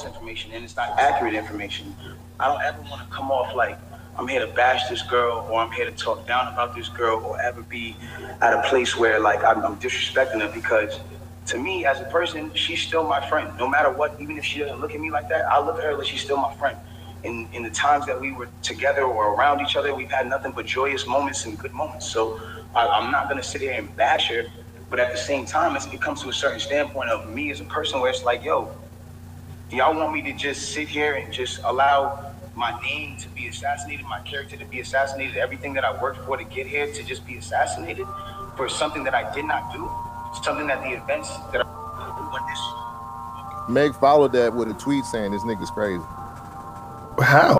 false information and it's not accurate information. I don't ever want to come off like I'm here to bash this girl or I'm here to talk down about this girl or ever be at a place where like I'm, I'm disrespecting her because to me as a person, she's still my friend. No matter what, even if she doesn't look at me like that, I look at her like she's still my friend. In in the times that we were together or around each other, we've had nothing but joyous moments and good moments. So I, I'm not gonna sit here and bash her, but at the same time, it comes to a certain standpoint of me as a person where it's like, yo, y'all want me to just sit here and just allow my name to be assassinated, my character to be assassinated, everything that I worked for to get here to just be assassinated for something that I did not do, something that the events that I when this Meg followed that with a tweet saying this nigga's crazy. How?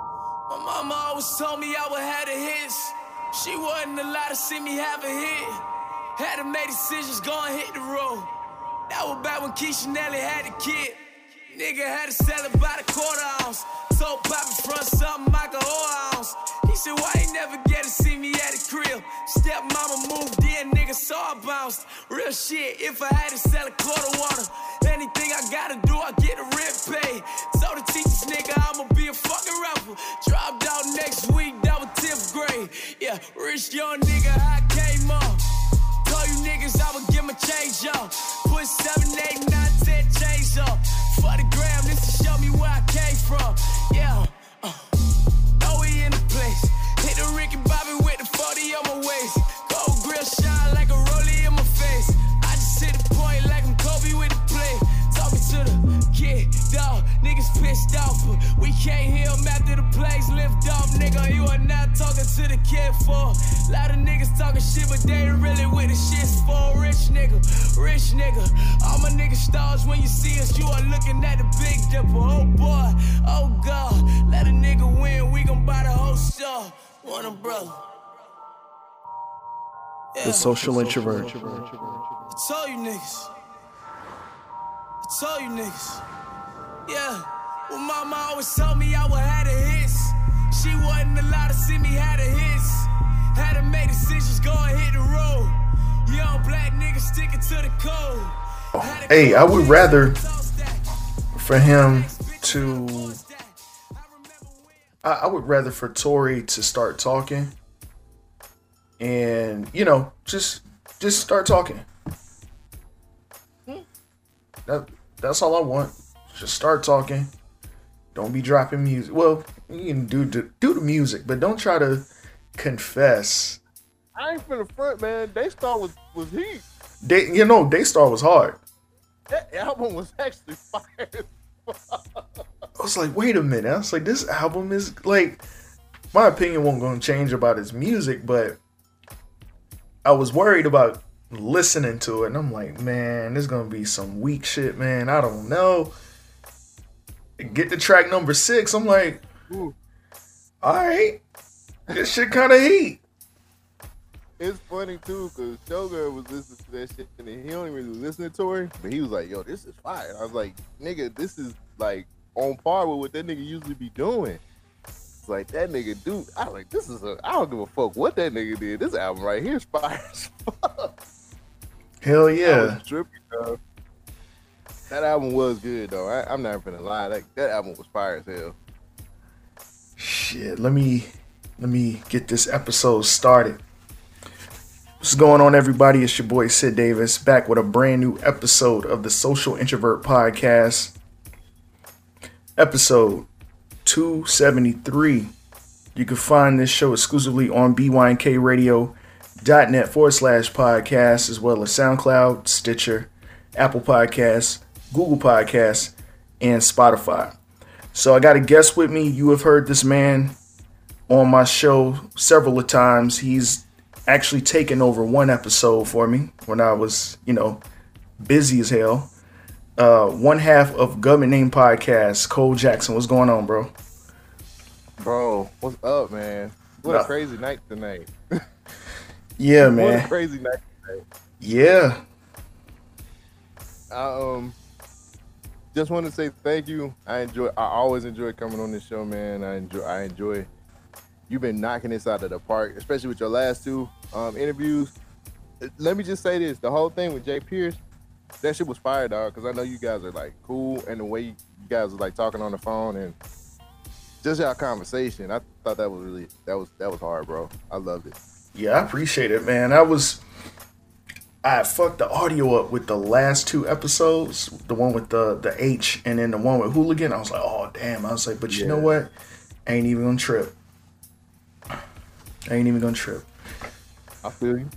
My mama always told me I would have a hits. She wasn't allowed to see me have a hit. Had to make decisions, go and hit the road. That was back when Keisha Nelly had a kid. Nigga had to sell it by the quarter ounce. Told Poppy front something like a whole ounce. He said, why he never get to see me at the crib? Step mama moved in, nigga saw I bounced. Real shit, if I had to sell a quarter water, anything I gotta do, I get a rent pay. So the teachers, nigga, I'ma be a fucking rapper. Dropped out next week, that was 10th grade. Yeah, rich young nigga, I came up. Told you niggas I would get my change up. Put 7, 8, 9, 10 change up. For the gram, this to show me where I came from. Yeah. Uh. Oh, we in the place. Hit the Ricky Bobby with the kid. Niggas pissed off, but we can't hear 'em after the plays lift off. Nigga, you are not talking to the kid for. A Lot of niggas talking shit, but they ain't really with the shit's for. Rich nigga, rich nigga. All my niggas stars when you see us, you are looking at the big dipper. Oh boy, oh god. Let a nigga win, we gon' buy the whole store. One umbrella. Yeah. The social introvert. I told you niggas. You niggas. Yeah. Well, mama always told me I would have. She wasn't allowed to see me hits. Had to make decisions, go and hit the road. Young black nigga sticking to the code. Oh, Had Hey, I would rather the toast stack. for him to. I, I would rather for Tory to start talking, and you know, just just start talking. Hmm? That that's all I want. Just start talking. Don't be dropping music. Well, you can do do, do the music, but don't try to confess. I ain't finna front, man. Daystar was was heat. Day, you know, Daystar was hard. That album was actually fire. I was like, wait a minute. I was like, this album is like, my opinion won't gonna change about his music, but I was worried about listening to it, and I'm like, man, there's gonna be some weak shit, man. I don't know. Get to track number six. I'm like, Ooh. all right, this shit kind of heat. It's funny too, cause Shogun was listening to that shit and he only really listening to her, but he was like, "Yo, this is fire." I was like, "Nigga, this is like on par with what that nigga usually be doing." It's like that nigga dude. I like, "This is a. I don't give a fuck what that nigga did. This album right here is fire as fuck." Hell yeah. dog. That album was good though. I, I'm not gonna lie. That that album was fire as hell. Shit, let me let me get this episode started. What's going on, everybody? It's your boy Sid Davis back with a brand new episode of the Social Introvert Podcast. Episode 273. You can find this show exclusively on BYNKRadio.net forward slash podcast, as well as SoundCloud, Stitcher, Apple Podcasts, Google Podcasts, and Spotify. So I got a guest with me. You have heard this man on my show several times. He's actually taken over one episode for me when I was, you know, busy as hell. Uh, one half of Government Name Podcast, Cole Jackson. What's going on, bro? Bro, what's up, man? What Nah. a crazy night tonight. Yeah, man. crazy night. Yeah. I um just want to say thank you. I enjoy. I always enjoy coming on this show, man. I enjoy. I enjoy. You've been knocking this out of the park, especially with your last two um, interviews. Let me just say this: the whole thing with Jay Pierce, that shit was fire, dog. Because I know you guys are like cool, and the way you guys are like talking on the phone and just our conversation, I thought that was really that was that was hard, bro. I loved it. Yeah, I appreciate it, man. I was I fucked the audio up with the last two episodes, the one with the the H and then the one with hooligan. I was like, oh damn. I was like, but you know what? I ain't even gonna trip. I ain't even gonna trip. I feel you.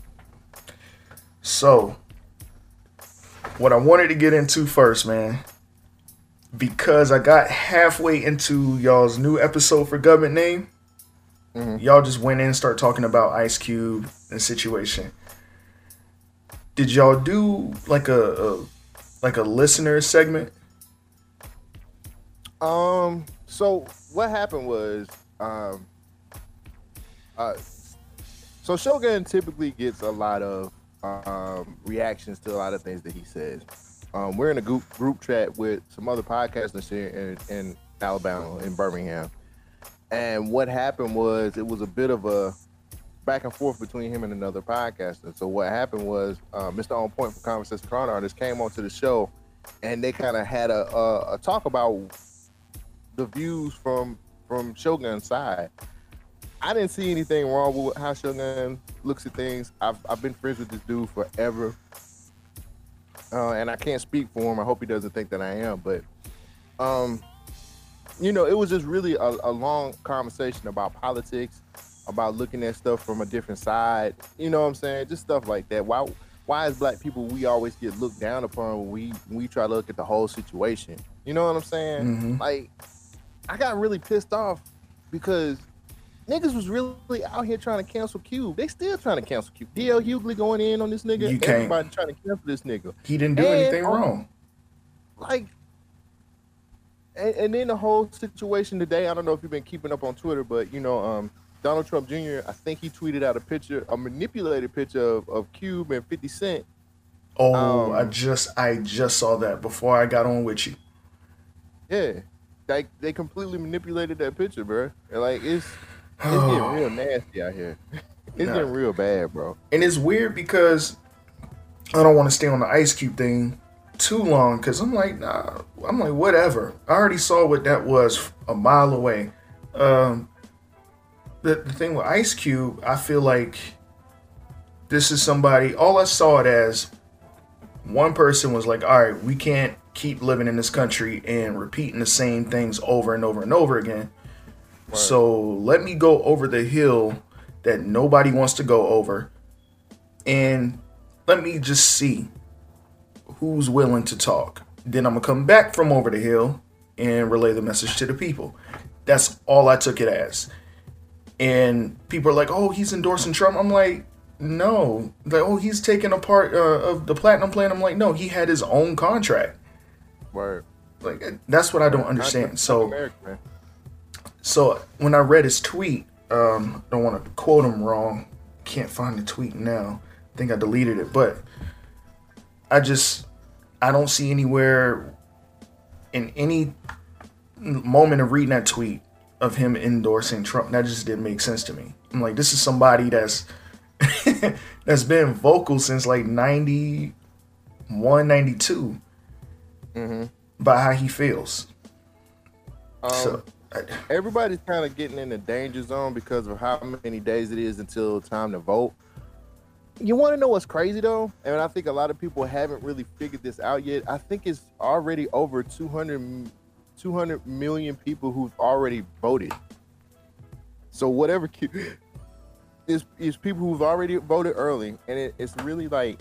So, what I wanted to get into first, man, because I got halfway into y'all's new episode for government name, y'all just went in and start talking about Ice Cube and situation. Did y'all do like a, a like a listener segment? Um. So what happened was, um, uh, so Shogun typically gets a lot of um reactions to a lot of things that he says. Um, we're in a group group chat with some other podcasters here in, in Alabama, in Birmingham, and what happened was it was a bit of a back and forth between him and another podcaster. So what happened was uh, Mr. On Point from Conversation Toronto Artist came onto the show, and they kind of had a, a, a talk about the views from from Shogun's side. I didn't see anything wrong with how Shogun looks at things. I've, I've been friends with this dude forever. Uh, and I can't speak for him. I hope he doesn't think that I am. But, um, you know, it was just really a, a long conversation about politics, about looking at stuff from a different side. You know what I'm saying? Just stuff like that. Why why as black people we always get looked down upon when we when we try to look at the whole situation? You know what I'm saying? Mhm. Like, I got really pissed off because niggas was really out here trying to cancel Cube. They still trying to cancel Cube. DL Hughley going in on this nigga. You can't. Everybody trying to cancel this nigga. He didn't do And anything on- wrong. Like, and, and then the whole situation today. I don't know if you've been keeping up on Twitter, but you know, um, Donald Trump Jr. I think he tweeted out a picture, a manipulated picture of, of Cube and Fifty Cent. Oh, Um, I just I just saw that before I got on with you. Yeah, like they completely manipulated that picture, bro. And like it's it's getting real nasty out here. It's Nah. getting real bad, bro. And it's weird because I don't want to stay on the Ice Cube thing too long because I'm like, nah, I'm like, whatever. I already saw what that was a mile away. Um, the, the thing with Ice Cube, I feel like this is somebody, all I saw it as one person was like, all right, we can't keep living in this country and repeating the same things over and over and over again. So let me go over the hill that nobody wants to go over and let me just see who's willing to talk. Then I'm gonna come back from over the hill and relay the message to the people. That's all I took it as. And people are like, "Oh, he's endorsing Trump." I'm like, "No." Like, "Oh, he's taking a part uh, of the platinum plan." I'm like, "No, he had his own contract." Word. Like, that's what I don't understand. So. America. So when I read his tweet, um, I don't want to quote him wrong. Can't find the tweet now. I think I deleted it, but I just I don't see anywhere in any moment of reading that tweet of him endorsing Trump. That just didn't make sense to me. I'm like, this is somebody that's that's been vocal since like 91, 92 about how he feels. Um, so I, everybody's kind of getting in the danger zone because of how many days it is until time to vote. You want to know what's crazy though, and I think a lot of people haven't really figured this out yet. I think it's already over 200, 200 million people who've already voted. So whatever is is people who've already voted early, and it, it's really like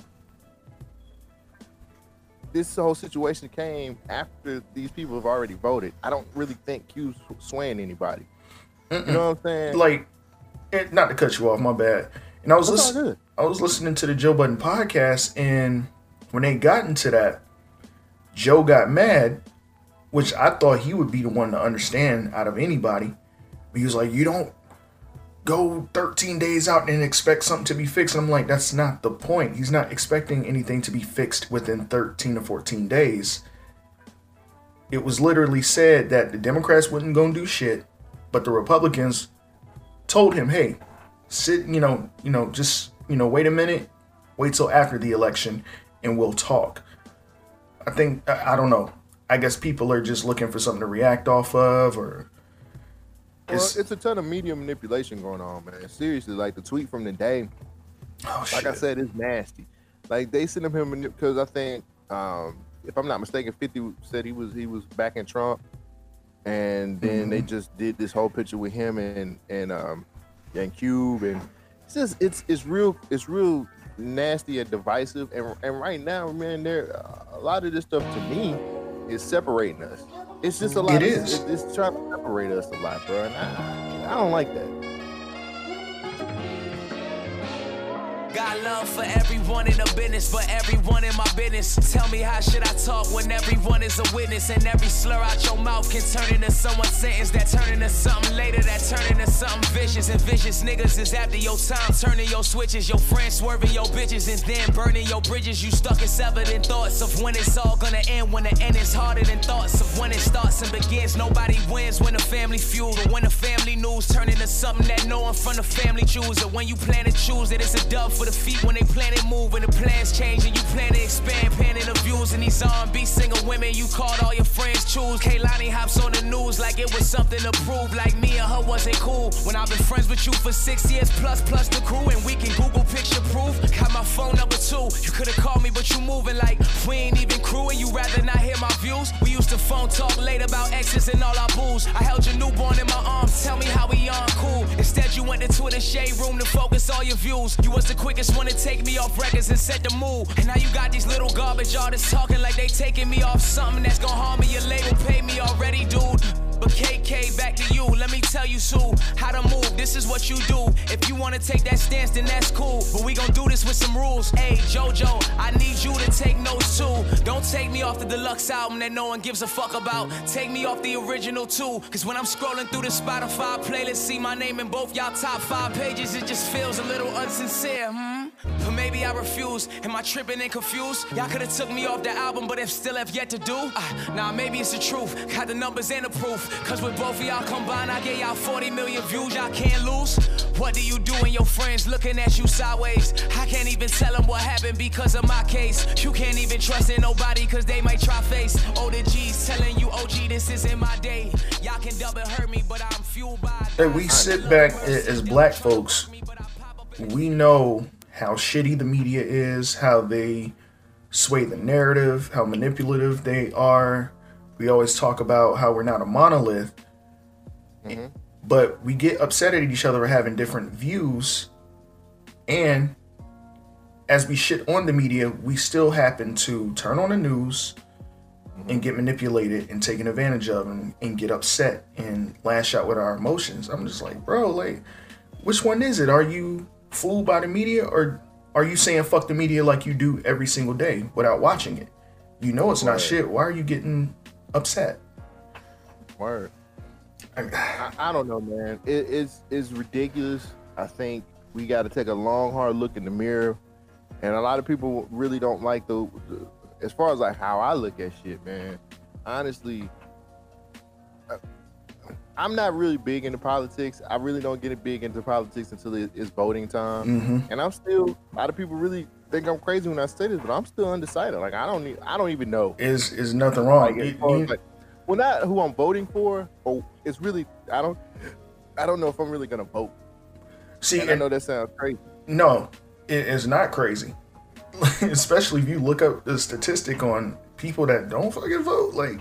this whole situation came after these people have already voted. I don't really think Q's swaying anybody. You know what I'm saying? like eh, not to cut you off, my bad. And I was listening. I was listening to the Joe Budden podcast and when they got into that, Joe got mad, which I thought he would be the one to understand out of anybody. He was like, You don't go 13 days out and expect something to be fixed. And I'm like, that's not the point. He's not expecting anything to be fixed within 13 or 14 days. It was literally said that the Democrats wouldn't go and do shit, but the Republicans told him, hey, sit, you know, you know, just, you know, wait a minute, wait till after the election and we'll talk. I think I, I don't know. I guess people are just looking for something to react off of, or Well, it's, it's a ton of media manipulation going on, man. Seriously, like the tweet from the day, oh, like I said, it's nasty. Like they sent him because I think, um, if I'm not mistaken, 50 said he was he was backing Trump, and then they just did this whole picture with him and and um and Cube, and it's just it's it's real it's real nasty and divisive. And and right now, man, there a lot of this stuff to me is separating us. It's just a lot. It of, is. It's, it's trying to separate us a lot, bro. And I, I don't like that. Got love for everyone in the business, but everyone in my business. Tell me how should I talk when everyone is a witness and every slur out your mouth can turn into someone's sentence that turn into something later that turn into something vicious and vicious niggas is after your time turning your switches, your friends swerving your bitches and then burning your bridges. You stuck in severed thoughts of when it's all gonna end. When the end is harder than thoughts of when it starts and begins. Nobody wins when the family feud or when the family news turn into something that no one from the family choose. Or when you plan to choose it, it's a dub for the feet when they plan to move and the plans change and you plan to expand, Panning the views and these R&B singer women you called all your friends choose. Kehlani hops on the news like it was something to prove, like me and her wasn't cool. When I've been friends with you for six years plus plus the crew and we can Google picture proof. Got my phone number too. You could've called me, but you moving like we ain't even crew and you rather not hear my views. We used to phone talk late about exes and all our booze. I held your newborn in my arms, tell me how we on cool. Instead, you went to Twitter shade room to focus all your views. You was the quickest one to take me off records and set the mood. And now you got these little garbage artists talking like they taking me off something that's gonna harm me. Your label paid me already, dude. But KK, back to you. Let me tell you, Sue, how to move. This is what you do. If you wanna take that stance, then that's cool. But we gon' do this with some rules. Hey, JoJo, I need you to take notes too. Don't take me off the deluxe album that no one gives a fuck about. Take me off the original too. Cause when I'm scrolling through the Spotify playlist, see my name in both y'all top five pages, it just feels a little unsincere. Hmm? But maybe I refuse. Am I tripping and confused? Y'all could've took me off the album, but if still have yet to do. Uh, nah, maybe it's the truth. Got the numbers and the proof. Cause with both of y'all combined, I gave y'all 40 million views. Y'all can't lose. What do you do when your friends looking at you sideways? I can't even tell them what happened because of my case. You can't even trust in nobody cause they might try face. Older G's telling you, OG, this isn't my day. Y'all can double hurt me, but I'm fueled by. Hey, we sit back as black folks. We know how shitty the media is, how they sway the narrative, how manipulative they are. We always talk about how we're not a monolith, mm-hmm. but we get upset at each other for having different views. And as we shit on the media, we still happen to turn on the news mm-hmm. and get manipulated and taken advantage of and, and get upset and lash out with our emotions. I'm just like, bro, like, which one is it? Are you fooled by the media or are you saying fuck the media like you do every single day without watching it? You know it's not Right. shit. Why are you getting upset? Word. I- I, I don't know, man. It, it's it's ridiculous. I think we got to take a long, hard look in the mirror, and a lot of people really don't like the, the as far as like how I look at shit, man. Honestly, I- I'm not really big into politics. I really don't get it big into politics until it, it's voting time, Mhm. and I'm still. A lot of people really think I'm crazy when I say this, but I'm still undecided. Like I don't need. I don't even know. Is is nothing wrong? Like, as You- far as, you- like, well, not who I'm voting for, or it's really I don't I don't know if I'm really gonna vote. see, And I know that sounds crazy. No, it is not crazy. Especially if you look up the statistic on people that don't fucking vote. Like,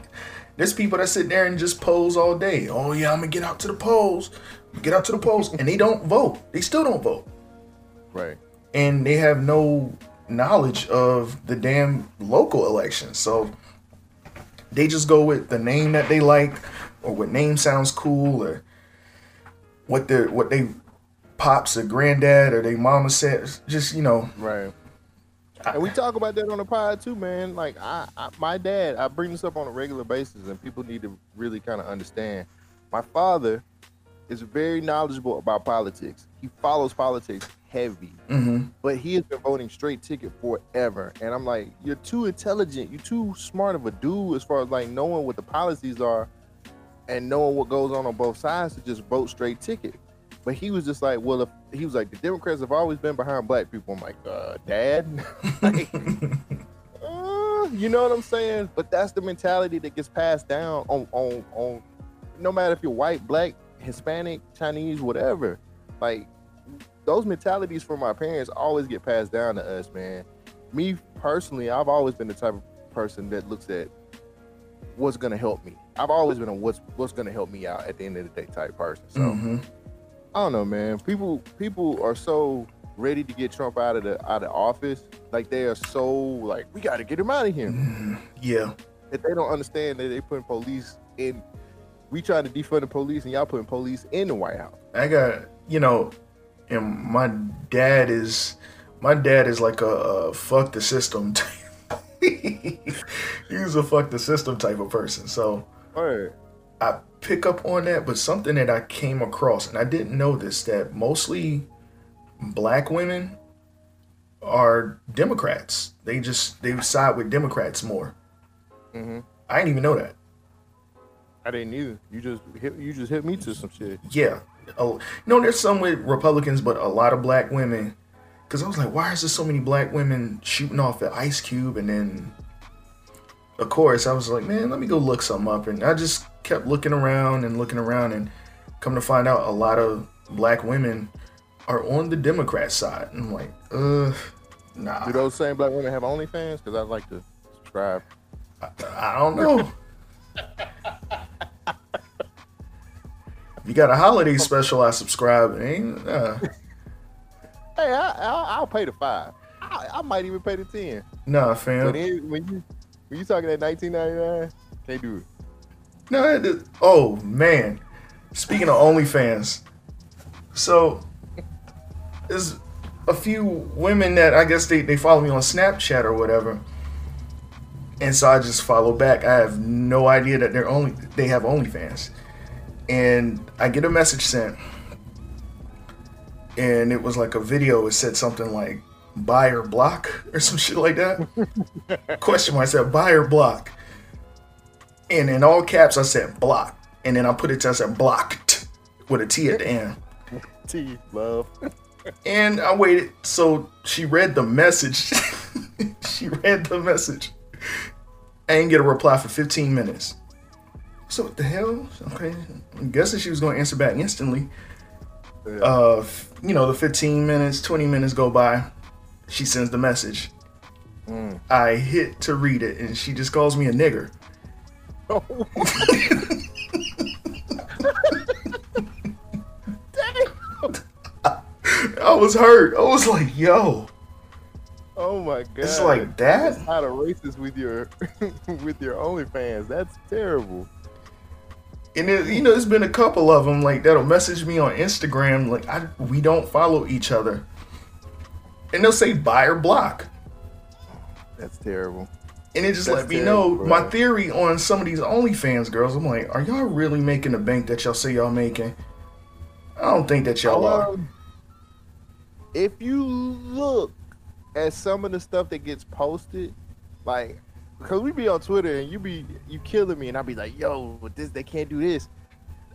there's people that sit there and just pose all day. Oh yeah, I'm gonna get out to the polls. Get out to the polls, and they don't vote. They still don't vote, Right. And they have no knowledge of the damn local elections. So they just go with the name that they like, or what name sounds cool, or what their what they pops or granddad or they mama said. Just you know, Right. And we talk about that on the pod too, man. Like I, I my dad, I bring this up on a regular basis, and people need to really kind of understand. My father is very knowledgeable about politics. He follows politics heavy, hmm but he has been voting straight ticket forever. And I'm like, you're too intelligent. You're too smart of a dude as far as like knowing what the policies are and knowing what goes on on both sides to just vote straight ticket. But he was just like, well, if he was like, the Democrats have always been behind black people. I'm like, uh, Dad, like, uh, you know what I'm saying? But that's the mentality that gets passed down on on on no matter if you're white, black, Hispanic, Chinese, whatever. Like those mentalities from our parents always get passed down to us, man. Me personally, I've always been the type of person that looks at what's gonna help me. I've always been a what's what's gonna help me out at the end of the day type person. So hmm I don't know, man. People people are so ready to get Trump out of the out of office. Like they are so like we got to get him out of here. Mm-hmm. Yeah. That they don't understand that they putting police in. We trying to defund the police, and y'all putting police in the White House. I got you know, and my dad is my dad is like a, a fuck the system. type- He's a fuck the system type of person. So Word. I pick up on that, but something that I came across, and I didn't know this, that mostly black women are Democrats. They just they side with Democrats more. hmm I didn't even know that. I didn't either. You just hit, you just hit me to some shit. Yeah. Oh, you know, there's some with Republicans, but a lot of black women. Because I was like, why is there so many black women shooting off at Ice Cube? And then, of course, I was like, man, let me go look something up. And I just kept looking around and looking around, and come to find out, a lot of black women are on the Democrat side. And I'm like, uh, nah. Do those same black women have OnlyFans? Because I'd like to subscribe. I don't know. You got a holiday special, I subscribe. Ain't uh, Hey, I, I'll, I'll pay the five. I, I might even pay the ten. nah, fam. then when you when you talking that nineteen ninety nine, can't do it. No, it is- oh man. Speaking of OnlyFans, so there's a few women that I guess they, they follow me on Snapchat or whatever. And so I just follow back. I have no idea that they're only they have OnlyFans. And I get a message sent. And it was like a video, it said something like buy or block or some shit like that. Question mark I said buy or block. And in all caps, I said block. And then I put it to, I said blocked with a T at the end. T love. And I waited. So she read the message. she read the message. I didn't get a reply for 15 minutes. So what the hell? Okay. I'm guessing she was to answer back instantly. Uh, you know, the 15 minutes, 20 minutes go by. She sends the message. I hit to read it, and she just calls me a nigger. Oh. I was hurt. I was like, yo. Oh my god! It's like that? That's how to racist with your with your OnlyFans. That's terrible. And it, you know, there's been a couple of them like that'll message me on Instagram like I we don't follow each other, and they'll say buy or block, That's terrible. and it just That's let me terrible, know bro. my theory on some of these OnlyFans girls. I'm like, are y'all really making the bank that y'all say y'all making? I don't think that y'all are. Um, if you look at some of the stuff that gets posted, like because we be on Twitter and you be you killing me, and I be like, yo, with this they can't do this.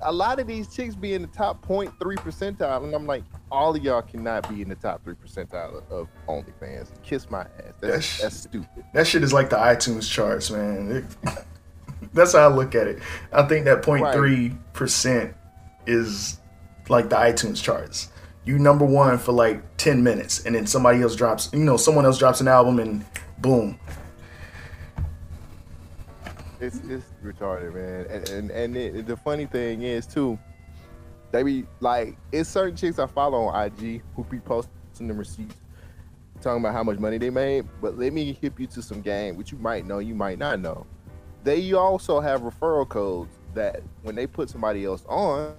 A lot of these chicks be in the top 0.3 percentile, and I'm like, all of y'all cannot be in the top three percentile of OnlyFans. Kiss my ass. That's, That's- that's stupid. That shit is like the iTunes charts, man. It- that's how I look at it. I think that 0.3 percent is like the iTunes charts. You number one for like ten minutes, and then somebody else drops. You know, someone else drops an album, and boom. It's it's retarded, man. And and, and it, the funny thing is too, they be like, it's certain chicks I follow on IG who be posting the receipts, talking about how much money they made. But let me hip you to some game, which you might know, you might not know. They also have referral codes that when they put somebody else on,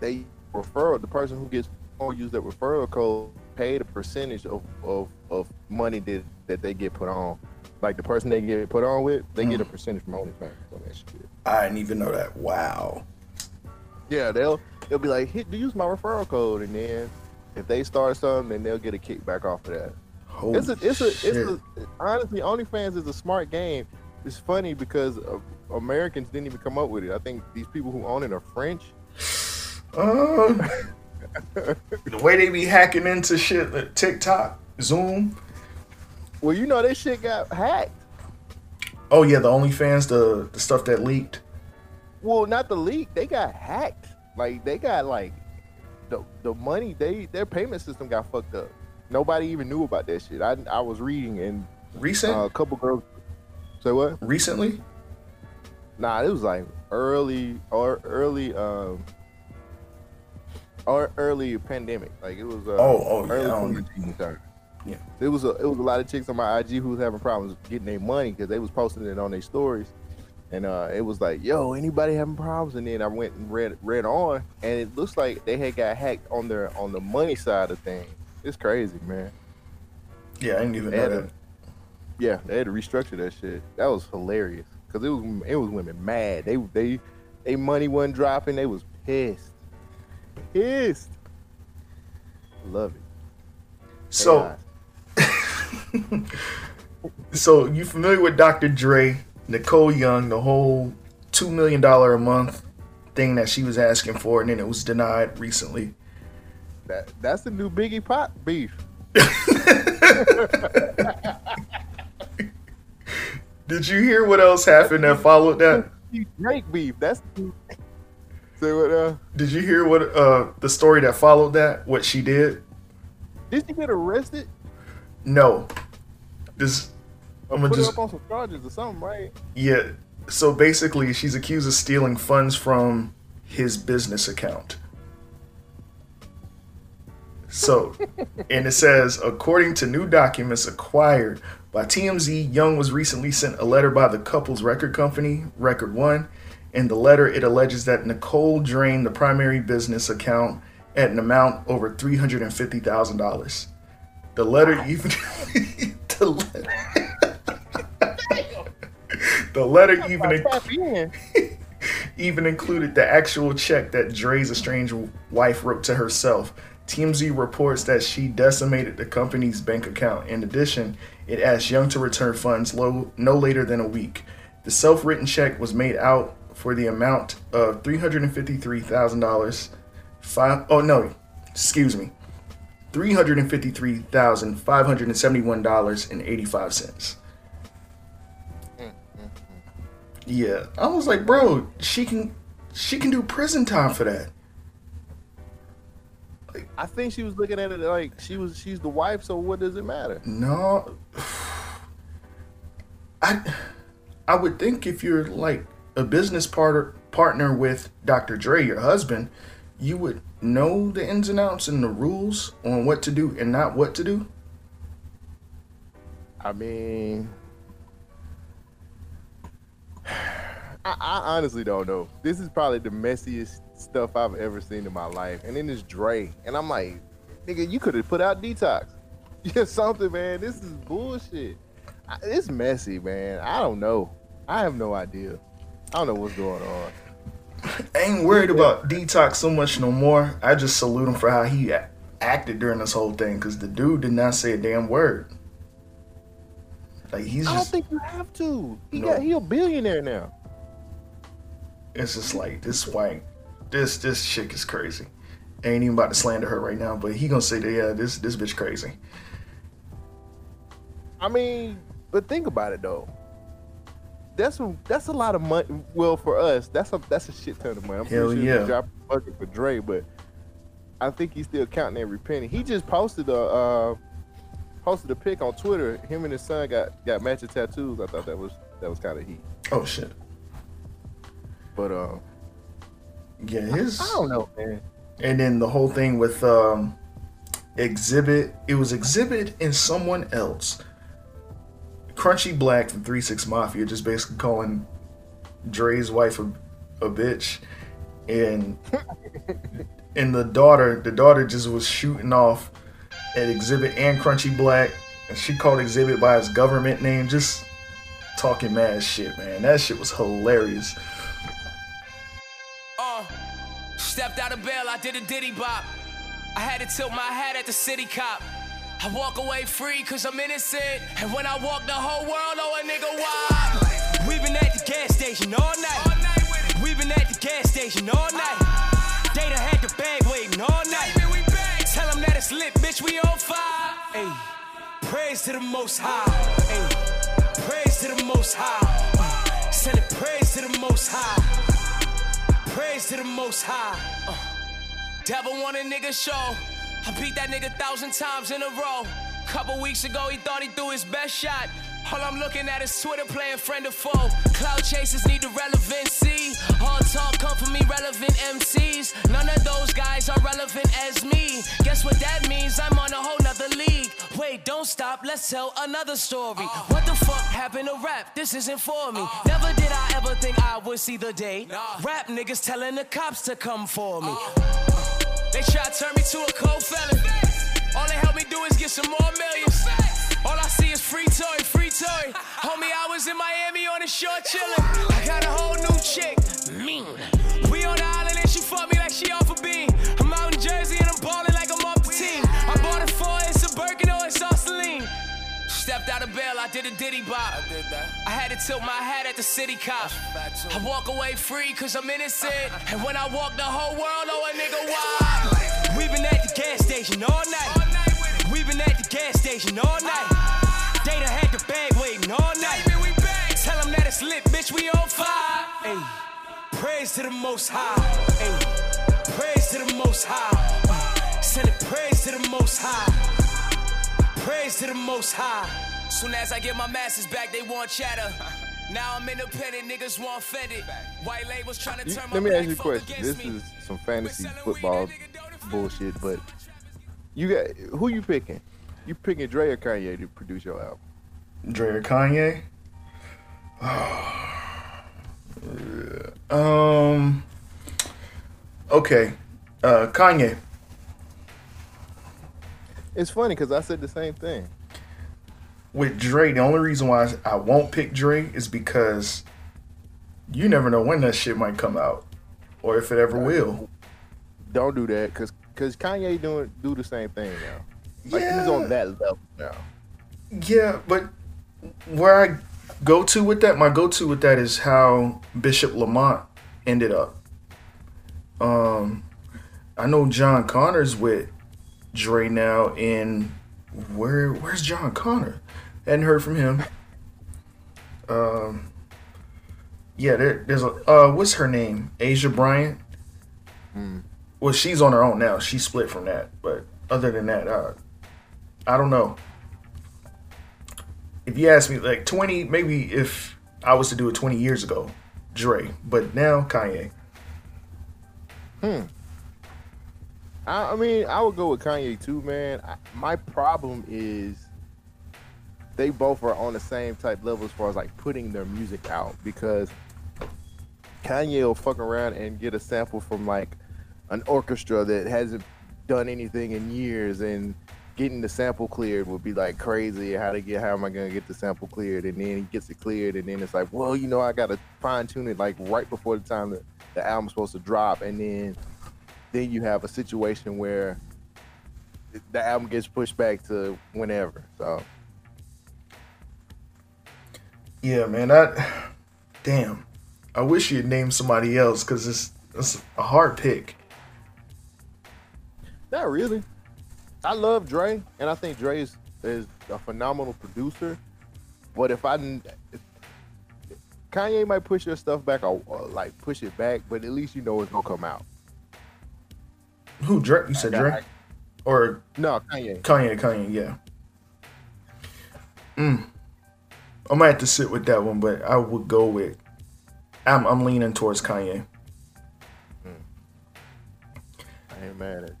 they refer the person who gets on use that referral code paid a percentage of, of, of money that, that they get put on. Like the person they get put on with, they get a percentage from OnlyFans on that shit. I didn't even know that. Wow. Yeah, they'll they'll be like, hit use my referral code, and then if they start something, then they'll get a kickback off of that. Holy It's a it's a shit. it's a honestly OnlyFans is a smart game. It's funny because uh, Americans didn't even come up with it. I think these people who own it are French. Uh, the way they be hacking into shit, like TikTok, Zoom. Well, you know that shit got hacked. Oh yeah, the OnlyFans, the the stuff that leaked. Well, not the leak. They got hacked. Like they got like the the money. They their payment system got fucked up. Nobody even knew about that shit. I I was reading and Recent, uh, a couple girls. Say what? recently. Nah, it was like early or early um or early pandemic. Like it was uh, Oh, oh, yeah, early I don't- 2019 started. Yeah. It was a it was a lot of chicks on my IG who was having problems getting their money because they was posting it on their stories. And uh, it was like, yo, anybody having problems? And then I went and read read on, and it looks like they had got hacked on their on the money side of things. It's crazy, man. Yeah, I didn't even They know that. to, yeah, they had to restructure that shit. That was hilarious because it was it was women mad. They they they money wasn't dropping. They was pissed, pissed. Love it. So. so you familiar with Dr. Dre, Nicole Young, the whole two million dollar a month thing that she was asking for, and then it was denied recently. that that's the new Biggie Pop beef. Did you hear what else happened that followed that? Drake beef. That's say what? Uh, Did you hear what uh the story that followed that? What she did? did she get arrested? No. This I'm gonna Put just up on some charges or something, right? Yeah. So basically, she's accused of stealing funds from his business account. So, and it says, according to new documents acquired by TMZ, Young was recently sent a letter by the couple's record company, Record One. In the letter, it alleges that Nicole drained the primary business account at an amount over $350,000. The letter even the letter, the letter even in. even included the actual check that Dre's estranged wife wrote to herself. TMZ reports that she decimated the company's bank account. In addition, it asked Young to return funds low, no later than a week. The self written check was made out for the amount of $353,000. Five, oh, no, excuse me. $353,571.85. Yeah, I was like, bro, she can she can do prison time for that. I think she was looking at it like she was she's the wife, so what does it matter? No, I I would think if you're like a business partner partner with Dr. Dre, your husband, you would know the ins and outs and the rules on what to do and not what to do. I mean, I, I honestly don't know. This is probably the messiest stuff I've ever seen in my life. And then it's Dre. And I'm like, nigga, you could have put out Detox. Just something, man. This is bullshit. I- It's messy, man. I don't know. I have no idea. I don't know what's going on. I ain't worried about detox so much no more. I just salute him for how he acted during this whole thing because the dude did not say a damn word. Like he's I don't just, think you have to. He No. got he a billionaire now. it's just like this white, this this chick is crazy. Ain't even about to slander her right now, but he gonna say that yeah, this this bitch crazy. I mean, but think about it though. That's a, that's a lot of money. Well, for us, that's a that's a shit ton of money. I'm Hell pretty sure yeah. he dropped a bucket for Dre, but I think he's still counting every penny. He just posted a uh, posted a pic on Twitter. Him and his son got got matching tattoos. I thought that was that was kind of heat. Oh shit, But um, yeah, his. I don't know, man. And then the whole thing with um, Xzibit, it was Xzibit and someone else. Crunchy Black from Three Six Mafia just basically calling Dre's wife a, a bitch, and and the daughter, the daughter just was shooting off at Xzibit and Crunchy Black, and she called Xzibit by his government name, just talking mad shit, man. That shit was hilarious. Uh, stepped out of bail, I did a diddy bop. I had to tilt my hat at the city cop. I walk away free cause I'm innocent. And when I walk the whole world, oh a nigga why? We been at the gas station all night. All night We been at the gas station all night. They done had the bag waiting all night. Tell them that it's lit, bitch, we on fire. Ayy, praise to the most high. Ayy, praise to the most high. Sending praise to the most high. Praise to the most high. Uh, devil want a nigga show. I beat that nigga thousand times in a row. Couple weeks ago, he thought he threw his best shot. All I'm looking at is Twitter playing friend or foe. Cloud chasers need the relevancy. All talk come from me, relevant MCs. None of those guys are relevant as me. Guess what that means? I'm on a whole nother league. Wait, don't stop, let's tell another story. Uh. What the fuck happened to rap? This isn't for me. Uh. Never did I ever think I would see the day. Rap niggas telling the cops to come for me. Uh. They try to turn me to a cold felon. All they help me do is get some more millions. All I see is free toy, free toy. Homie, I was in Miami on the shore chillin'. I got a whole new chick, mean. We on the island and she fuck me like she off Out bail, I did a diddy bop. I did that. I had to tilt my hat at the city cop. I walk away free cause I'm innocent. And when I walk, the whole world know a nigga why. We been at the gas station all night. We been at the gas station all night. They done had the bag waiting all night. Tell them that it's lit, bitch, we on fire. Ay. Praise to the most high. Ay. Praise to the most high. Uh, send it praise to the most high. Praise to the most high. Soon as I get my masters back, they want chatter. Now I'm independent, niggas want fetted. White labels trying to You- turn my let me ask you a question. against This me. is some fantasy football that nigga don't bullshit, but you got who you picking? You picking Dre or Kanye to produce your album? Dre or Kanye? um. Okay, uh, Kanye. It's funny because I said the same thing. With Dre, the only reason why I won't pick Dre is because you never know when that shit might come out, or if it ever will. Don't do that because because Kanye doing do the same thing now. Like he's on that level now. Yeah, but where I go to with that, my go to with that is how Bishop Lamont ended up. Um, I know Jon Connor's with Dre now, and where where's John Connor? Hadn't heard from him. Um, yeah, there, there's a uh, what's her name? Asia Bryant. Well, she's on her own now. She split from that, but other than that, uh, I don't know if you ask me like 20 maybe if i was to do it 20 years ago dre but now kanye I, I mean, I would go with Kanye too, man. I, my problem is they both are on the same type level as far as like putting their music out because Kanye will fuck around and get a sample from like an orchestra that hasn't done anything in years and getting the sample cleared would be like crazy. How to get how am I gonna get the sample cleared? And then he gets it cleared and then it's like well you know I gotta fine tune it like right before the time that the album's supposed to drop. And then then you have a situation where the album gets pushed back to whenever so yeah man that damn i wish you'd name somebody else because it's, it's a hard pick Not really. I love Dre, and I think Dre is, is a phenomenal producer. But if I if- Kanye might push your stuff back or, or, like push it back, but at least you know it's gonna come out. who dre you said I- dre I- or No, Kanye. kanye kanye yeah mm. I might have to sit with that one but i would go with i'm, I'm leaning towards kanye I ain't mad at you.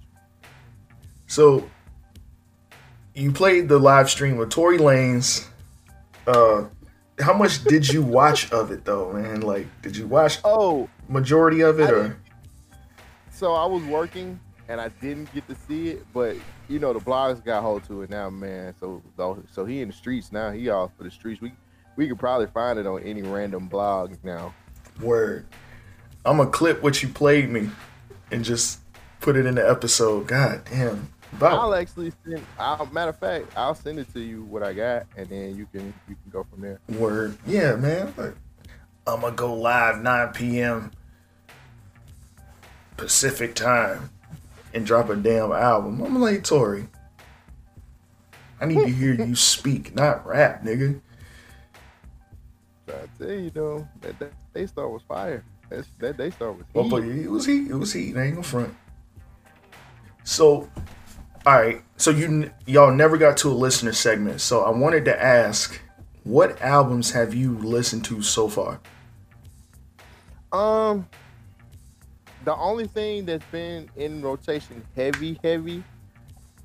So you played the live stream with Tory Lanez. Uh how much did you watch of it though, man? Like did you watch Oh, majority of it I or so I was working and I didn't get to see it, but you know the blogs got hold to it now, man. So so- he in the streets now. He off for the streets. We we could probably find it on any random blog now. word? I'm gonna clip what you played me and just put it in the episode. God damn. I'll actually send. I'll, matter of fact, I'll send it to you what I got, and then you can you can go from there. word. Yeah, man. I'm gonna go live 9 p.m. Pacific time and drop a damn album. I'm like Tory, I need to hear you speak, not rap, nigga. I tell you though, that, that Daystar was fire. That's, that Daystar was. Oh, heat. but it was heat. It was heat. I ain't gonna front. So, all right. So you y'all never got to a listener segment. So I wanted to ask, what albums have you listened to so far? Um, the only thing that's been in rotation heavy, heavy,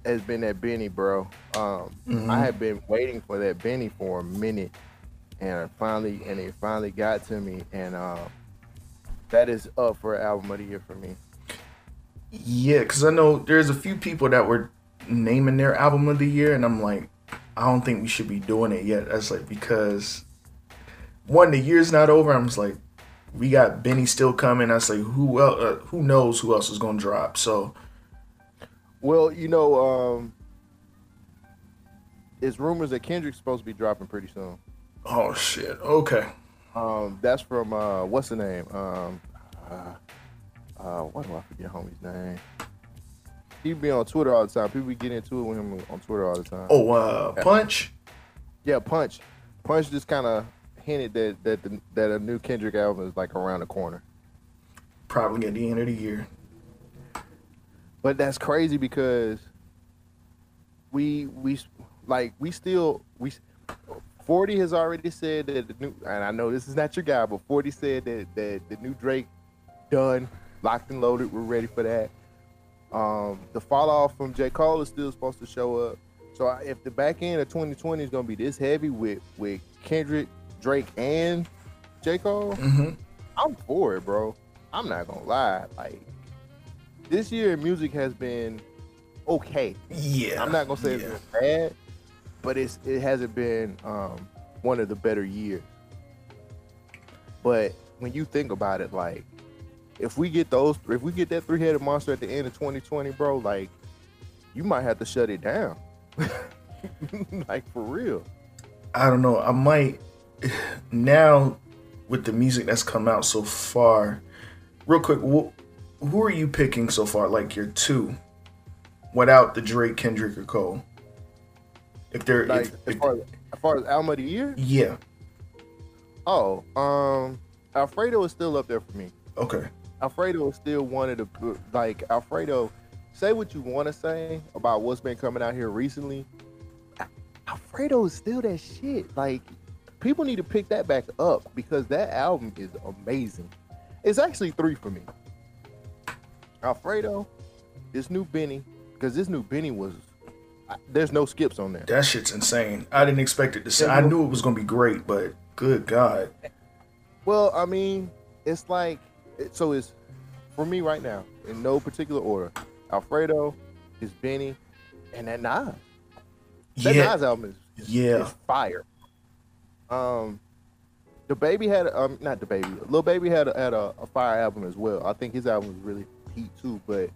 has been that Benny, bro. Um, I have been waiting for that Benny for a minute, and I finally, and it finally got to me, and um, that is up for album of the year for me. Yeah, because I know there's a few people that were naming their album of the year, and I'm like, I don't think we should be doing it yet. That's like because one, the year's not over. I'm just like, we got Benny still coming. I say, like, who else? Uh, who knows who else is gonna drop? So Well, you know, um, it's rumors that Kendrick's supposed to be dropping pretty soon. oh shit. Okay. Um, that's from uh, what's the name? Um, uh, uh, what do I forget homie's name? He be on Twitter all the time. People be getting into it with him on Twitter all the time. Oh, uh, Punch. yeah, Punch. Punch just kind of hinted that that the, that a new Kendrick album is like around the corner. Probably at the end of the year. But that's crazy because we we like we still we Forty has already said that the new and I know this is not your guy, but Forty said that that the new Drake done, locked and loaded. We're ready for that. Um, the fall off from J Cole is still supposed to show up. So if the back end of 2020 is gonna be this heavy with with Kendrick, Drake, and J Cole, Mm-hmm. I'm for it, bro. I'm not gonna lie. Like this year, music has been okay. Yeah. I'm not gonna say yeah. it's been bad, but it's it hasn't been um, one of the better years. But when you think about it, like if we get those, if we get that three headed monster at the end of 2020, bro, like you might have to shut it down. like for real. I don't know. I might now with the music that's come out so far. Real quick, wh- who are you picking so far? Like your two, without the Drake, Kendrick, or Cole. If they're Like if, as if- far as, as far as album of the year, yeah, oh, um, Alfredo is still up there for me. okay, Alfredo is still one of the like Alfredo. Say what you want to say about what's been coming out here recently. Alfredo is still that shit. Like people need to pick that back up because that album is amazing. It's actually three for me. Alfredo, this new Benny, because this new Benny was I- there's no skips on there. that shit's insane. I didn't expect it to. Say, I knew it was gonna be great, but good God, Well, I mean, it's like so. It's for me right now in no particular order. Alfredo, is Benny, and that Nas. That yeah, Nas album is, is, Yeah. is fire. Um, the baby had um not the baby, little baby had a, had a, a fire album as well. I think his album was really heat too. But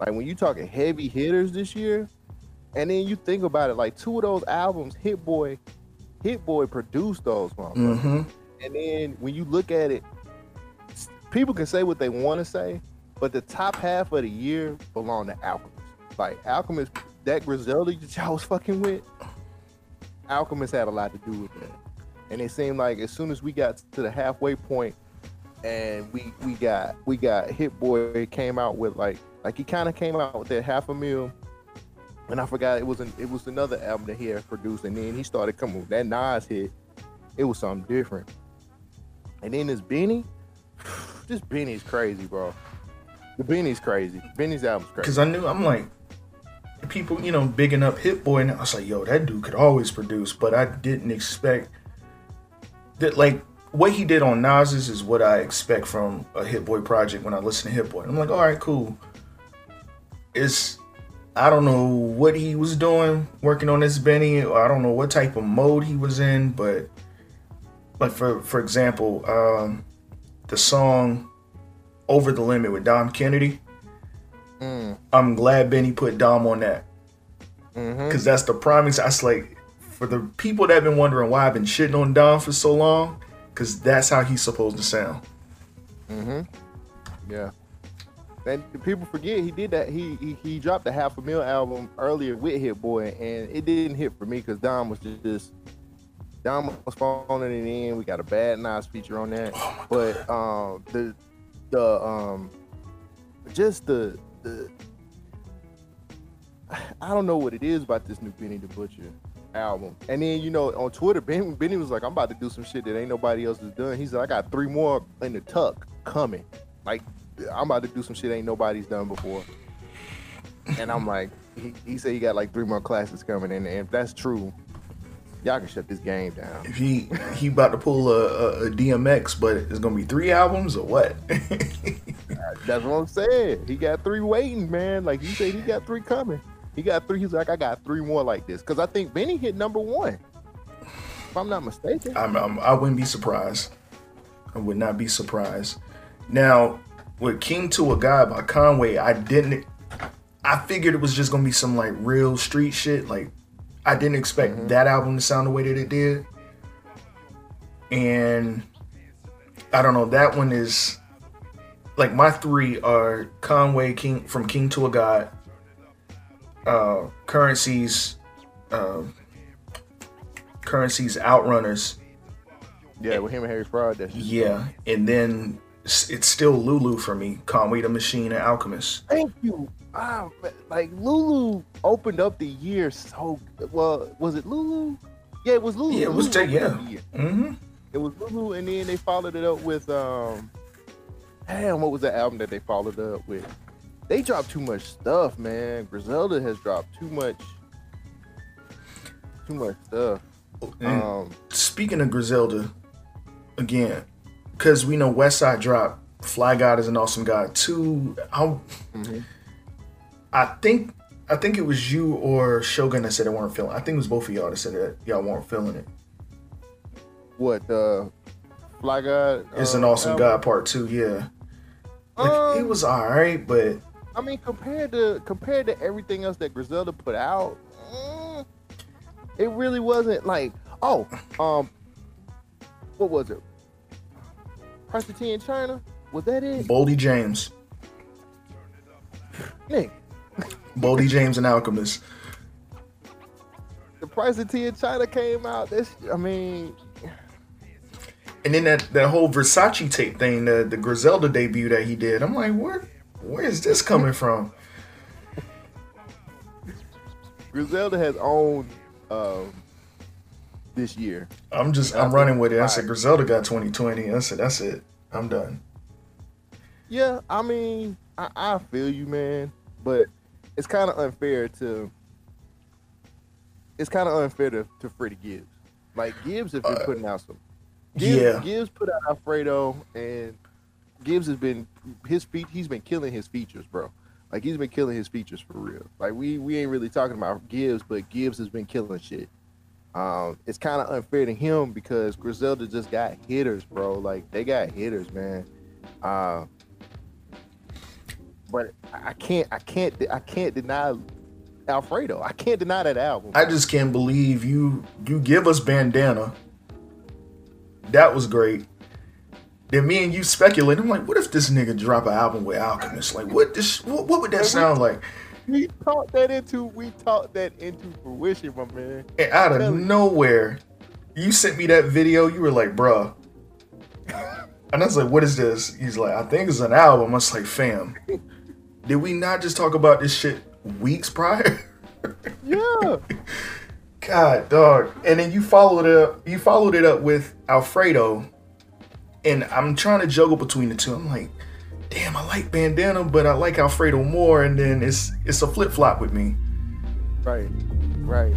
like when you talking heavy hitters this year, and then you think about it, like two of those albums, Hit Boy, Hit Boy produced those mm-hmm. And then when you look at it, people can say what they want to say, but the top half of the year belong to Alchemist. Like Alchemist, that Griselda that y'all was fucking with, Alchemist had a lot to do with that. And it seemed like as soon as we got to the halfway point, and we we got we got Hit Boy came out with like like he kind of came out with that half a mil. And I forgot it was an, it was another album that he had produced, and then he started coming with that Nas hit. It was something different. And then this Benny, this Benny's crazy, bro. The Benny's crazy. Benny's album's crazy. Because I knew I'm like people, you know, bigging up Hit Boy, and I was like, yo, that dude could always produce, but I didn't expect that. Like what he did on Nas's is what I expect from a Hit Boy project when I listen to Hit Boy. I'm like, all right, cool. It's I don't know what he was doing working on this Benny, or I don't know what type of mode he was in, but like for for example, um, the song "Over the Limit" with Dom Kennedy. Mm, I'm glad Benny put Dom on that because that's the prime. That's like for the people that have been wondering why I've been shitting on Dom for so long, because that's how he's supposed to sound. Mm-hmm. Yeah. And people forget he did that. He, he he dropped a half a mil album earlier with Hit Boy, and it didn't hit for me because Dom was just, Dom was phoning it in. We got a bad Nas feature on that. but um, the the um, just the the I don't know what it is about this new Benny the Butcher album. And then you know on Twitter, Benny, Benny was like, "I'm about to do some shit that ain't nobody else has done." He said, "I got three more in the tuck coming. Like I'm about to do some shit ain't nobody's done before." And I'm like, he, he said he got like three more classes coming, and, and if that's true, y'all can shut this game down. If he he about to pull a, a, a DMX, but it's gonna be three albums or what? That's what I'm saying. He got three waiting, man. Like he said, he got three coming. He got three. He's like, I got three more like this because I think Benny hit number one. If I'm not mistaken. I'm, I'm, I wouldn't be surprised. I would not be surprised. Now, with King to a God by Conway, I didn't. I figured it was just gonna be some like real street shit. Like, I didn't expect Mm-hmm. that album to sound the way that it did. And I don't know. That one is like my three are Conway King from King to a God, uh, Currencies, uh, Currencies Outrunners, Yeah, with him and Harry Fraud. That's yeah, and then it's still Lulu for me. Conway the Machine and Alchemist. Thank you. Ah, like Lulu opened up the year so well. Was it Lulu? Yeah, it was Lulu. Yeah, it was Lulu yeah. Mm-hmm. It was Lulu, and then they followed it up with um. Damn, what was the album that they followed up with? They dropped too much stuff, man. Griselda has dropped too much, too much stuff. Um, Speaking of Griselda, again, because we know Westside dropped Fly God is an awesome guy. Two, I, I think, I think it was you or Shogun that said they weren't feeling. I think it was both of y'all that said that y'all weren't feeling it. what uh, Fly God? It's uh, an awesome album? God part two. Yeah, like it Um, was all right, but I mean, compared to compared to everything else that Griselda put out, mm, it really wasn't like oh, um, what was it? Price of Tea in China? Was that it? Boldy James, Nick, Boldy James and Alchemist. the Price of Tea in China came out. This, I mean, And then that, that whole Versace tape thing, the, the Griselda debut that he did, I'm like, where where is this coming from? Griselda has owned um, this year. I'm just I'm running with it. I said Griselda got 2020. I said that's it. I'm done. Yeah, I mean, I, I feel you, man, but it's kind of unfair to. It's kind of unfair to, to Freddie Gibbs. Like Gibbs has been putting out some. Gibbs, yeah. Gibbs put out Alfredo, and Gibbs has been his feet. He's been killing his features, bro. Like he's been killing his features for real. Like we we ain't really talking about Gibbs, but Gibbs has been killing shit. Um, it's kind of unfair to him because Griselda just got hitters, bro. Like they got hitters, man. Uh, but I can't, I can't, I can't deny Alfredo. I can't deny that album. I just can't believe you you give us Bandana. That was great. Then me and you speculate. I'm like, what if this nigga drop an album with Alchemist? Like, what this? What, what would that sound like? we talked that into, we talked that into fruition, my man. And out of Really? nowhere, you sent me that video. You were like, bruh. And I was like, what is this? He's like, I think it's an album. I was like, fam, did we not just talk about this shit weeks prior? Yeah, God, dog. And then you followed it up. You followed it up with Alfredo, and I'm trying to juggle between the two. I'm like, damn, I like Bandana, but I like Alfredo more. And then it's it's a flip flop with me. right, right.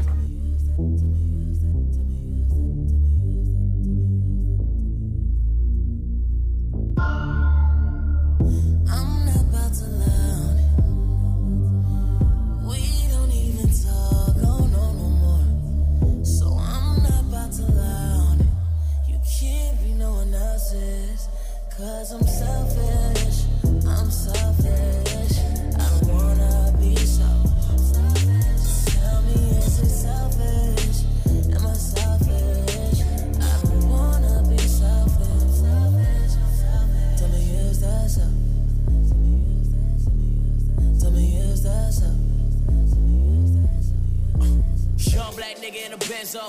Benzo.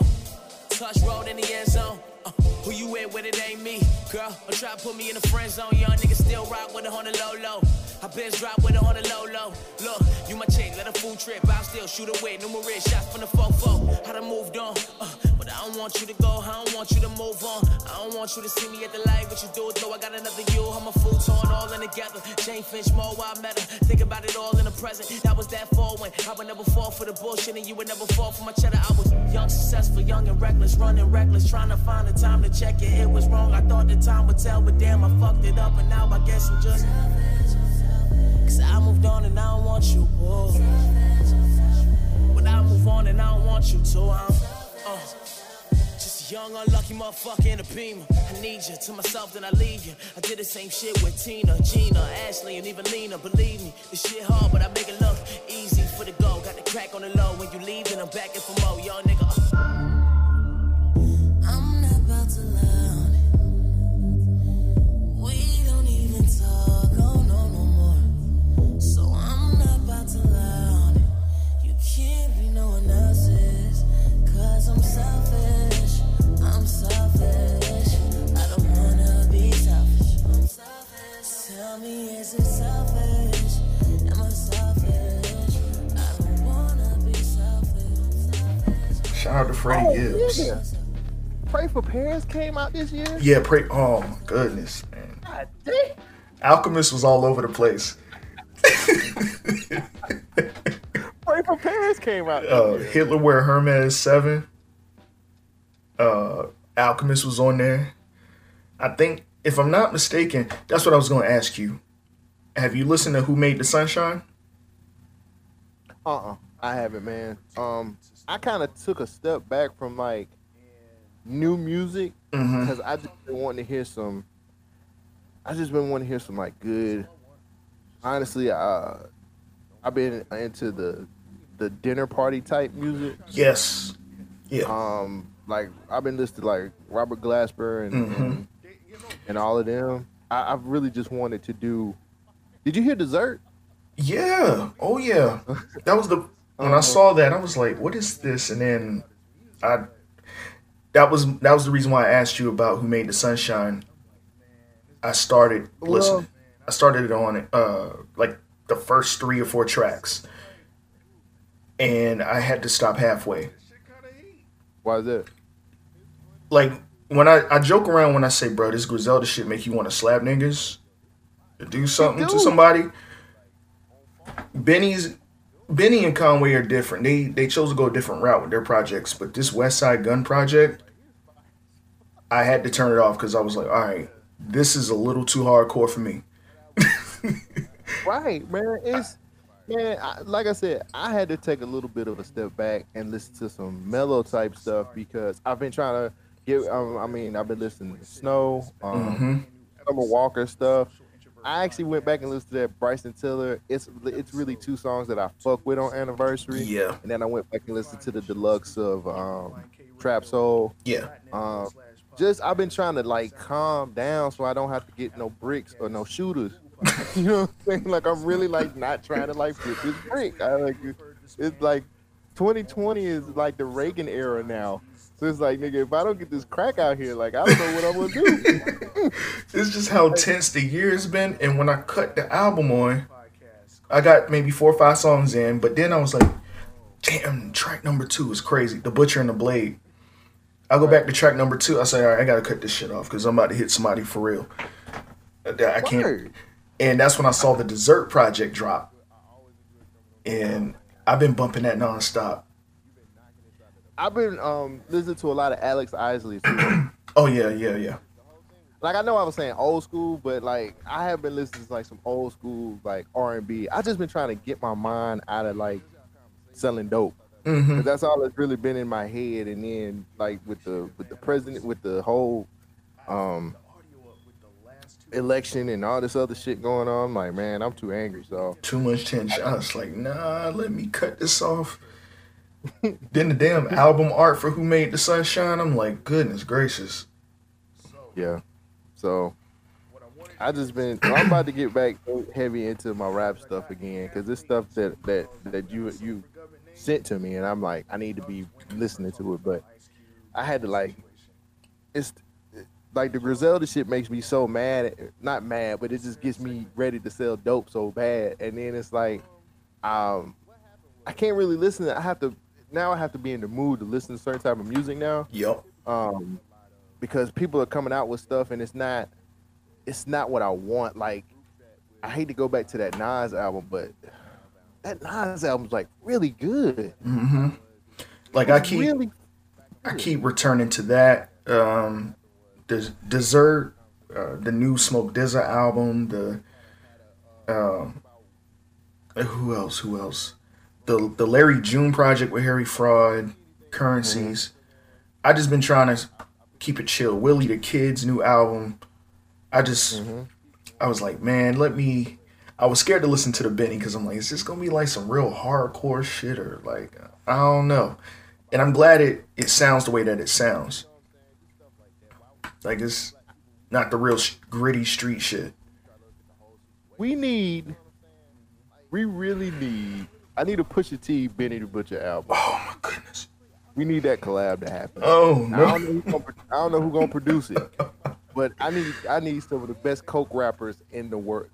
touch road in the end zone. Who you with when it ain't me? Girl, don't try to put me in the friend zone. Young nigga still rock with it on the low low. I been drop with it on the low low. Look, you my chick, let a fool trip. I'll still shoot away numerous shots from the fofo. I done moved on, uh, but I don't want you to go. I don't want you to move on. I don't want you to see me at the light. What you do, though, I got another you. I'm a fool torn all in together. Jane Finch, more while I met her. Think about it all in the present. That was that fall when I would never fall for the bullshit and you would never fall for my cheddar. I was young, successful, young and reckless, running reckless, trying to find the time to check it. It was wrong. I thought the time would tell, but damn, I fucked it up, and now I guess I'm just. Cause I moved on and I don't want you, oh. whoa. But I move on and I don't want you to. I'm young, unlucky motherfucker in a beamer. I need you to myself, then I leave you. I did the same shit with Tina, Gina, Ashley, and even Lena. Believe me, this shit hard, but I make it look easy for the go. Got the crack on the low. When you leave, then I'm back in out to Freddie Gibbs. Yeah. Pray for Paris came out this year. Yeah, pray. Oh my goodness, man. God damn. Alchemist was all over the place. Pray for Paris came out. Uh. Hitler wear Hermes seven. Uh, Alchemist was on there. I think, if I'm not mistaken, that's what I was going to ask you. Have you listened to Who Made the Sunshine? Uh-uh. I haven't, man. Um, I kind of took a step back from like new music Mm-hmm. because I just been wanting to hear some. I just been wanting to hear some like good. Honestly, uh, I've been into the the dinner party type music. Yes. Yeah. Um, like I've been listening to like Robert Glasper and Mhm. and, and all of them. I, I've really just wanted to do. Did you hear Dessert? Yeah. Oh yeah. That was the when I saw that I was like, what is this? And then I that was that was the reason why I asked you about who made the sunshine. I started listening. I started it on uh like the first three or four tracks. And I had to stop halfway. Why is that? Like when I, I joke around when I say, bro, this Griselda shit make you want to slap niggas, to do something to somebody. Benny's Benny and Conway are different. They they chose to go a different route with their projects, but this Westside Gunn project, I had to turn it off because I was like, all right, this is a little too hardcore for me. Right, man. It's man. I, like I said, I had to take a little bit of a step back and listen to some mellow type stuff because I've been trying to get. Um, I mean, I've been listening to Snow, um, hmm Summer Walker stuff. I actually went back and listened to that Bryson Tiller. It's it's really two songs that I fuck with on anniversary. Yeah, And then I went back and listened to the deluxe of um, Trap Soul. yeah, Um, just I've been trying to like calm down so I don't have to get no bricks or no shooters. you know what I'm saying? Like I'm really like not trying to like flip this brick. I like it's like 2020 is like the Reagan era now. So it's like nigga, if I don't get this crack out here, like I don't know what I'm gonna do. it's just how tense the year has been. And when I cut the album on, I got maybe four or five songs in, but then I was like, damn, track number two is crazy. The Butcher and the Blade. I go back to track number two. I say, all right, I gotta cut this shit off because I'm about to hit somebody for real. Uh, I can't. Word. And that's when I saw the Dessert Project drop, and I've been bumping that nonstop. I've been um listening to a lot of Alex Isley too. Oh yeah, yeah, yeah. like I know I was saying old school, but like I have been listening to like some old school like R and B. I just been trying to get my mind out of like selling dope. hmm 'Cause that's all that's really been in my head. And then like with the with the president with the whole um election and all this other shit going on, I'm like man, I'm too angry. So Too much tension. I was like, nah, let me cut this off. then the damn album art for Who Made the Sunshine. I'm like, goodness gracious. yeah, so I just been. I'm about to get back heavy into my rap stuff again because this stuff that that that you you sent to me, and I'm like, I need to be listening to it, but. I had to like, it's like the Griselda shit makes me so mad. Not mad, but it just gets me ready to sell dope so bad. And then it's like, um, I can't really listen. To, I have to now. I have to be in the mood to listen to certain type of music now. Yep. Um, because people are coming out with stuff and it's not, it's not what I want. Like, I hate to go back to that Nas album, but that Nas album's like really good. Mm-hmm. Like I keep really I keep returning to that. Um, the dessert, uh, the new Smoke DZA album, the um, who else? Who else? The the Larry June project with Harry Fraud, Currencies. Mm-hmm. I just been trying to keep it chill. Willie the Kid's new album. I just mm-hmm. I was like, man, let me. I was scared to listen to the Benny because I'm like, is this gonna be like some real hardcore shit or like I don't know. And I'm glad it it sounds the way that it sounds. Like it's not the real sh- gritty street shit. we need, we really need. I need a Pusha T Benny the Butcher album. Oh my goodness. We need that collab to happen. Oh I no. don't know who gonna, I don't know who gonna produce it, but I need I need some of the best coke rappers in the world.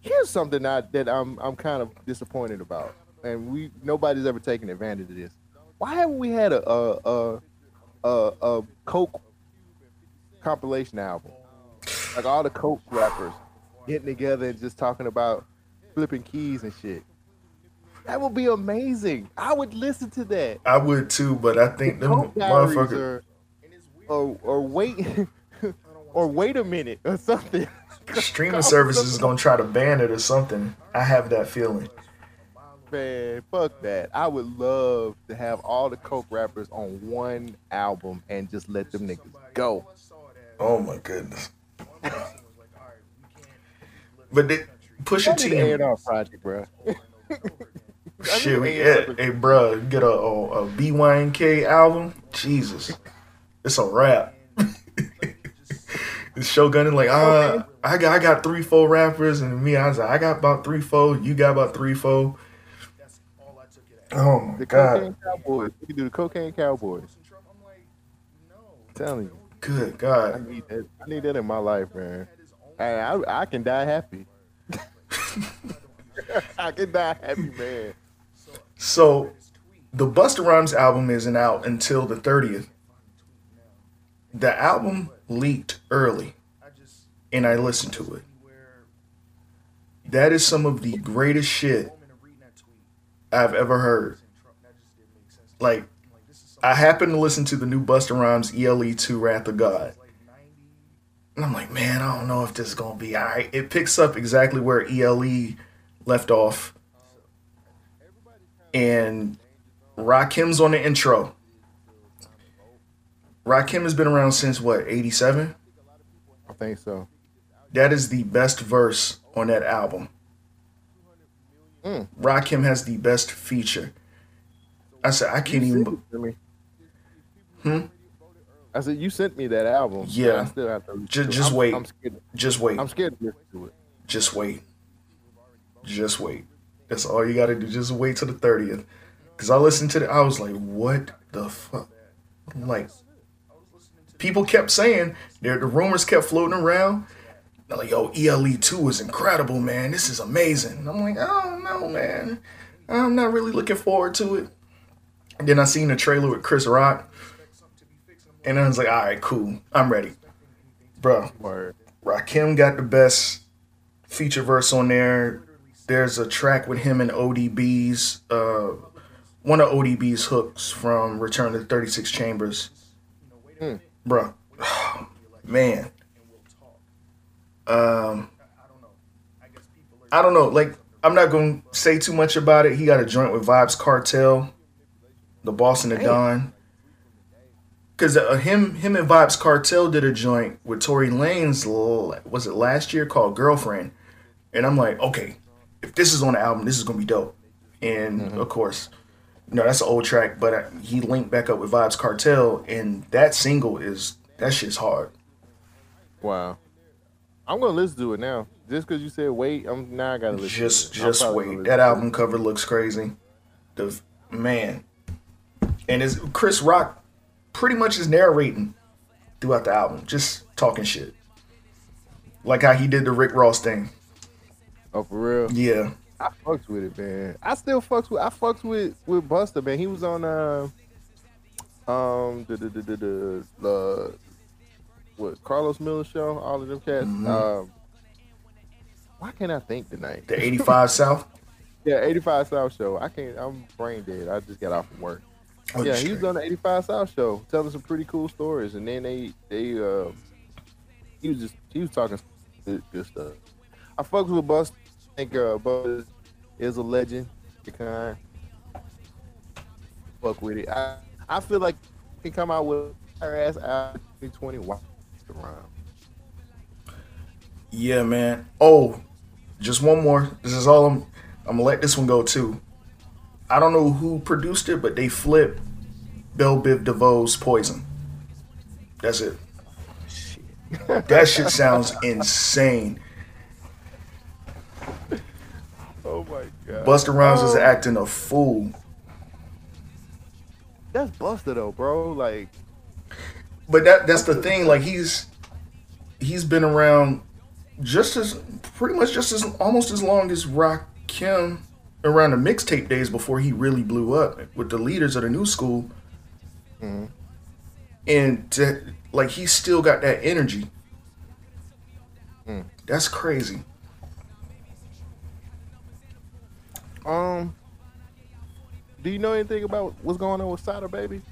Here's something I, that I'm I'm kind of disappointed about, and we nobody's ever taken advantage of this. Why haven't we had a a a, a, a coke compilation album? Like all the coke rappers getting together and just talking about flipping keys and shit. That would be amazing. I would listen to that. I would too, but I think them Coke Diaries motherfuckers. or, or wait or wait a minute or something. Streaming services is gonna try to ban it or something. I have that feeling. Man, fuck that. I would love to have all the coke rappers on one album and just let them niggas go. Oh my goodness. But they, Pusha T, A&R project, bro. shit, we get, hey, bruh, get a, a, a BYNK album. Jesus, it's a wrap. it's Shogun like, uh, I got I got three, four rappers, and me, I was like, I got about three, four. You got about three, four. Oh my The god, cocaine cowboys. We can do the cocaine cowboys. I'm telling you. good God. I need that. I need that in my life, man. And I, I can die happy. I can die happy, man. So, the Busta Rhymes album isn't out until the 30th. The album leaked early, and I listened to it. That is some of the greatest shit I've ever heard. Like, I happened to listen to the new Busta Rhymes ELE2 Wrath of God. And I'm like, man, I don't know if this is going to be alright. It picks up exactly where ELE left off and Rakim's on the intro. Rakim has been around since what, 87? I think so. That is the best verse on that album. Mm. Rakim has the best feature. I said, I can't even. sent it to me. Hmm? I said you sent me that album. Yeah. I still have to. listen Ju- to it. just I'm, wait. I'm scared. Just wait. I'm scared to listen to it. Just wait. Just wait. That's all you gotta do. Just wait till the 30th. Cause I listened to it, I was like, what the fuck? Like, people kept saying, there the rumors kept floating around. They're like, yo, ELE2 is incredible, man. This is amazing. And I'm like, I don't know, man. I'm not really looking forward to it. And then I seen the trailer with Chris Rock. And I was like, all right, cool. I'm ready. Bro, Word. Rakim got the best feature verse on there. There's a track with him and ODB's, uh, one of ODB's hooks from Return to 36 Chambers. Hmm. Bruh. Man. Um, I don't know. Like, I'm not going to say too much about it. He got a joint with Vybz Kartel, the boss and the Don. Cause uh, him, him and Vybz Kartel did a joint with Tory Lanez. Was it last year called Girlfriend? And I'm like, okay, if this is on the album, this is gonna be dope. And of course, you know that's an old track, but uh, he linked back up with Vybz Kartel, and that single is that shit's hard. Wow. I'm gonna listen to it now. Just because you said wait, I'm now I gotta listen. Just, just wait. That album cover looks crazy. The man, and is Chris Rock pretty much is narrating throughout the album, just talking shit. Like how he did the Rick Ross thing. Oh, for real? Yeah. I fucks with it, man. I still fucks with. I fucks with with Busta, man. He was on uh, um, the the the the, the, the what Karlous Miller show. All of them cats. Um, why can't I think tonight? The 85 South. Yeah, 85 South show. I can't. I'm brain dead. I just got off from work. Oh, yeah, he was on the 85 South show, telling some pretty cool stories, and then they they uh, he was just he was talking good, good stuff. I fucks with Bust. I think uh, Bust is a legend. Kind. Fuck with it. I I feel like he can come out with her ass out 2020 around. Yeah, man. Oh, just one more. This is all I'm. I'm gonna let this one go too. I don't know who produced it, but they flipped Bell Biv DeVoe's Poison. That's it. That shit sounds insane. Oh my god. Busta Rhymes is Oh, acting a fool. That's Busta though, bro. Like But that that's the thing. Like he's he's been around just as pretty much just as almost as long as Rock Rakim around the mixtape days before he really blew up with the leaders of the new school. Mm-hmm. And to, like he still got that energy. Mm. That's crazy. Um, do you know anything about what's going on with Sada Baby?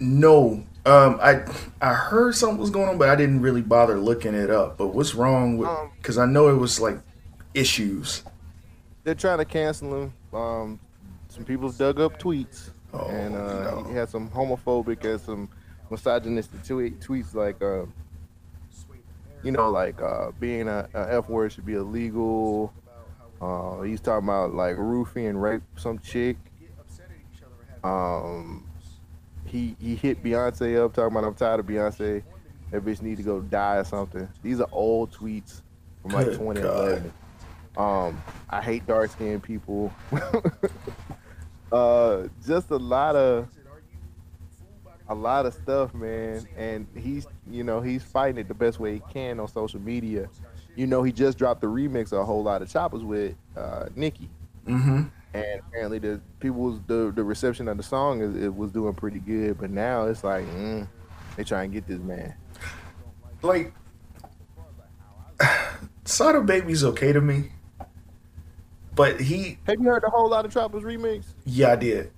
No, um, I I heard something was going on, but I didn't really bother looking it up. But what's wrong with? Um, Because I know it was like issues. They're trying to cancel him. Um, some people dug up tweets, Oh, and uh, no. he had some homophobic and some misogynistic tweet, tweets like, uh, you know, like uh, being a, a F word should be illegal. Uh, he's talking about like roofing and rape some chick. Um, he he hit Beyonce up talking about I'm tired of Beyonce. That bitch need to go die or something. These are old tweets from like Good 2011. Um, I hate dark skinned people. uh, just a lot of a lot of stuff, man. And he's you know he's fighting it the best way he can on social media. You know he just dropped the remix of a whole lot of choppers with uh, Nicki, Mm-hmm. and apparently the people the the reception of the song is it was doing pretty good. But now it's like mm, they try and get this man. like Sada Baby's okay to me. But he Have you heard the whole lot of choppers remix? yeah, I did.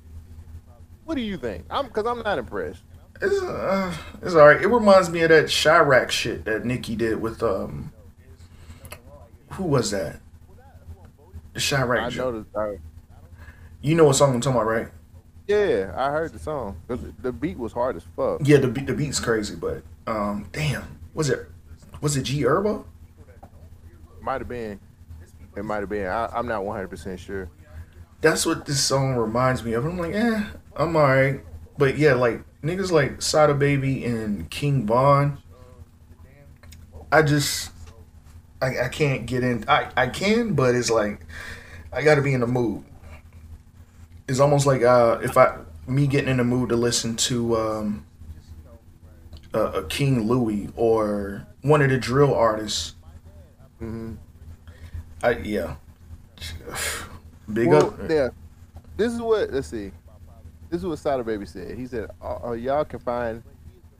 What do you think? I'm because I'm not impressed. It's uh, it's alright. It reminds me of that Chiraq shit that Nicki did with um who was that? The Chiraq I. Uh, You know what song I'm talking about, right? yeah, I heard the song. the beat was hard as fuck. Yeah, the beat the beat's crazy, but um damn. Was it was it G Herbo? Might have been. It might have been. I, I'm not 100 percent sure. That's what this song reminds me of. I'm like, eh, I'm alright. But yeah, like niggas like Sada Baby and King Von. I just I, I can't get in I, I can, but it's like I gotta be in the mood. It's almost like uh if I me getting in the mood to listen to um a, a King Louie or one of the drill artists. hmm I yeah. Big Well, up. yeah. This is what. Let's see. This is what Sada Baby said. He said, uh, uh, "Y'all can find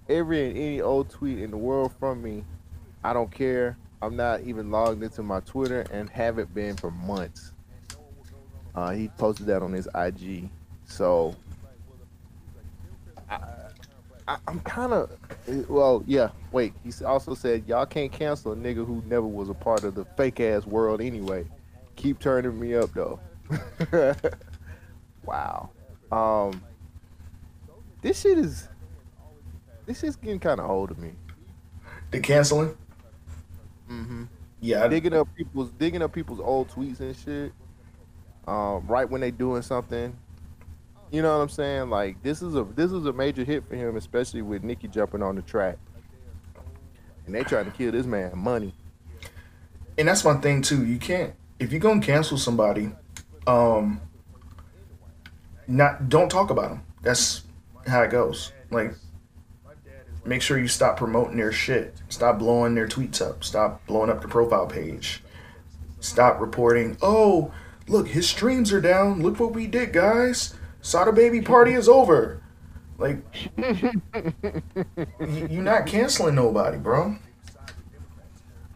every and any old tweet in the world from me. I don't care. I'm not even logged into my Twitter and haven't been for months." Uh, he posted that on his IG. So I, I, I'm kind of well, yeah. Wait, he also said y'all can't cancel a nigga who never was a part of the fake ass world anyway. Keep turning me up though. wow. Um, this shit is this shit's getting kind of old to me. The canceling? Mm-hmm. Yeah, I, Digging up people's digging up people's old tweets and shit. Um, right when they doing something. You know what I'm saying? Like this is a this is a major hit for him, especially with Nicki jumping on the track. And they trying to kill this man money. and that's my thing too. You can't if you're gonna cancel somebody, um, not don't talk about them. That's how it goes. Like, make sure you stop promoting their shit. Stop blowing their tweets up. Stop blowing up the profile page. Stop reporting, oh, look, his streams are down. Look what we did, guys. Sada Baby party is over. Like, you're not canceling nobody, bro.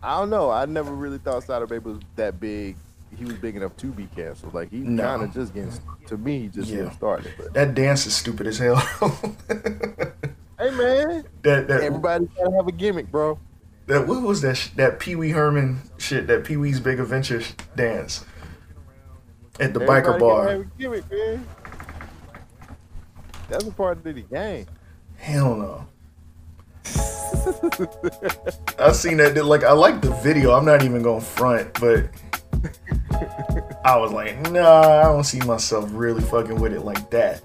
I don't know. I never really thought Sada Baby was that big. He was big enough to be canceled. Like he No. kind of just getting to me, he just Yeah. getting started. But That dance is stupid as hell. hey, man, that that everybody gotta have a gimmick, bro. that what was that sh- that Pee Wee Herman shit? That Pee Wee's Big Adventure sh- dance at the biker Everybody gotta bar. have a gimmick, man. That's a part of the game. Hell no. I seen that. Like I like the video. I'm not even gonna front, but I was like, nah, I don't see myself really fucking with it like that.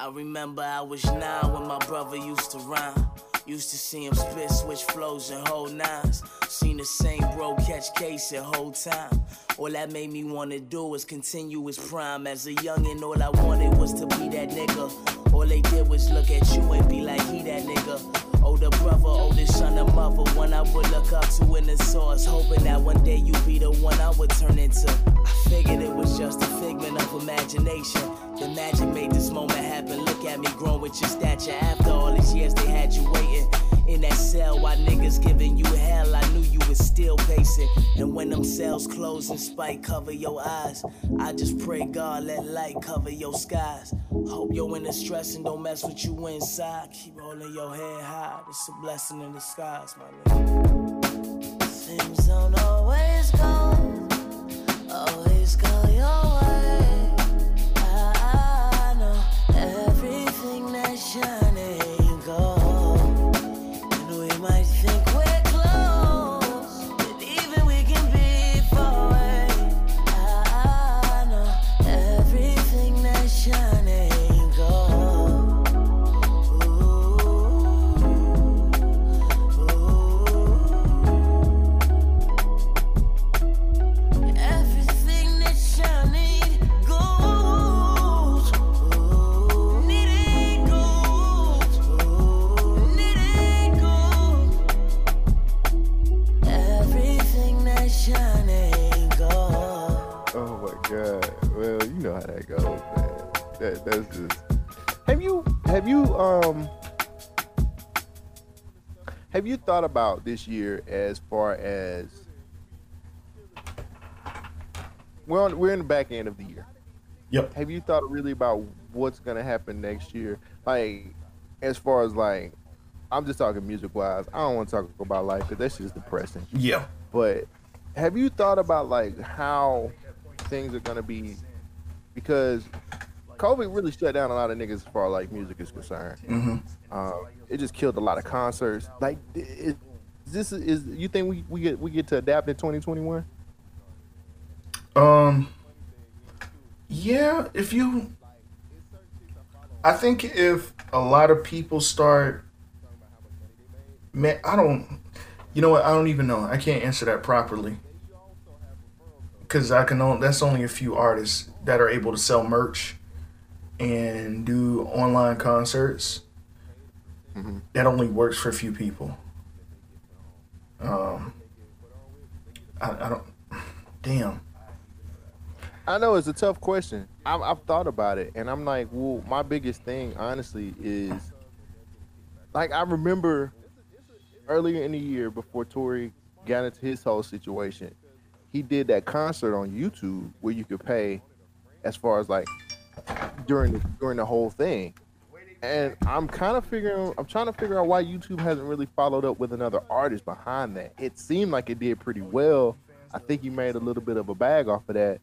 I remember I was nine when my brother used to rhyme. Used to see him spit, switch flows, and hold nines. Seen the same bro catch case the whole time. All that made me wanna do was continue his prime. As a youngin', all I wanted was to be that nigga. All they did was look at you and be like, he that nigga. Older brother, oldest son of mother, one I would look up to in the source. Hoping that one day you'd be the one I would turn into. I figured it was just a figment of imagination. The magic made this moment happen. Look at me growing with your stature. After all these years, they had you waiting. In that cell, while niggas giving you hell, I knew you was still pacing. And when them cells close and spite cover your eyes, I just pray God let light cover your skies. Hope your inner stress and don't mess with you inside. Keep holding your head high. It's a blessing in disguise, my nigga. Things don't always go, always That that's just. Have you have you um have you thought about this year as far as we're on, we're in the back end of the year. Yep. Have you thought really about what's gonna happen next year? Like as far as like I'm just talking music wise. I don't want to talk about life because that's just depressing. Yeah. But have you thought about like how things are gonna be? Because COVID really shut down a lot of niggas as far as like music is concerned. hmm Um, it just killed a lot of concerts. Like, is this is you think we, we get we get to adapt in 2021? Um. Yeah, if you, I think if a lot of people start, man, I don't, you know what? I don't even know. I can't answer that properly. Cause I can only that's only a few artists that are able to sell merch and do online concerts. Mhm. That only works for a few people. Um, I, I don't. Damn. I know it's a tough question. I've, I've thought about it, and I'm like, well, my biggest thing, honestly, is like I remember earlier in the year before Tory got into his whole situation, he did that concert on YouTube where you could pay, as far as like during the during the whole thing. And I'm kind of figuring, I'm trying to figure out why YouTube hasn't really followed up with another artist behind that. It seemed like it did pretty well. I think he made a little bit of a bag off of that.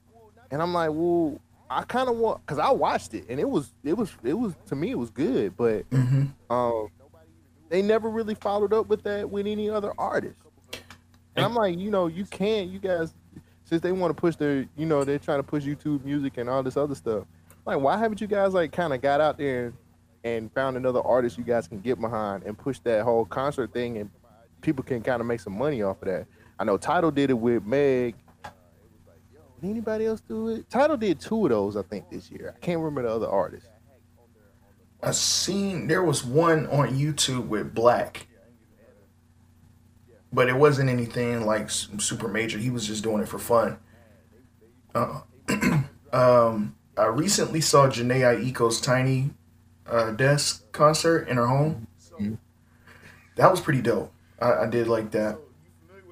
And I'm like, well, I kind of want because I watched it and it was it was it was to me it was good, but hmm um, they never really followed up with that with any other artist. And I'm like, you know, you can't, you guys, since they want to push their, you know, they're trying to push YouTube music and all this other stuff. Like, why haven't you guys like kind of got out there and, found another artist you guys can get behind and push that whole concert thing and people can kind of make some money off of that? I know Tidal did it with Meg. Did anybody else do it? Tidal did two of those, I think, this year. I can't remember the other artist. I seen there was one on YouTube with Black, but it wasn't anything like super major. He was just doing it for fun. Uh, um, I recently saw Jhené Aiko's Tiny uh, Desk concert in her home. That was pretty dope. I, I did like that.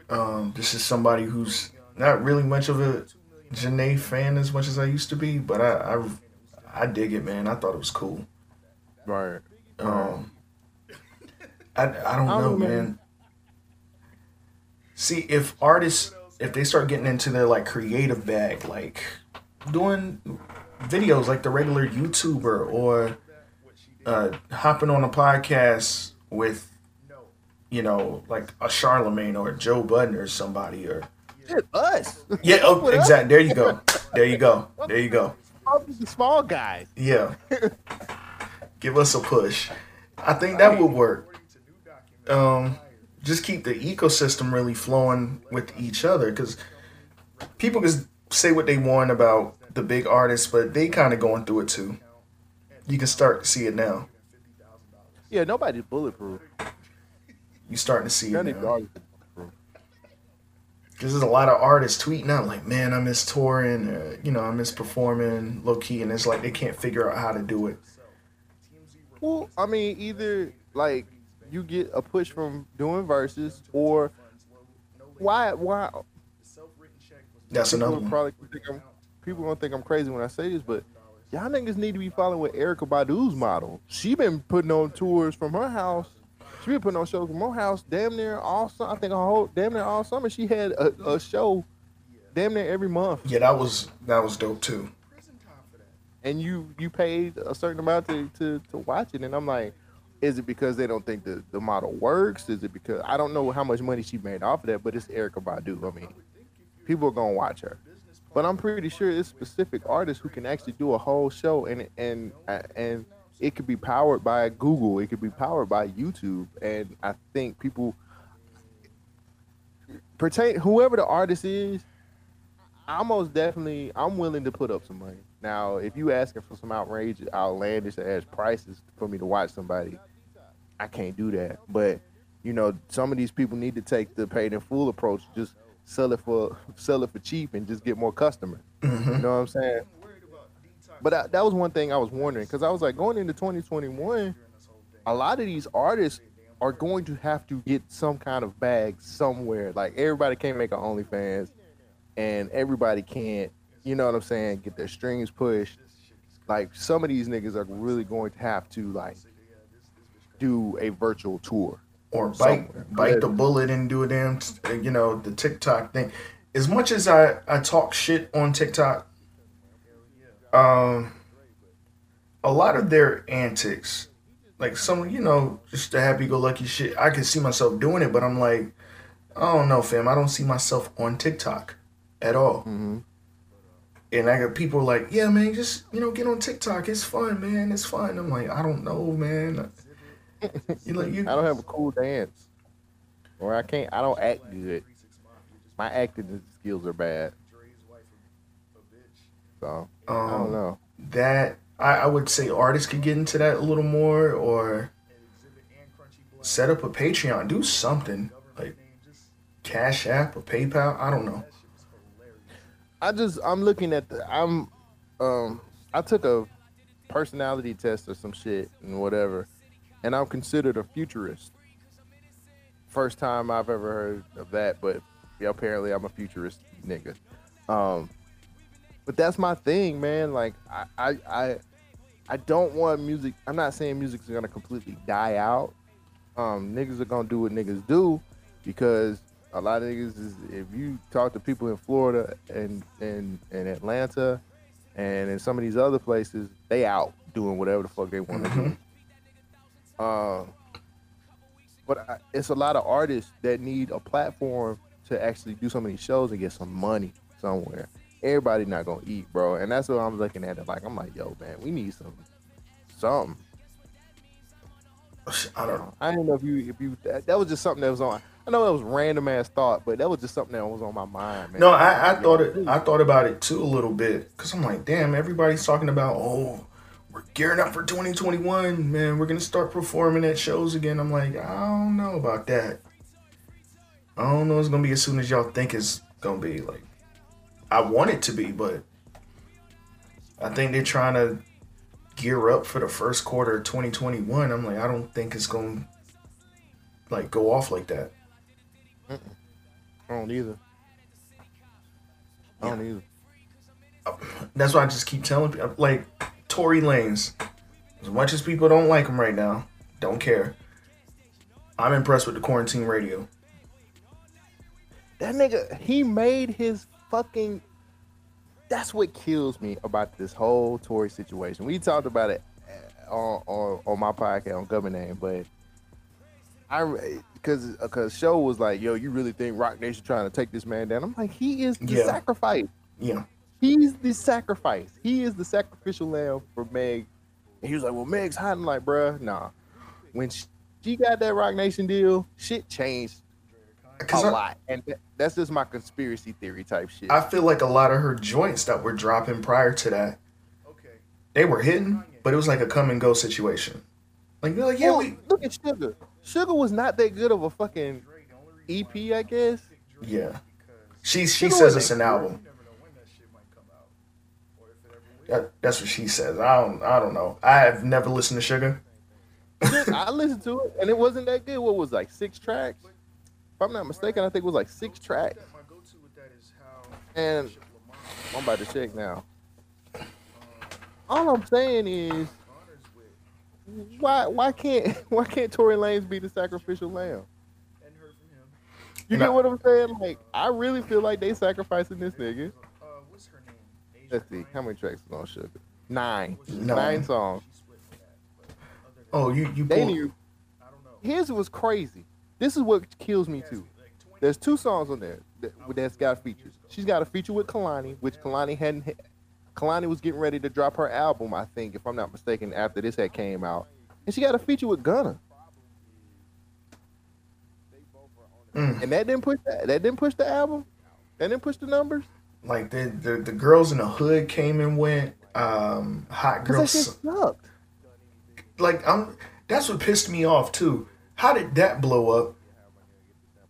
Um, this is somebody who's not really much of a Janae fan as much as I used to be, but I I, I dig it, man. I thought it was cool. Right. Um, I, I don't I don't know. man. See, if artists, if they start getting into their like creative bag, like doing videos like the regular YouTuber or uh, hopping on a podcast with, you know, like a Charlemagne or Joe Budden or somebody or Shit, us. yeah, oh, exactly. There you go. There you go. There you go. I'm a small guy. Yeah. Give us a push. I think that would work. Um, just keep the ecosystem really flowing with each other because people can say what they want about the big artists, but they kind of going through it too. You can start to see it now. Yeah, nobody's bulletproof. You starting to see it None now. artists are bulletproof. Because there's a lot of artists tweeting out like, "Man, I miss touring. Uh, you know, I miss performing low key," and it's like they can't figure out how to do it. Well, I mean, either like you get a push from doing verses, or why? Why? That's another one. Probably people gonna think I'm crazy when I say this, but y'all niggas need to be following with Erykah Badu's model. She been putting on tours from her house. She been putting on shows from her house damn near all summer. I think a whole damn near all summer. She had a, a show damn near every month, Yeah, that was that was dope too. and you you paid a certain amount to to, to watch it. And I'm like, is it because they don't think the, the model works? Is it because I don't know how much money she made off of that? But it's Erica Badu. I mean, people are gonna watch her. But I'm pretty sure it's specific artists who can actually do a whole show and and uh, and it could be powered by Google, it could be powered by YouTube, and I think people pertain whoever the artist is, I'm most definitely I'm willing to put up some money. Now, if you asking for some outrageous, outlandish ass prices for me to watch somebody, I can't do that. But you know, some of these people need to take the paid in full approach. Just sell it for sell it for cheap and just get more customers. You know what I'm saying? But I, that was one thing I was wondering because I was like going into 2021, a lot of these artists are going to have to get some kind of bag somewhere. Like everybody can't make an OnlyFans, and everybody can't, you know what I'm saying, get their strings pushed. Like some of these niggas are really going to have to like do a virtual tour. Or bite somewhere. bite the bullet and do a damn you know the TikTok thing. As much as I I talk shit on TikTok, um, a lot of their antics, like some you know just the happy go lucky shit, I can see myself doing it, but I'm like, I don't know, fam. I don't see myself on TikTok at all. Mm-hmm. And I got people like, yeah, man, just you know, get on TikTok. It's fun, man. It's fun. I'm like, I don't know, man. You I don't have a cool dance, or I can't. I don't act good. My acting skills are bad. So I um, don't know. that I, I would say artists could get into that a little more or set up a Patreon, do something like Cash App or PayPal. I don't know. I just I'm looking at the I'm um I took a personality test or some shit and whatever, and I'm considered a futurist. First time I've ever heard of that, but yeah, apparently I'm a futurist nigga. Um, but that's my thing, man. Like I I I, I don't want music. I'm not saying music's gonna completely die out. Um, niggas are gonna do what niggas do because a lot of niggas is if you talk to people in Florida and and, and Atlanta and in some of these other places, they out doing whatever the fuck they want to do. Uh, but I, it's a lot of artists that need a platform to actually do some of these shows and get some money somewhere. Everybody not gonna eat, bro, and that's what I'm looking at. It like I'm like, yo, man, we need some something. I don't know. I don't know if you if you that, that was just something that was on. I know that was random ass thought, but that was just something that was on my mind, man. No, I, I thought it. I thought about it too a little bit because I'm like, damn, everybody's talking about oh, we're gearing up for 2021, man. We're gonna start performing at shows again. I'm like, I don't know about that. I don't know it's gonna be as soon as y'all think it's gonna be. Like, I want it to be, but I think they're trying to gear up for the first quarter of 2021. I'm like, I don't think it's gonna like go off like that. I don't either. I don't either. Uh, that's why I just keep telling people, like Tory Lanez. As much as people don't like him right now, don't care. I'm impressed with the quarantine radio. That nigga, he made his fucking. That's what kills me about this whole Tory situation. We talked about it uh, on on, on my podcast on Government Name, but I because because show was like, yo, you really think Roc Nation trying to take this man down? I'm like, he is the Yeah. sacrifice. Yeah, He's the sacrifice. He is the sacrificial lamb for Meg. And he was like, well, Meg's hiding. Like, bruh, nah. When she, got that Roc Nation deal, shit changed a because lot, and th- that's just my conspiracy theory type shit. I feel like a lot of her joints that were dropping prior to that, okay, they were hitting, but it was like a come and go situation. Like they're like, yeah, Well, we, look at Sugar. Sugar was not that good of a fucking EP, I guess. yeah. She she Sugar says it's an album. That, that's what she says. I don't I don't know. I have never listened to Sugar. I listened to it, and it wasn't that good. What was like six tracks? If I'm not mistaken, I think it was like six tracks. And I'm about to check now. All I'm saying is, why why can't why can't Tory Lanez be the sacrificial lamb? You get what I'm saying? Like, I really feel like they sacrificing this nigga. Let's see, how many tracks is on Sugar? Nine. Nine. Nine songs. Oh, you you They knew. Here's what's crazy. This is what kills me too. There's two songs on there that, that's got features. She's got a feature with Kehlani, which Kehlani hadn't. Kehlani was getting ready to drop her album, I think, if I'm not mistaken, after this had came out, and she got a feature with Gunna, Mm. and that didn't push that. That didn't push the album. That didn't push the numbers. Like the, the the girls in the hood came and went. Um, hot Cause that shit girls. sucked. Like I'm. That's what pissed me off too. How did that blow up?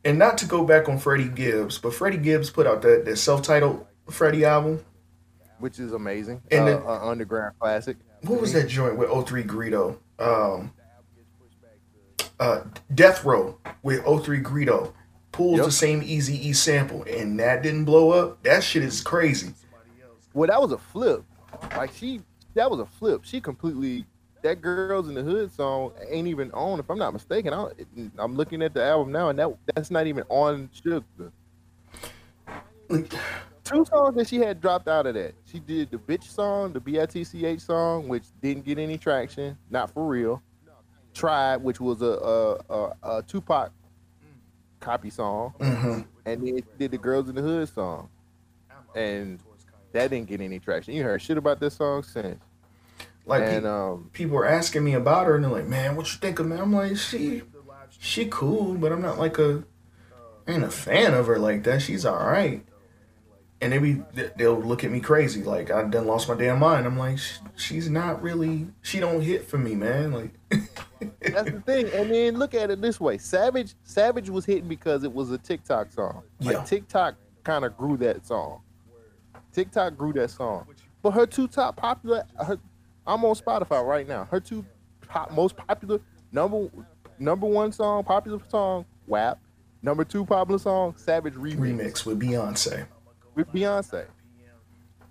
And not to go back on Freddie Gibbs, but Freddie Gibbs put out that, that self-titled Freddie album. Which is amazing. And uh, then- uh, underground classic. What was that joint with 03 Greedo? Um, uh, Death Row with 03 Greedo pulls Yep. the same Easy E sample, and that didn't blow up. That shit is crazy. Well, that was a flip. Like she, that was a flip. She completely. That "Girls in the Hood" song ain't even on. If I'm not mistaken, I, I'm looking at the album now, and that that's not even on Sugar. Two songs that she had dropped out of that. She did the "Bitch" song, the B-I-T-C-H song, which didn't get any traction. Not for real. Tried, which was a a, a, a Tupac copy song, mhm. and then did the "Girls in the Hood" song, and that didn't get any traction. You heard shit about this song since. Like and um, people were asking me about her, and they're like, "Man, what you think of me?" I'm like, "She, she cool, but I'm not like a, ain't a fan of her like that. She's all right." And they be they'll look at me crazy, like I done lost my damn mind. I'm like, she's not really, she don't hit for me, man. Like, that's the thing. And then look at it this way: Savage, Savage was hitting because it was a TikTok song. Like Yeah. TikTok kind of grew that song. TikTok grew that song. But her two top popular, her, I'm on Spotify right now. Her two pop, most popular number number one song, popular song, WAP. Number two popular song, Savage remix, remix with Beyonce. With Beyonce.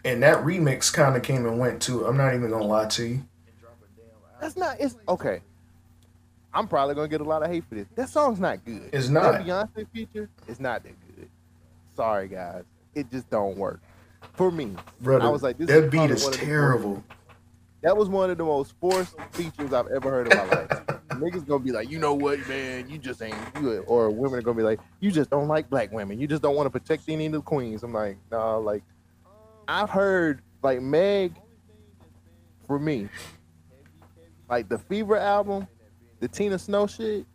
And that remix kind of came and went too. I'm not even gonna lie to you. That's not. It's okay. I'm probably gonna get a lot of hate for this. That song's not good. It's That not. Beyonce feature It's not that good. Sorry, guys. It just don't work for me. Brother, I was like, this that is beat is one of the terrible. That was one of the most forced features I've ever heard in my life. Niggas gonna be like, you know what, man, you just ain't good. Or women are gonna be like, you just don't like black women. You just don't want to protect any of the queens. I'm like, nah, like I've heard like Meg for me, like the Fever album, the Tina Snow shit,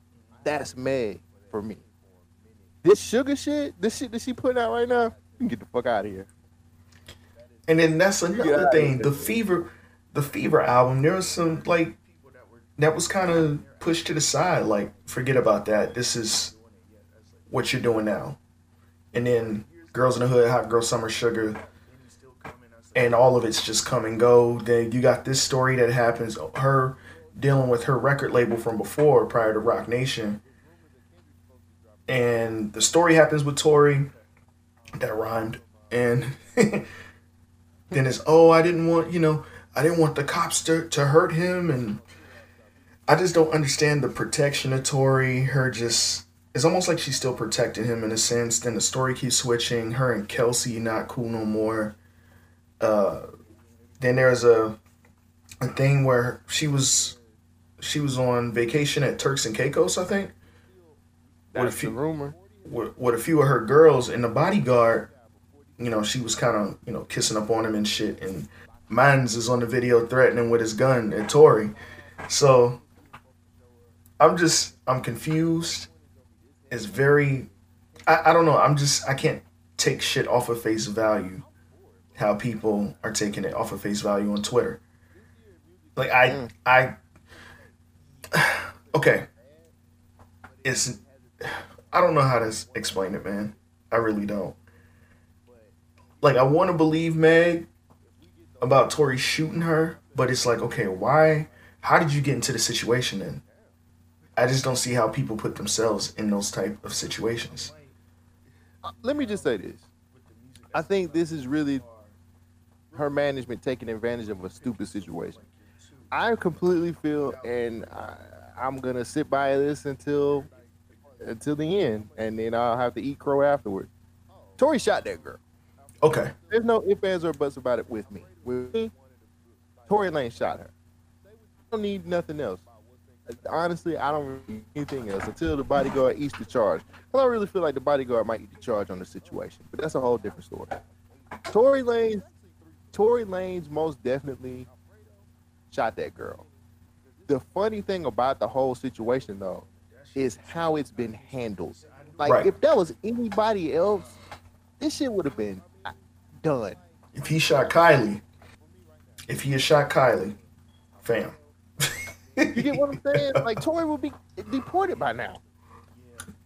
that's Meg for me. This sugar shit, this shit that she putting out right now, you can get the fuck out of here. And then that's another thing. The fever, the Fever album, there was some like that was kind of pushed to the side. Like, forget about that. This is what you're doing now. And then Girls in the Hood, Hot Girl Summer Sugar, and all of it's just come and go. Then you got this story that happens, her dealing with her record label from before, prior to Roc Nation. And the story happens with Tory. That rhymed. And then it's, oh, I didn't want, you know, I didn't want the cops to, to hurt him. And I just don't understand the protection of Tory. Her just, it's almost like she's still protecting him in a sense. Then the story keeps switching. Her and Kelsey not cool no more. Uh, then there's a a thing where she was she was on vacation at Turks and Caicos, I think. With a That's the few rumor. with, with a few of her girls and the bodyguard, you know, she was kind of, you know, kissing up on him and shit. And Mines is on the video threatening with his gun at Tory. So I'm just, I'm confused. It's very, I, I don't know. I'm just, I can't take shit off of face value. How people are taking it off of face value on Twitter. Like I, hmm. I, okay. It's I don't know how to explain it, man. I really don't. Like, I want to believe Meg about Tory shooting her, but it's like, okay, why? How did you get into the situation then? I just don't see how people put themselves in those type of situations. Uh, let me just say this. I think this is really her management taking advantage of a stupid situation. I completely feel, and I, I'm gonna sit by this until until the end, and then I'll have to eat crow afterwards. Tory shot that girl. Okay, There's no ifs, ands, or buts about it with me. With me, Tory Lane shot her. I don't need nothing else. Honestly, I don't need anything else until the bodyguard eats the charge. I don't really feel like the bodyguard might eat the charge on the situation, but that's a whole different story. Tory Lane, Tory Lanez most definitely shot that girl. The funny thing about the whole situation, though, is how it's been handled. Like, Right. if that was anybody else, this shit would have been done. if he shot Kylie, if he had shot Kylie, fam. You get what I'm saying? Like Tory would be deported by now.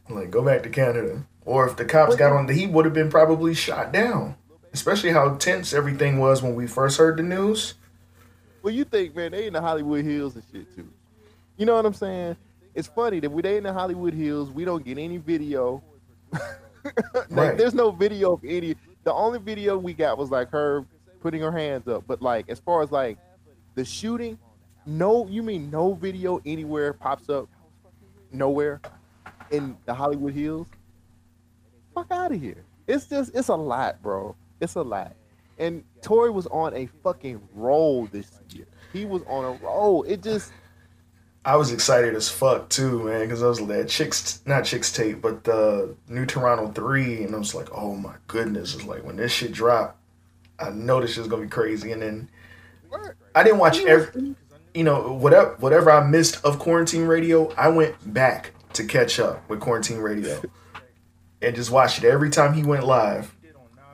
Like, go back to Canada. Or if the cops got on the, he would have been probably shot down. Especially how tense everything was when we first heard the news. Well, you think, man, they in the Hollywood Hills and shit too. You know what I'm saying? It's funny that we they in the Hollywood Hills, we don't get any video. like, Right. There's no video of any. The only video we got was like her putting her hands up. But like, as far as like the shooting, no, you mean no video anywhere pops up, nowhere in the Hollywood Hills? Fuck out of here. It's just, it's a lot, bro. It's a lot. And Tory was on a fucking roll this year. He was on a roll. It just, I was excited as fuck too, man, because I was that chicks, not Chixtape, but the New Toronto three, and I was like, oh my goodness, it's like when this shit dropped, I know this shit's gonna be crazy, and then I didn't watch every, you know, whatever whatever I missed of quarantine radio, I went back to catch up with quarantine radio, and just watched it every time he went live.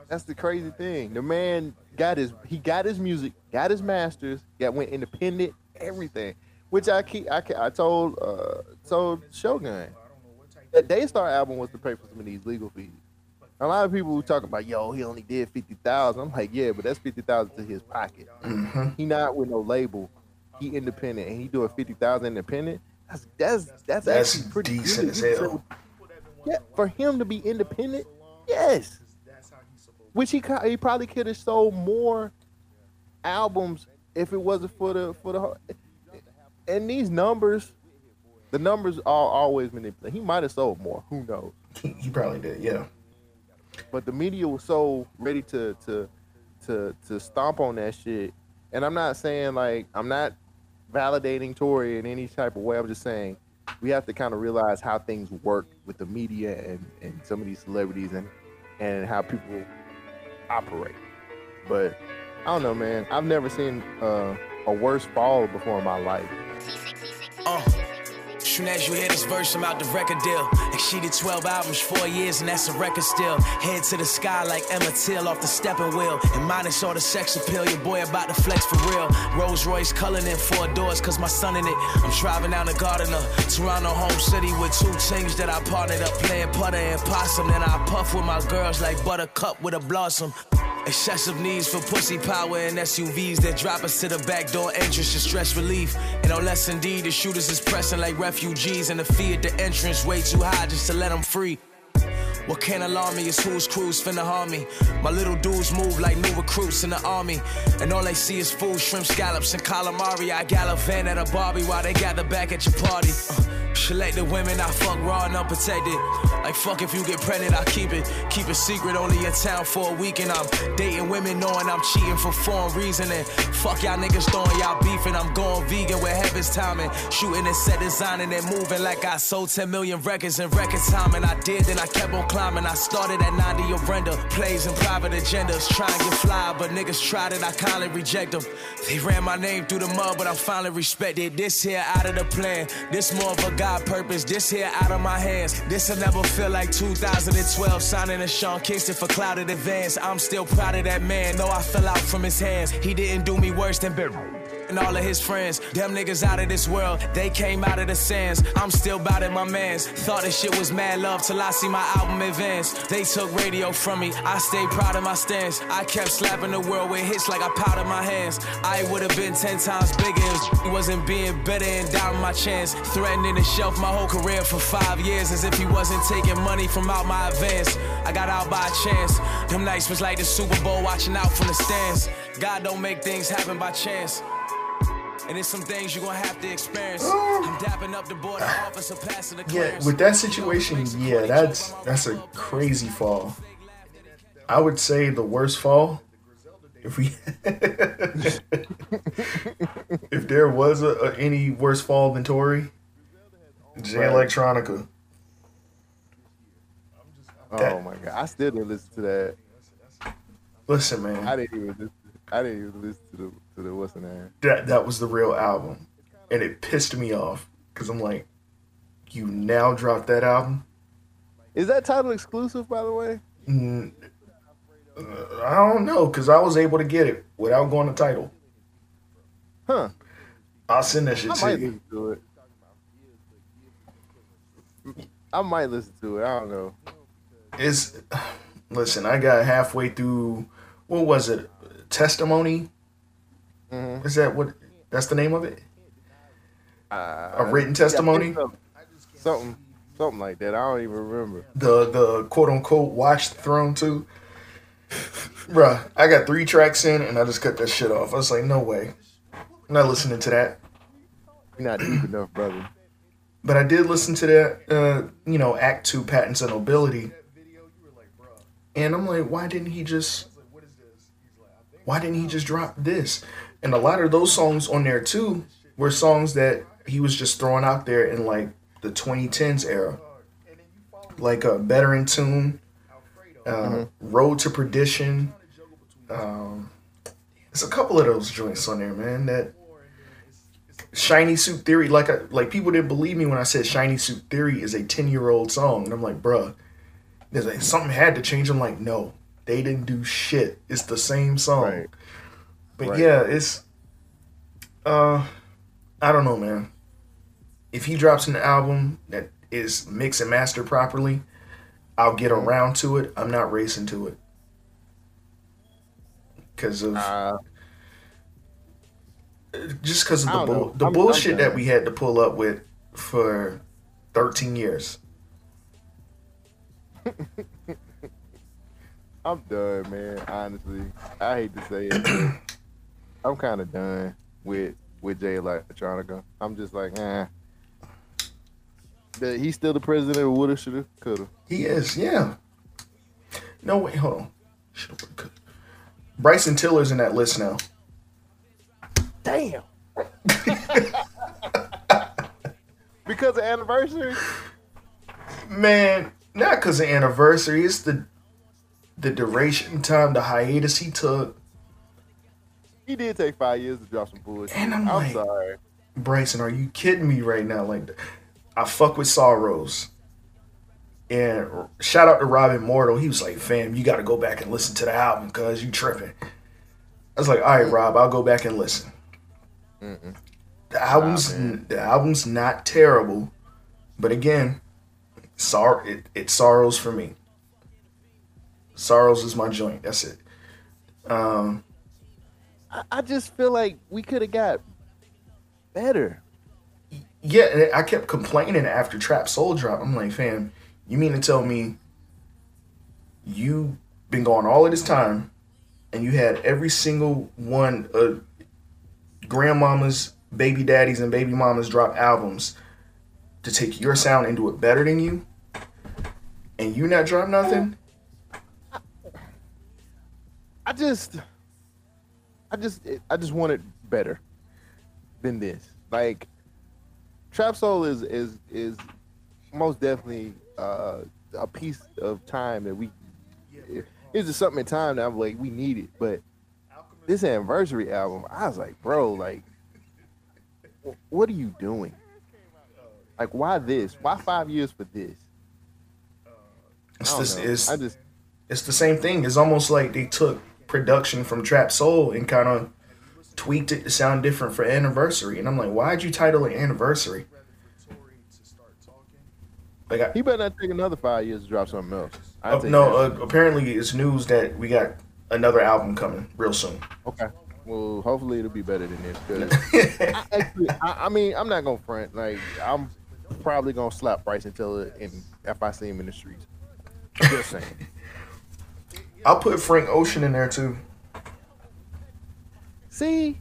that's the crazy thing. The man got his, he got his music, got his masters, got went independent, everything. Which I keep, I, I told, uh, told Shogun that Daystar album was to pay for some of these legal fees. A lot of people were talking about, yo, he only did fifty thousand. I'm like, yeah, but that's fifty thousand to his pocket. hmm He not with no label. He independent, and he doing fifty thousand independent. That's that's that's, That's actually pretty decent good. as hell. Yeah, for him to be independent, yes. Which he he probably could have sold more albums if it wasn't for the for the. And these numbers, the numbers are always manipulated. He might have sold more. Who knows? He probably did, yeah. but the media was so ready to to to to stomp on that shit. And I'm not saying like I'm not validating Tory in any type of way. I'm just saying we have to kind of realize how things work with the media and, and some of these celebrities and and how people operate. But I don't know, man. I've never seen uh, a worse fall before in my life. Uh, soon as you hear this verse, I'm out the record deal. Like she did 12 albums, four years, and that's a record still. Head to the sky like Emma Till off the stepping wheel. And minus all the sex appeal, your boy about to flex for real. Rolls Royce culling in four doors, cause my son in it. I'm driving down the Gardiner, Toronto home city with two things that I partnered up, playing putter and possum. Then I puff with my girls like buttercup with a blossom. Excessive needs for pussy power and SUVs that drop us to the back door entrance to stress relief. And unless less indeed, the shooters is pressing like refugees, and the fee at the entrance way too high just to let them free. What can't alarm me is whose crews finna harm me. My little dudes move like new recruits in the army. And all they see is food, shrimp, scallops, and calamari. I gallivant at a Barbie while they gather back at your party. Uh, select the women I fuck raw and unprotected. Like fuck if you get pregnant, I keep it. Keep it secret, only in town for a week. And I'm dating women knowing I'm cheating for foreign reason. And fuck y'all niggas throwing y'all beef. And I'm going vegan with heaven's timing. Shooting and set designing and moving like I sold 10 million records in record time. And I did, then I kept on climbing. I started at 90 of render. Plays and private agendas. Try and get fly, but niggas tried it, I kindly reject them. They ran my name through the mud, but I'm finally respected. This here out of the plan. This more of a God purpose. This here out of my hands. This'll never feel like 2012. Signing a Sean Kingston for clouded advance. I'm still proud of that man, though I fell out from his hands. He didn't do me worse than Bill and all of his friends. Them niggas out of this world, they came out of the sands. I'm still bout it, my mans. Thought this shit was mad love till I see my album advance. They took radio from me, I stayed proud of my stance. I kept slapping the world with hits like I powdered my hands. I would have been 10 times bigger if he wasn't being better and down my chance. Threatening to shelf my whole career for five years as if he wasn't taking money from out my advance. I got out by chance. Them nights was like the Super Bowl watching out from the stands. God don't make things happen by chance. And it's some things you're gonna have to experience. I'm dapping up the border officer, passing the Yeah, with that situation, yeah, that's that's a crazy fall. I would say the worst fall. If we, if there was a, a- any worse fall than Tory, J Right. Electronica. Oh that- Oh my god, I still didn't listen to that. Listen, man. I man, didn't even listen. I didn't even listen to the to the what's the name. that that was the real album, and it pissed me off because I'm like, you now dropped that album. Is that Tidal exclusive, by the way? Mm, I don't know because I was able to get it without going to Tidal. Huh? I'll send that shit I to might you. listen to it. I might listen to it. I don't know. It's listen. I got halfway through. What was it? Testimony. Mhm. Is that what? That's the name of it. Uh, A written testimony. something, something, something like that. I don't even remember. The the quote unquote watch throne too. Bruh, I got three tracks in and I just cut that shit off. I was like, no way. I'm not listening to that. You're not deep enough, brother. But I did listen to that, uh, you know, Act Two, Patents and Nobility, and I'm like, why didn't he just? Why didn't he just drop this? And a lot of those songs on there too were songs that he was just throwing out there in like the 2010s era, like a Better in Tune, uh, Road to Perdition. Um, there's a couple of those joints on there, man. That Shiny Suit Theory, like I, like people didn't believe me when I said Shiny Suit Theory is a 10 year old song. And I'm like, bruh, there's like something had to change. I'm like, no, they didn't do shit. It's the same song. Right. But Right. yeah, it's uh I don't know, man. If he drops an album that is mixed and mastered properly, I'll get Mm-hmm. around to it. I'm not racing to it. Cause of Uh, just because of the bull, the I'm- bullshit that we had to pull up with for 13 years. I'm done, man. Honestly, I hate to say it. but I'm kind of done with with Jay Electronica. I'm just like, eh. But he's still the president of woulda, shoulda, coulda. He is, yeah. No wait, hold on. Should've put- Bryson Tiller's in that list now. Damn. because of anniversary. Man, not because of anniversary. It's the the duration time, the hiatus he took. He did take five years to drop some bullshit. And I'm I'm like- sorry. Bryson, are you kidding me right now? Like, I fuck with Sorrows. And shout out to Robin Mortal. He was like, fam, you got to go back and listen to the album because you tripping. I was like, all right, Rob, I'll go back and listen. The album's the album's not terrible, but again, sor- it, it sorrows for me. Sorrows is my joint. That's it. Um, I, I just feel like we could have got better. yeah, I kept complaining after Trap Soul drop. I'm like, fam, you mean to tell me you been going all of this time and you had every single one of grandmamas, baby daddies, and baby mamas drop albums to take your sound and do it better than you, and you not drop nothing? I just, I just, I just wanted better than this. Like, Trap Soul is is is most definitely uh, a piece of time that we. It's just something in time that I'm like we need it, but this anniversary album, I was like, bro, like, what are you doing? Like, why this? Why five years for this? It's, this, it's, I just it's the same thing. It's almost like they took production from Trap Soul and kind of tweaked it to sound different for Anniversary. And I'm like, why'd you title it Anniversary? Like, I, he better not take another five years to drop something else. I oh, no, uh, apparently it's news that we got another album coming real soon. Okay. Well, hopefully it'll be better than this. 'cause I, actually, I, I mean, I'm not gonna front. Like, I'm probably gonna slap Bryson Tiller, and if I see him in the streets. Just saying. I'll put Frank Ocean in there too. See,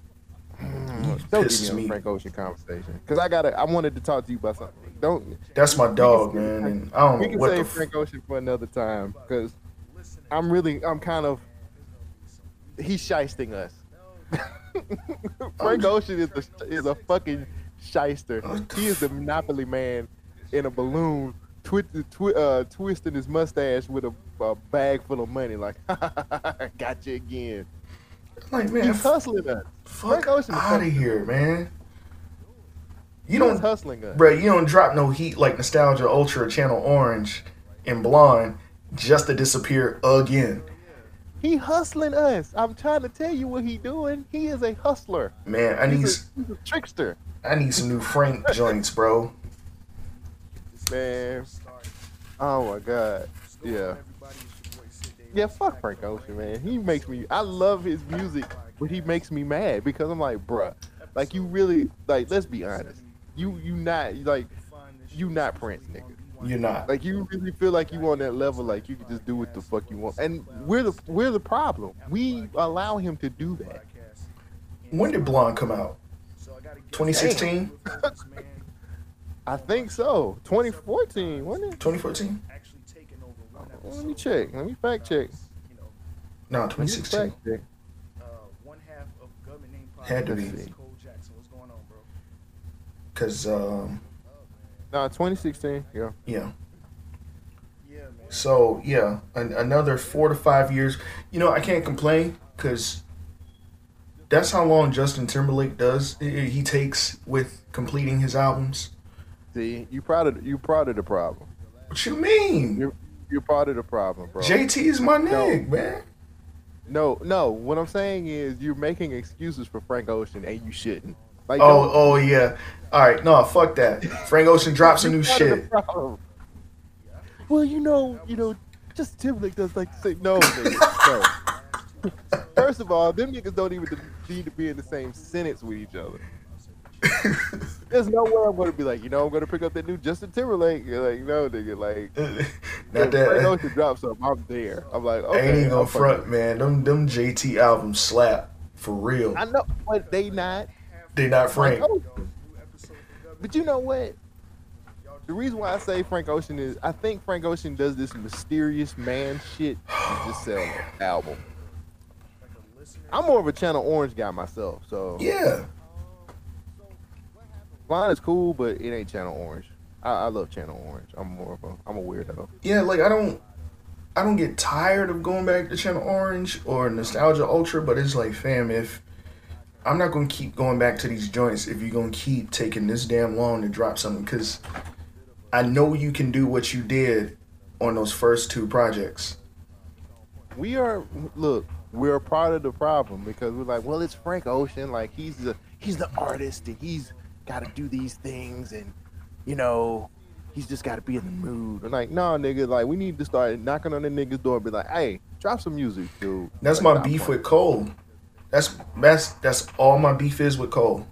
mm, don't get pisses me on me. the Frank Ocean conversation because I gotta. I wanted to talk to you about something. Don't. That's my dog, man. And I don't We can what the f- Frank Ocean for another time because I'm really. I'm kind of. He's shysting us. Frank Ocean is a is a fucking shyster. He is the monopoly man in a balloon, twi- twi- uh, twisting his mustache with a, a bag full of money. Like, got you again. like, man, He's hustling us. fuck Frank Ocean is out of here, man. You don't hustling us. Bro, you don't drop no heat like Nostalgia Ultra, Channel Orange, and Blonde just to disappear again. He hustling us. I'm trying to tell you what he doing. He is a hustler. Man, I need He's a, he's a trickster. I need some new Frank joints, bro. Man. Oh my god. Yeah. Yeah, fuck Frank Ocean, man. He makes me I love his music, but he makes me mad because I'm like, bruh, like you really like let's be honest. You you not like you not Prince, nigga. You're not. Like you really feel like you on that level, like you can just do what the fuck you want. And we're the we're the problem. We allow him to do that. When did Blonde come out? 2016? I think so. 2014, wasn't it? 2014? Let me check. Let me fact check. No, 2016. fact. Had to be. Because, um, No, 2016. Yeah. yeah. So, yeah, an- another four to five years. You know, I can't complain because that's how long Justin Timberlake does. He takes with completing his albums. See, you part of you part of the problem. What you mean? You're you're part of the problem, bro. JT is my nigga, man. no, no. What I'm saying is you're making excuses for Frank Ocean, and you shouldn't. Like, Oh, don't- oh yeah. All right, no, fuck that. Frank Ocean drops some new you're of the shit. problem. Well, you know, you know, just Timberlake does like to say no, no. First of all, them niggas don't even need to be in the same sentence with each other. There's no way I'm gonna be like, you know, I'm gonna pick up that new Justin Timberlake. You're like, no, nigga, like, Not if Frank that. Uh, Ocean drops something, I'm there. I'm like, okay. Ain't even gonna front, man. Them them JT albums slap for real. I know, but they not They not Frank. But you know what? The reason why I say Frank Ocean is I think Frank Ocean does this mysterious man shit to oh, just sell an album. I'm more of a Channel Orange guy myself, so Yeah. Line is cool, but it ain't Channel Orange. I, I love Channel Orange. I'm more of a I'm a weirdo. Yeah, like I don't I don't get tired of going back to Channel Orange or Nostalgia Ultra, but it's like, fam, if I'm not gonna keep going back to these joints if you're gonna keep taking this damn long to drop something, because I know you can do what you did on those first two projects. we are look we're a part of the problem because we're like well it's frank ocean like he's the he's the artist and he's got to do these things and you know he's just got to be in the mood and like no nigga like we need to start knocking on the niggas door and be like hey drop some music dude That's Like, my beef playing. with Cole. That's that's that's all my beef is with Cole.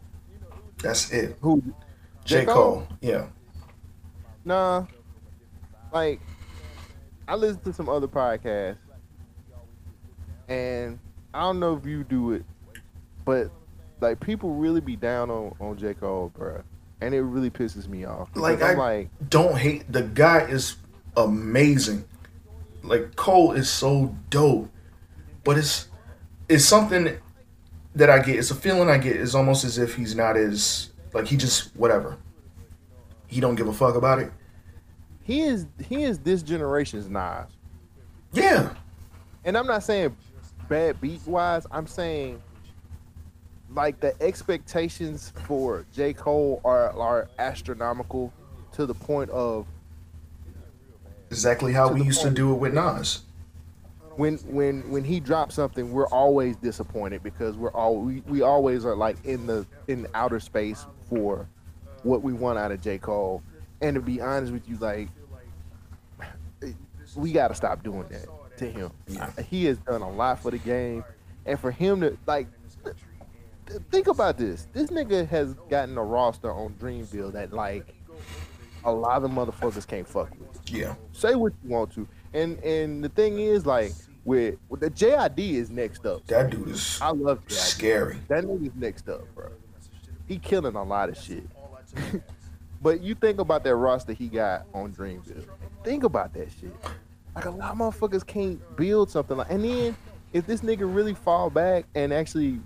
That's it. who J. J. Cole. Cole? Yeah. nah like i listen to some other podcasts and i don't know if you do it but like people really be down on on j cole bruh and it really pisses me off Like, i'm I- like Don't hate the guy is amazing. Like Cole is so dope. But it's it's something that I get. It's a feeling I get. It's almost as if he's not as like he just whatever. He don't give a fuck about it. he is he is this generation's Nas. Yeah. And I'm not saying bad beat wise, I'm saying like the expectations for J. Cole are are astronomical to the point of Exactly how we used to do it with Nas. when when when he drops something, we're always disappointed because we're all we, we always are like in the in outer space for what we want out of J. Cole. And to be honest with you, like we gotta stop doing that to him. He has done a lot for the game. And for him to like think about this. This nigga has gotten a roster on Dreamville that like a lot of motherfuckers can't fuck with Yeah. say what you want to. And and the thing is, like, with, with the JID is next up. That dude is I love JID. scary. That nigga's next up, bro. He killing a lot of shit. but you think about that roster he got on Dreamville. Think about that shit. Like a lot of motherfuckers can't build something like. And then if this nigga really fall back and actually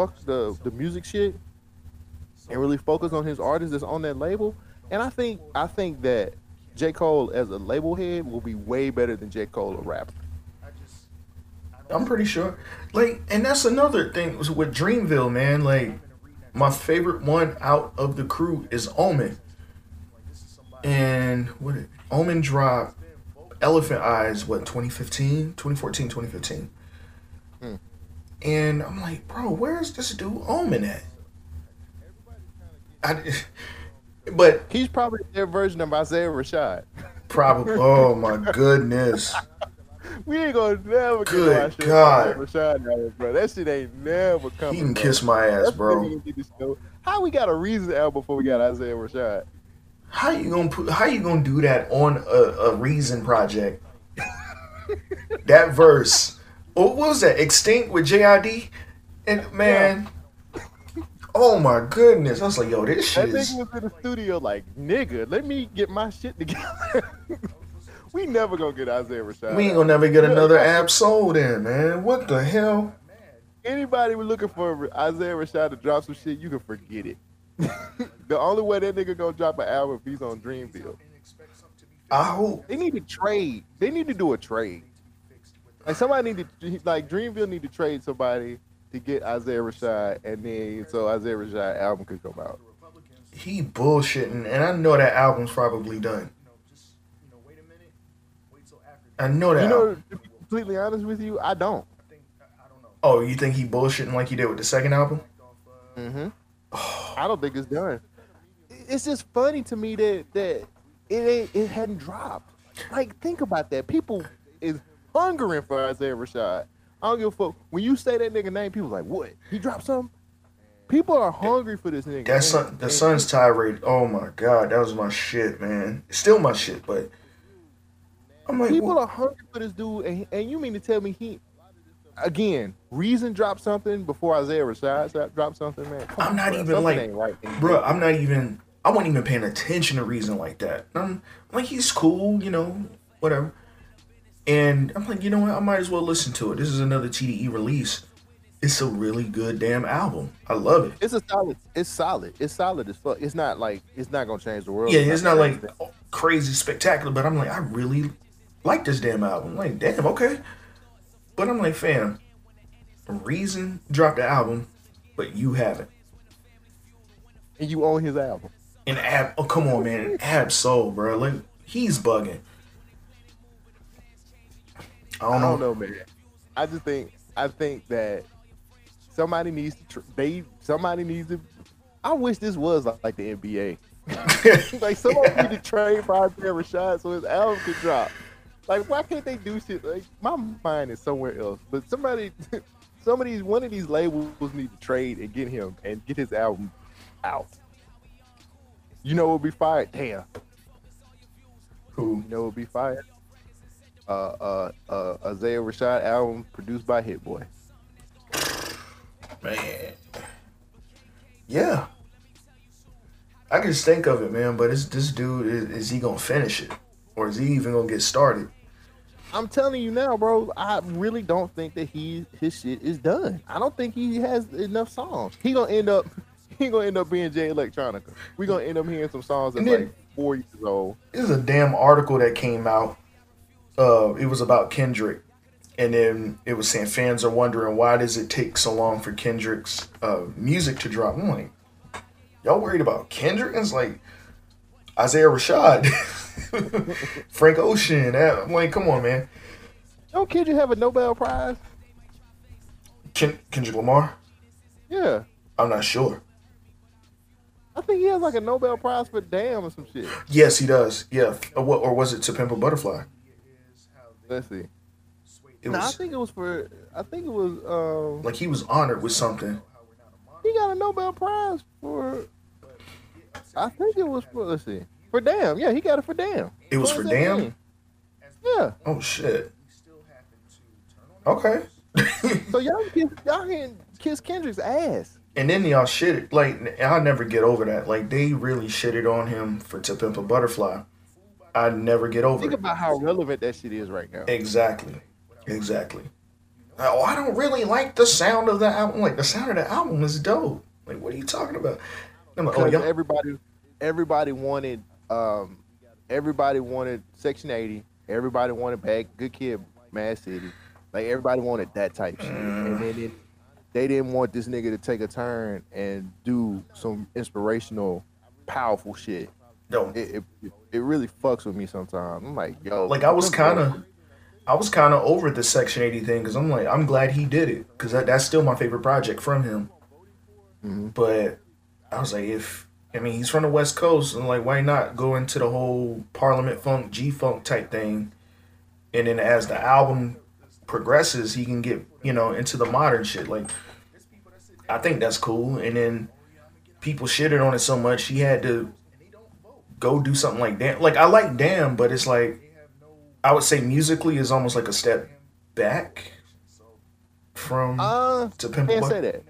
fuck the the music shit and really focus on his artists that's on that label, and I think I think that J Cole as a label head will be way better than J Cole a rapper. I'm pretty sure. Like, and that's another thing with Dreamville, man. Like, my favorite one out of the crew is Omen. And what it, Omen dropped Elephant Eyes, what, 2015? 2014, 2015. Hmm. And I'm like, bro, where's this dude Omen at? I, but He's probably their version of Isaiah Rashad. probably, oh my goodness. We ain't gonna never get Good shit God. Rashad album, bro. That shit ain't never coming. He can bro. kiss my ass, That's bro. what niggas need to show. How we got a reason album before we got Isaiah Rashad? How you gonna put? How you gonna do that on a, a Reason project? that verse. What was that? Extinct with JID, and man, oh my goodness! I was like, yo, this That shit is. nigga was in the studio like, nigga, let me get my shit together. we never gonna get Isaiah Rashad. We ain't gonna never get another app sold in, man. What the hell? Anybody was looking for Isaiah Rashad to drop some shit, you can forget it. the only way that nigga gonna drop an album if he's on Dreamville. I hope. They need to trade. They need to do a trade. Like somebody need to like Dreamville need to trade somebody to get Isaiah Rashad, and then so Isaiah Rashad album could come out. He bullshitting, and I know that album's probably done. I know that. You know, album. to be completely honest with you, I don't. Oh, you think he bullshitting like he did with the second album? Mm-hmm. I don't think it's done. It's just funny to me that that it ain't it hadn't dropped. Like think about that. People is hungering for Isaiah Rashad. I don't give a fuck. When you say that nigga name, people like, what? He dropped something? People are hungry for this nigga. That And- son, the Sun's Tirade. Oh my god, that was my shit, man. It's still my shit, but I'm like, People well, are hungry for this dude, and, and you mean to tell me he again? Reason dropped something before Isaiah Rashad dropped something, man. Come I'm not even like- right bro, I'm not even. I wasn't even paying attention to reason like that. I'm like, he's cool, you know, whatever. And I'm like, you know what? I might as well listen to it. This is another TDE release. It's a really good damn album. I love it. It's a solid. It's solid. It's solid as fuck. It's not like it's not gonna change the world. Yeah, it's not gonna like crazy spectacular, but I'm like, I really like this damn album. Like, damn, okay. But I'm like, fam, Reason dropped the album, but you haven't. and you own his album. And Ab, oh come on, man, Ab-Soul, bro, like he's bugging. I I don't know. don't know, man. I just think I think that somebody needs to tr- they somebody needs to. I wish this was like, like the NBA. like somebody need to trade for Isaiah Rashad so his album could drop. Like why can't they do shit? Like my mind is somewhere else. But somebody, some of these one of these labels need to trade and get him and get his album out. You know, would be fired. Damn. Who? You know, would be fired. Uh, uh, uh, Isaiah Rashad album produced by Hit Boy. Man. Yeah. I can just think of it, man, but is this dude is, is he gonna finish it? Or is he even gonna get started? I'm telling you now, bro. I really don't think that he his shit is done. I don't think he has enough songs. He gonna end up he gonna end up being Jay Electronica. We gonna end up hearing some songs that's And then- like four years old. There's a damn article that came out. Uh, it was about Kendrick, and then it was saying fans are wondering why does it take so long for Kendrick's uh, music to drop. I'm like, y'all worried about Kendrick? It's like Isaiah Rashad, Frank Ocean. uh, I'm like, come on, man. Don't Kendrick have a Nobel Prize? Ken- Kendrick Lamar? Yeah. I'm not sure. I think he has like a Nobel Prize for damn or some shit. Yes, he does. Yeah, or, what, or was it To Pimp a Butterfly? Let's see. It no, I think it was for I think it was um like he was honored with something. he got a Nobel Prize for I think it was for let's see. For damn, yeah, he got it for damn. It was for damn. 2017. Yeah. Oh shit. Okay. So y'all can kiss, y'all can kiss Kendrick's ass. And then y'all shit it like I'll never get over that. Like they really shitted on him for To Pimp a Butterfly. I'd never get over Think it. about how relevant that shit is right now. Exactly. Exactly. Oh, I don't really like the sound of the album. Like the sound of the album is dope. Like what are you talking about? I'm like, oh, y'all, everybody, everybody wanted, um, everybody wanted Section 80. Everybody wanted back Good Kid, Mad City. Like everybody wanted that type shit, and then it, they didn't want this nigga to take a turn and do some inspirational, powerful shit. don't. It it, it really fucks with me sometimes. I'm like, yo, like I was kind of, I was kind of over the Section 80 thing because I'm like, I'm glad he did it because that, that's still my favorite project from him. Mhm. But I was like, if I mean he's from the West Coast, and like, why not go into the whole Parliament Funk, G Funk type thing, and then as the album progresses, he can get you know into the modern shit. Like, I think that's cool. And then people shitted on it so much, he had to go do something like Damn. Like I like Damn, but it's like I would say musically is almost like a step back from uh, to Pimp can't say that.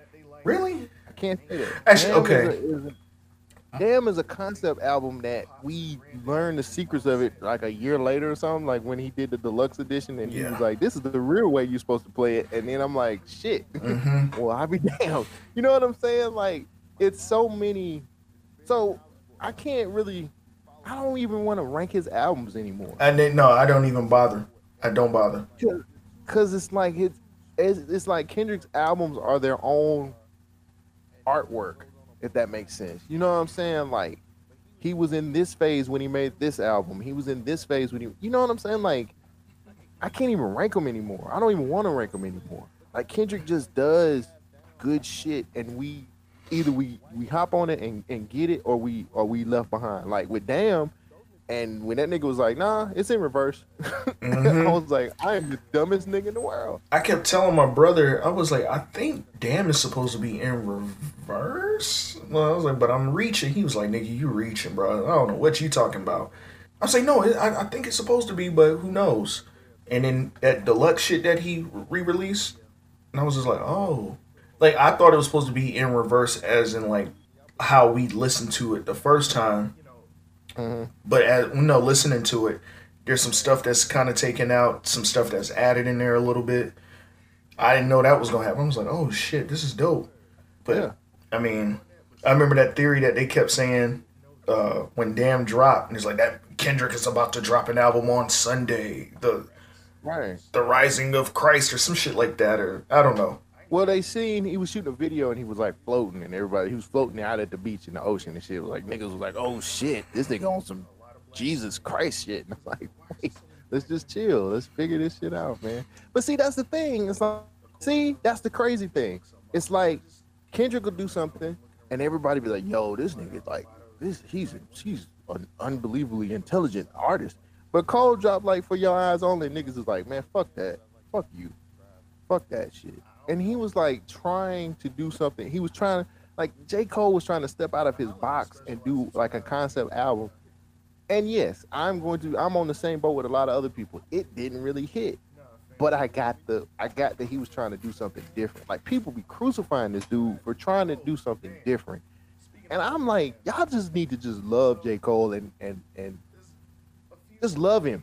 Really? I can't say that. Actually, Damn okay. Is a, is a, Damn is a concept album that we learned the secrets of it like a year later or something. Like when he did the deluxe edition, and he was like, "This is the real way you're supposed to play it." And then I'm like, "Shit." Mm-hmm. well, I'll be damned. You know what I'm saying? Like it's so many. So I can't really. I don't even want to rank his albums anymore. And then no, I don't even bother. I don't bother. because it's like it's, it's it's like Kendrick's albums are their own artwork, if that makes sense. You know what I'm saying? Like he was in this phase when he made this album. He was in this phase when he, you know what I'm saying? Like I can't even rank him anymore. I don't even want to rank him anymore. Like Kendrick just does good shit, and we either we we hop on it and, and get it, or we or we left behind. Like with Damn. And when that nigga was like, "Nah, it's in reverse," Mhm. I was like, "I am the dumbest nigga in the world." I kept telling my brother, I was like, I think Damn is supposed to be in reverse. Well, I was like, but I'm reaching. He was like, nigga, you reaching, bro. I don't know what you talking about. I was like, no, it, I, I think it's supposed to be, but who knows? And then that deluxe shit that he re-released, and I was just like, oh, like I thought it was supposed to be in reverse, as in like how we listened to it the first time. But as no, listening to it, there's some stuff that's kind of taken out, some stuff that's added in there a little bit. I didn't know that was gonna happen. I was like, oh shit, this is dope. But Yeah. I mean, I remember that theory that they kept saying uh, when Damn dropped, and it's like that Kendrick is about to drop an album on Sunday, the Right. the Rising of Christ or some shit like that, or I don't know. Well, they seen he was shooting a video and he was like floating and everybody he was floating out at the beach in the ocean and shit. Was like niggas was like, oh shit, this nigga on some Jesus Christ shit. And I'm like, wait, let's just chill. Let's figure this shit out, man. But see, that's the thing. It's like, see, that's the crazy thing. It's like Kendrick will do something and everybody be like, yo, this nigga like this. He's he's an unbelievably intelligent artist. But Cole dropped like for your eyes only. Niggas is like, man, fuck that, fuck you, fuck that shit. And he was like trying to do something. He was trying to like J. Cole was trying to step out of his box and do like a concept album. And yes, I'm going to I'm on the same boat with a lot of other people. It didn't really hit. But I got the I got that he was trying to do something different. Like people be crucifying this dude for trying to do something different. And I'm like, y'all just need to just love J. Cole and and and just love him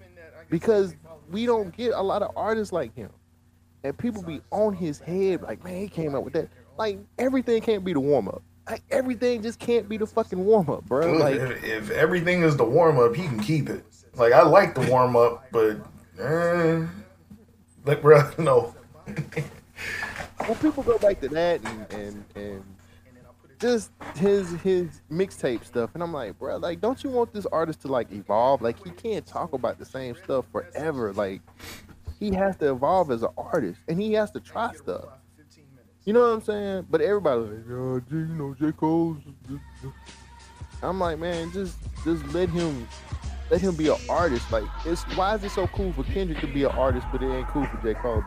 because we don't get a lot of artists like him. And people be on his head like, man, he came up with that. Like everything can't be the warm up. Like everything just can't be the fucking warm up, bro. Like if, if everything is the warm up, he can keep it. Like I like the warm up, but eh, like bro, no. when people go back to that and and and just his his mixtape stuff, and I'm like, bro, like, don't you want this artist to like evolve? Like, he can't talk about the same stuff forever. Like, he has to evolve as an artist, and he has to try stuff. You know what I'm saying? But everybody like, J, you know, J Cole's. I'm like, man, just just let him let him be an artist. Like, it's why is it so cool for Kendrick to be an artist, but it ain't cool for J Cole?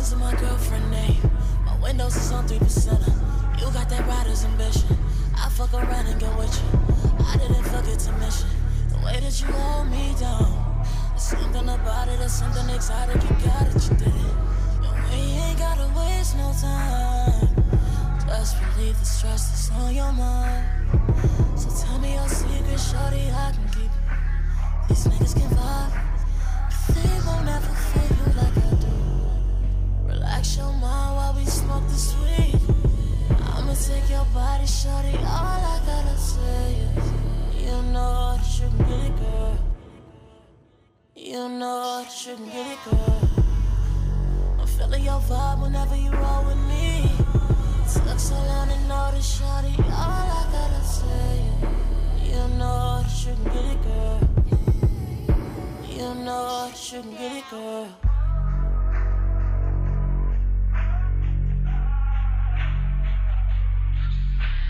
In my girlfriend name. My windows is on 3%. You got that rider's ambition. I fuck around and get with you. I didn't forget to mention the way that you hold me down. There's something about it, there's something exotic. You got it, you did it. And we ain't gotta waste no time. Just relieve the stress that's on your mind. So tell me your secret, shorty, I can keep it. These niggas can vibe, but they won't ever feel you like. Relax your mind while we smoke the sweet. I'ma take your body, shorty. All I gotta say is, you know you can get it, girl. You know you can get it, girl. I'm feeling your vibe whenever you roll with me. Took so long to notice, shorty. All I gotta say is, you know you can get it, girl. You know you can get it, girl.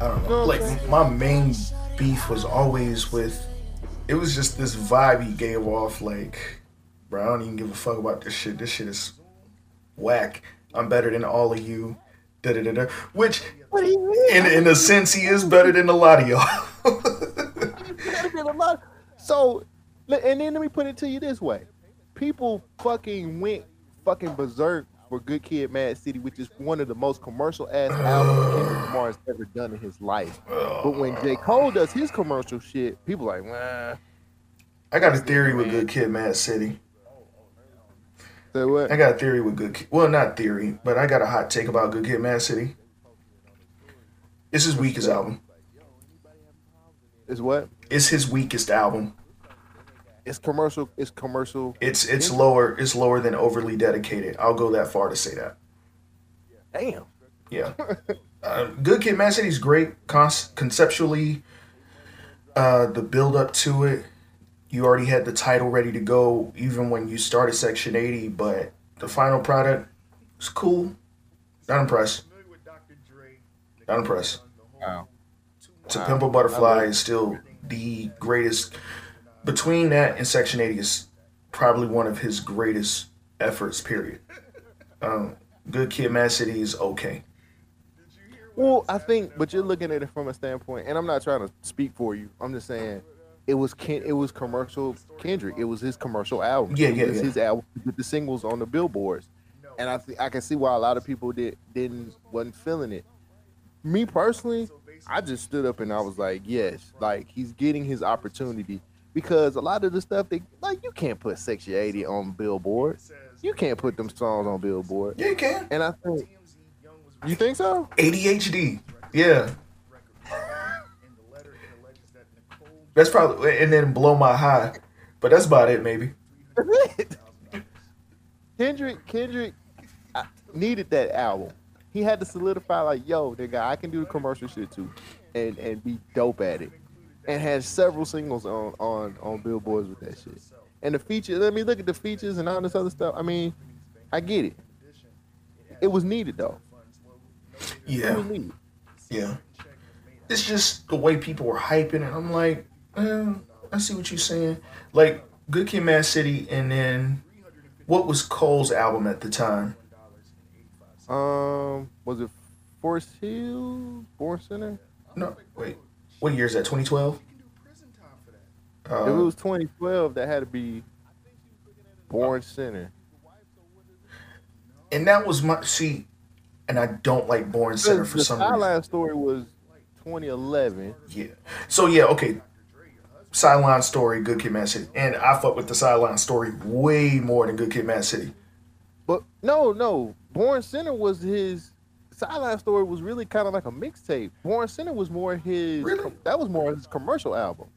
I don't know. Like my main beef was always with. It was just this vibe he gave off. Like, bro, I don't even give a fuck about this shit. This shit is whack. I'm better than all of you. Da da da da. Which, in in a sense, he is better than a lot of y'all. That'd been a lot. So, and then let me put it to you this way: people fucking went fucking berserk for Good Kid, Mad City, which is one of the most commercial ass albums Kendrick Lamar has ever done in his life. But when J Cole does his commercial shit, people like, nah. I got a theory with Good Kid, Mad City. What? I got a theory with Good Kid. Well, not theory, but I got a hot take about Good Kid, Mad City. It's his weakest album. Is what? It's his weakest album. It's commercial. It's commercial. It's it's lower. It's lower than overly dedicated. I'll go that far to say that. Damn. Yeah. Uh, Good Kid, Mad City's great con- conceptually. Uh, the build up to it, you already had the title ready to go even when you started Section 80, but the final product was cool. Not impressed. Not impressed. Wow. To Wow. Pimp a Butterfly is still the greatest. Between that and Section 80 is probably one of his greatest efforts, period. Um, Good Kid, Mad City is okay. Well, I think, but you're looking at it from a standpoint, and I'm not trying to speak for you. I'm just saying, it was Ken, it was commercial Kendrick. It was his commercial album. Yeah, It yeah, was yeah. His album with the singles on the billboards, and I think I can see why a lot of people did didn't wasn't feeling it. Me personally, I just stood up and I was like, yes, like he's getting his opportunity because a lot of the stuff they like you can't put Section 80 on Billboard. You can't put them songs on Billboard. Yeah, you can. And I think you think so? ADHD. Yeah. That's probably, and then Blow My High. But that's about it, maybe. Kendrick, Kendrick needed that album. He had to solidify, like, yo, nigga, I can do the commercial shit too, and and be dope at it, and had several singles on on on billboards with that shit. And the features, let me look at the features and all this other stuff. I mean, I get it. It was needed though. Yeah. needed. Yeah. It's just the way people were hyping it. I'm like, eh, I see what you're saying. Like, Good Kid, Mad City, and then what was Cole's album at the time? Um, was it Forest Hill, Born Sinner? No, wait. What year is that? 2012? if it Uh, was 2012, that had to be Born Sinner. and that was my see, and I don't like Born Sinner for the some reason. Sideline story was 2011. Yeah. So yeah, okay. Sideline story, Good Kid, Mad City, and I fuck with the sideline story way more than Good Kid, Mad City. But no, no. Born Sinner was his Sideline Story was really kind of like a mixtape. Born Sinner was more his Really? that was more his commercial album.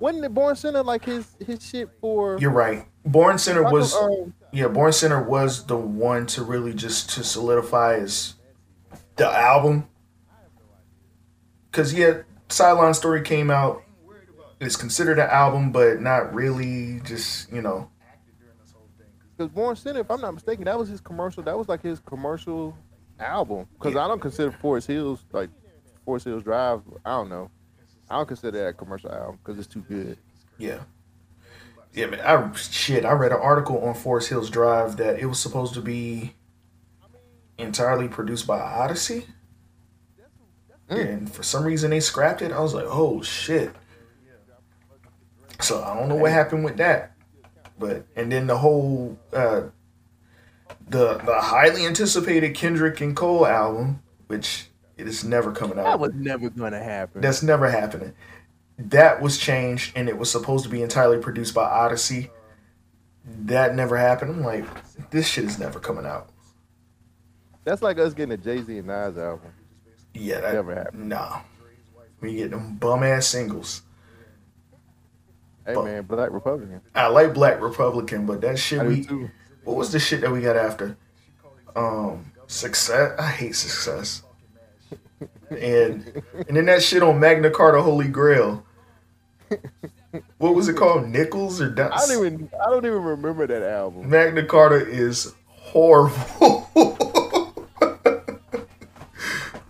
Wasn't it Born Sinner like his his shit for You're right. Born Sinner was um, yeah, Born Sinner was the one to really just to solidify his the album. Cause yeah, Sideline Story came out. It's considered an album, but not really. Just you know, Because Born Sinner, if I'm not mistaken, that was his commercial. That was like his commercial album. Because I don't consider Forest Hills like Forest Hills Drive. I don't know. I don't consider that a commercial album because it's too good. Yeah. Yeah, man. I shit. I read an article on Forest Hills Drive that it was supposed to be entirely produced by Odyssey, Mm. and for some reason they scrapped it. I was like, oh shit. So I don't know what happened with that, but and then the whole uh, the the highly anticipated Kendrick and Cole album, which it is never coming out. That was never gonna happen. That's never happening. That was changed, and it was supposed to be entirely produced by Odyssey. That never happened. I'm like, this shit is never coming out. That's like us getting a Jay Z and Nas album. Yeah, that Never happened. Nah, we get them bum ass singles. Hey But- man, Black Republican. I like Black Republican, but that shit I we. What was the shit that we got after? Um, success. I hate success. And and then that shit on Magna Carta Holy Grail. What was it called? Nickels or I don't even I don't even remember that album. Magna Carta is horrible.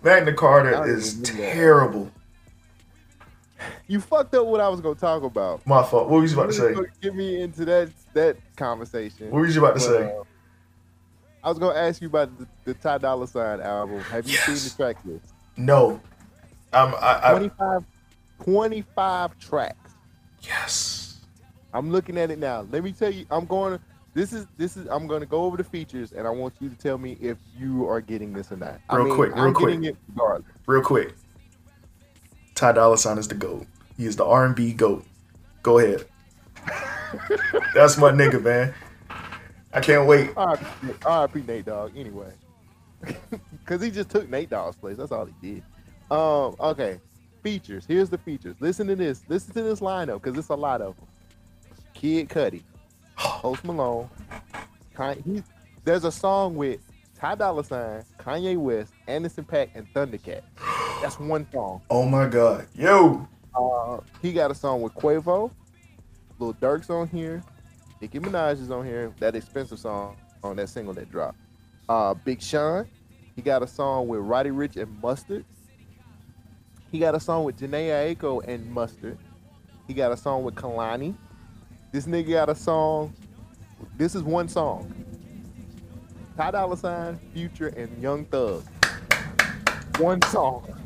Magna Carta is terrible. that. Terrible. You fucked up what I was gonna talk about. My fault. What was you about to say? Get me into that that conversation. What was you about to But, say? uh, I was gonna ask you about the, the Ty Dolla Sign album. Have you seen the track list? No. Um. I, I 25, 25 tracks. yes. I'm looking at it now. Let me tell you, I'm going to this is this is I'm going to go over the features and I want you to tell me if you are getting this or not. I Real mean, quick, real I'm quick. getting it. Real quick. Ty Dolla Sign is the goat. He is the R and B goat. Go ahead. That's my nigga, man. I can't wait. RIP Nate Dogg. Anyway, because he just took Nate Dogg's place. That's all he did. Um. Okay. Features. Here's the features. Listen to this. Listen to this lineup because it's a lot of them. Kid Cudi, Post Malone. Kanye, he, there's a song with Ty Dolla Sign, Kanye West, Anderson Paak, and Thundercat. That's one song. Oh my god. Yo. Uh, he got a song with Quavo, Lil Durk's on here, Nicki Minaj is on here. That expensive song on that single that dropped. Uh, Big Sean, he got a song with Roddy Ricch and Mustard. He got a song with Jhené Aiko and Mustard. He got a song with Kehlani. This nigga got a song. This is one song. Ty Dolla Sign, Future, and Young Thug. One song.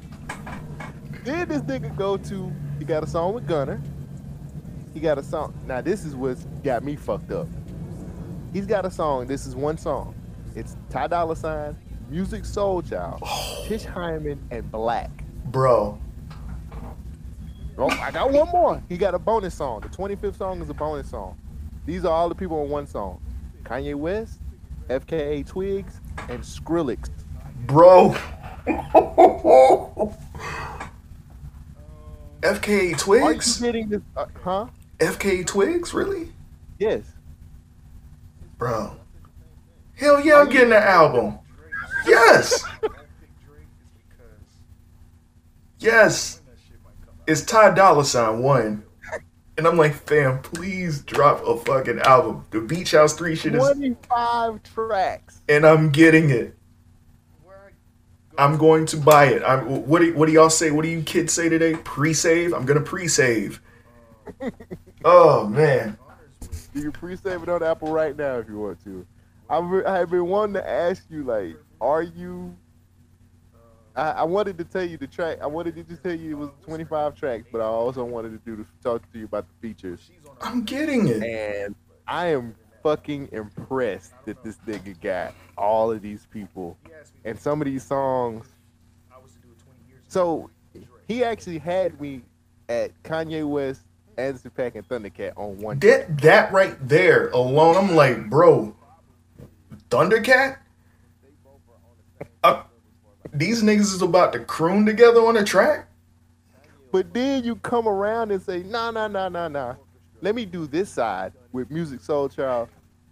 Then this nigga go to. He got a song with Gunna. He got a song. Now this is what's got me fucked up. He's got a song. This is one song. It's Ty Dolla Sign, Musiq Soulchild, Tish Hyman, and Black. Bro, Oh, I got one more. He got a bonus song. The 25th song is a bonus song. These are all the people on one song. Kanye West, FKA Twigs, and Skrillex. bro. FKA Are you Twigs? getting this? Uh, huh? FKA Twigs? Really? Yes. Bro. Hell yeah, I'm getting the album. Yes. Yes. It's Ty Dolla Sign one. And I'm like, fam, please drop a fucking album. The Beach House 3 shit is 25 tracks. and I'm getting it. I'm going to buy it. I'm what do what do y'all say? What do you kids say today? Pre-save? I'm gonna pre-save. oh man. You can pre-save it on Apple right now if you want to. I've I have been wanting to ask you, like, are you? I, I wanted to tell you the track. I wanted to just tell you it was 25 tracks, but I also wanted to do the, talk to you about the features. I'm getting it. And I am fucking impressed that this nigga got all of these people and some of these songs. So he actually had me at Kanye West, Anderson Paak, and Thundercat on one. That that right there alone, I'm like, bro, Thundercat? Uh, these niggas is about to croon together on a track? But then you come around and say, nah, nah, nah, nah, nah. Let me do this side with Musiq Soulchild,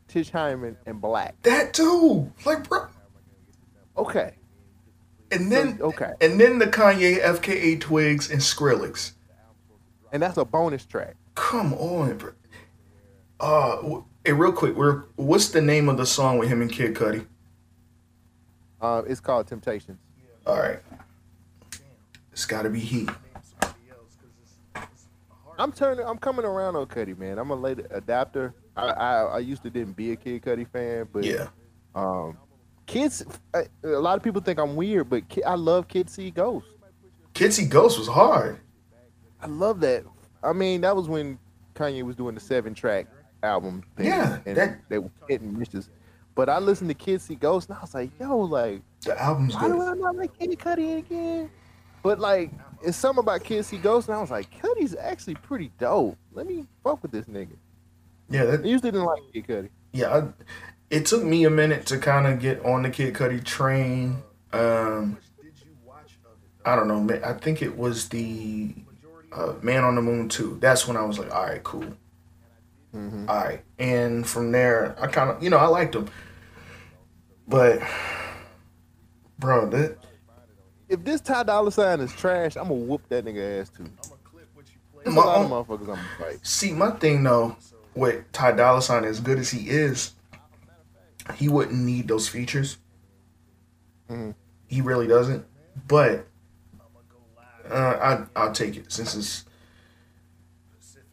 Tish Hyman, and Black. That too. Like, bro. Okay. And then okay. and then the Kanye FKA Twigs and Skrillex. And that's a bonus track. Come on, bro. Uh, hey, real quick, we're, what's the name of the song with him and Kid Cudi? Uh, it's called Temptations. All right, it's got to be Heat. I'm turning. I'm coming around on Cudi, man. I'm a late adapter. I, I I used to didn't be a Kid Cudi fan, but Yeah, um, kids. A a lot of people think I'm weird, but Ki- I love Kid See Ghost. Kid See Ghost was hard. I love that. I mean, that was when Kanye was doing the seven track album thing. Yeah, and that- they were hitting missions. But I listened to Kid See Ghost, and I was like, yo, like, The album's why do. I not like Kid Cudi again? But like, it's something about Kid See Ghost, and I was like, Cudi's actually pretty dope. Let me fuck with this nigga. Yeah, that, I usually didn't like Kid Cudi. yeah. I, it took me a minute to kind of get on the Kid Cudi train. Um, I don't know. I think it was the uh, Man on the Moon too. That's when I was like, all right, cool. Mhm. All right, and from there, I kind of, you know, I liked him, but, bro, that If this Ty Dolla Sign is trash, I'm gonna whoop that nigga ass too. My lot of motherfuckers I'm gonna fight. See, my thing though, with Ty Dolla Sign, as good as he is, he wouldn't need those features. Mhm. He really doesn't. But uh, I I'll take it since it's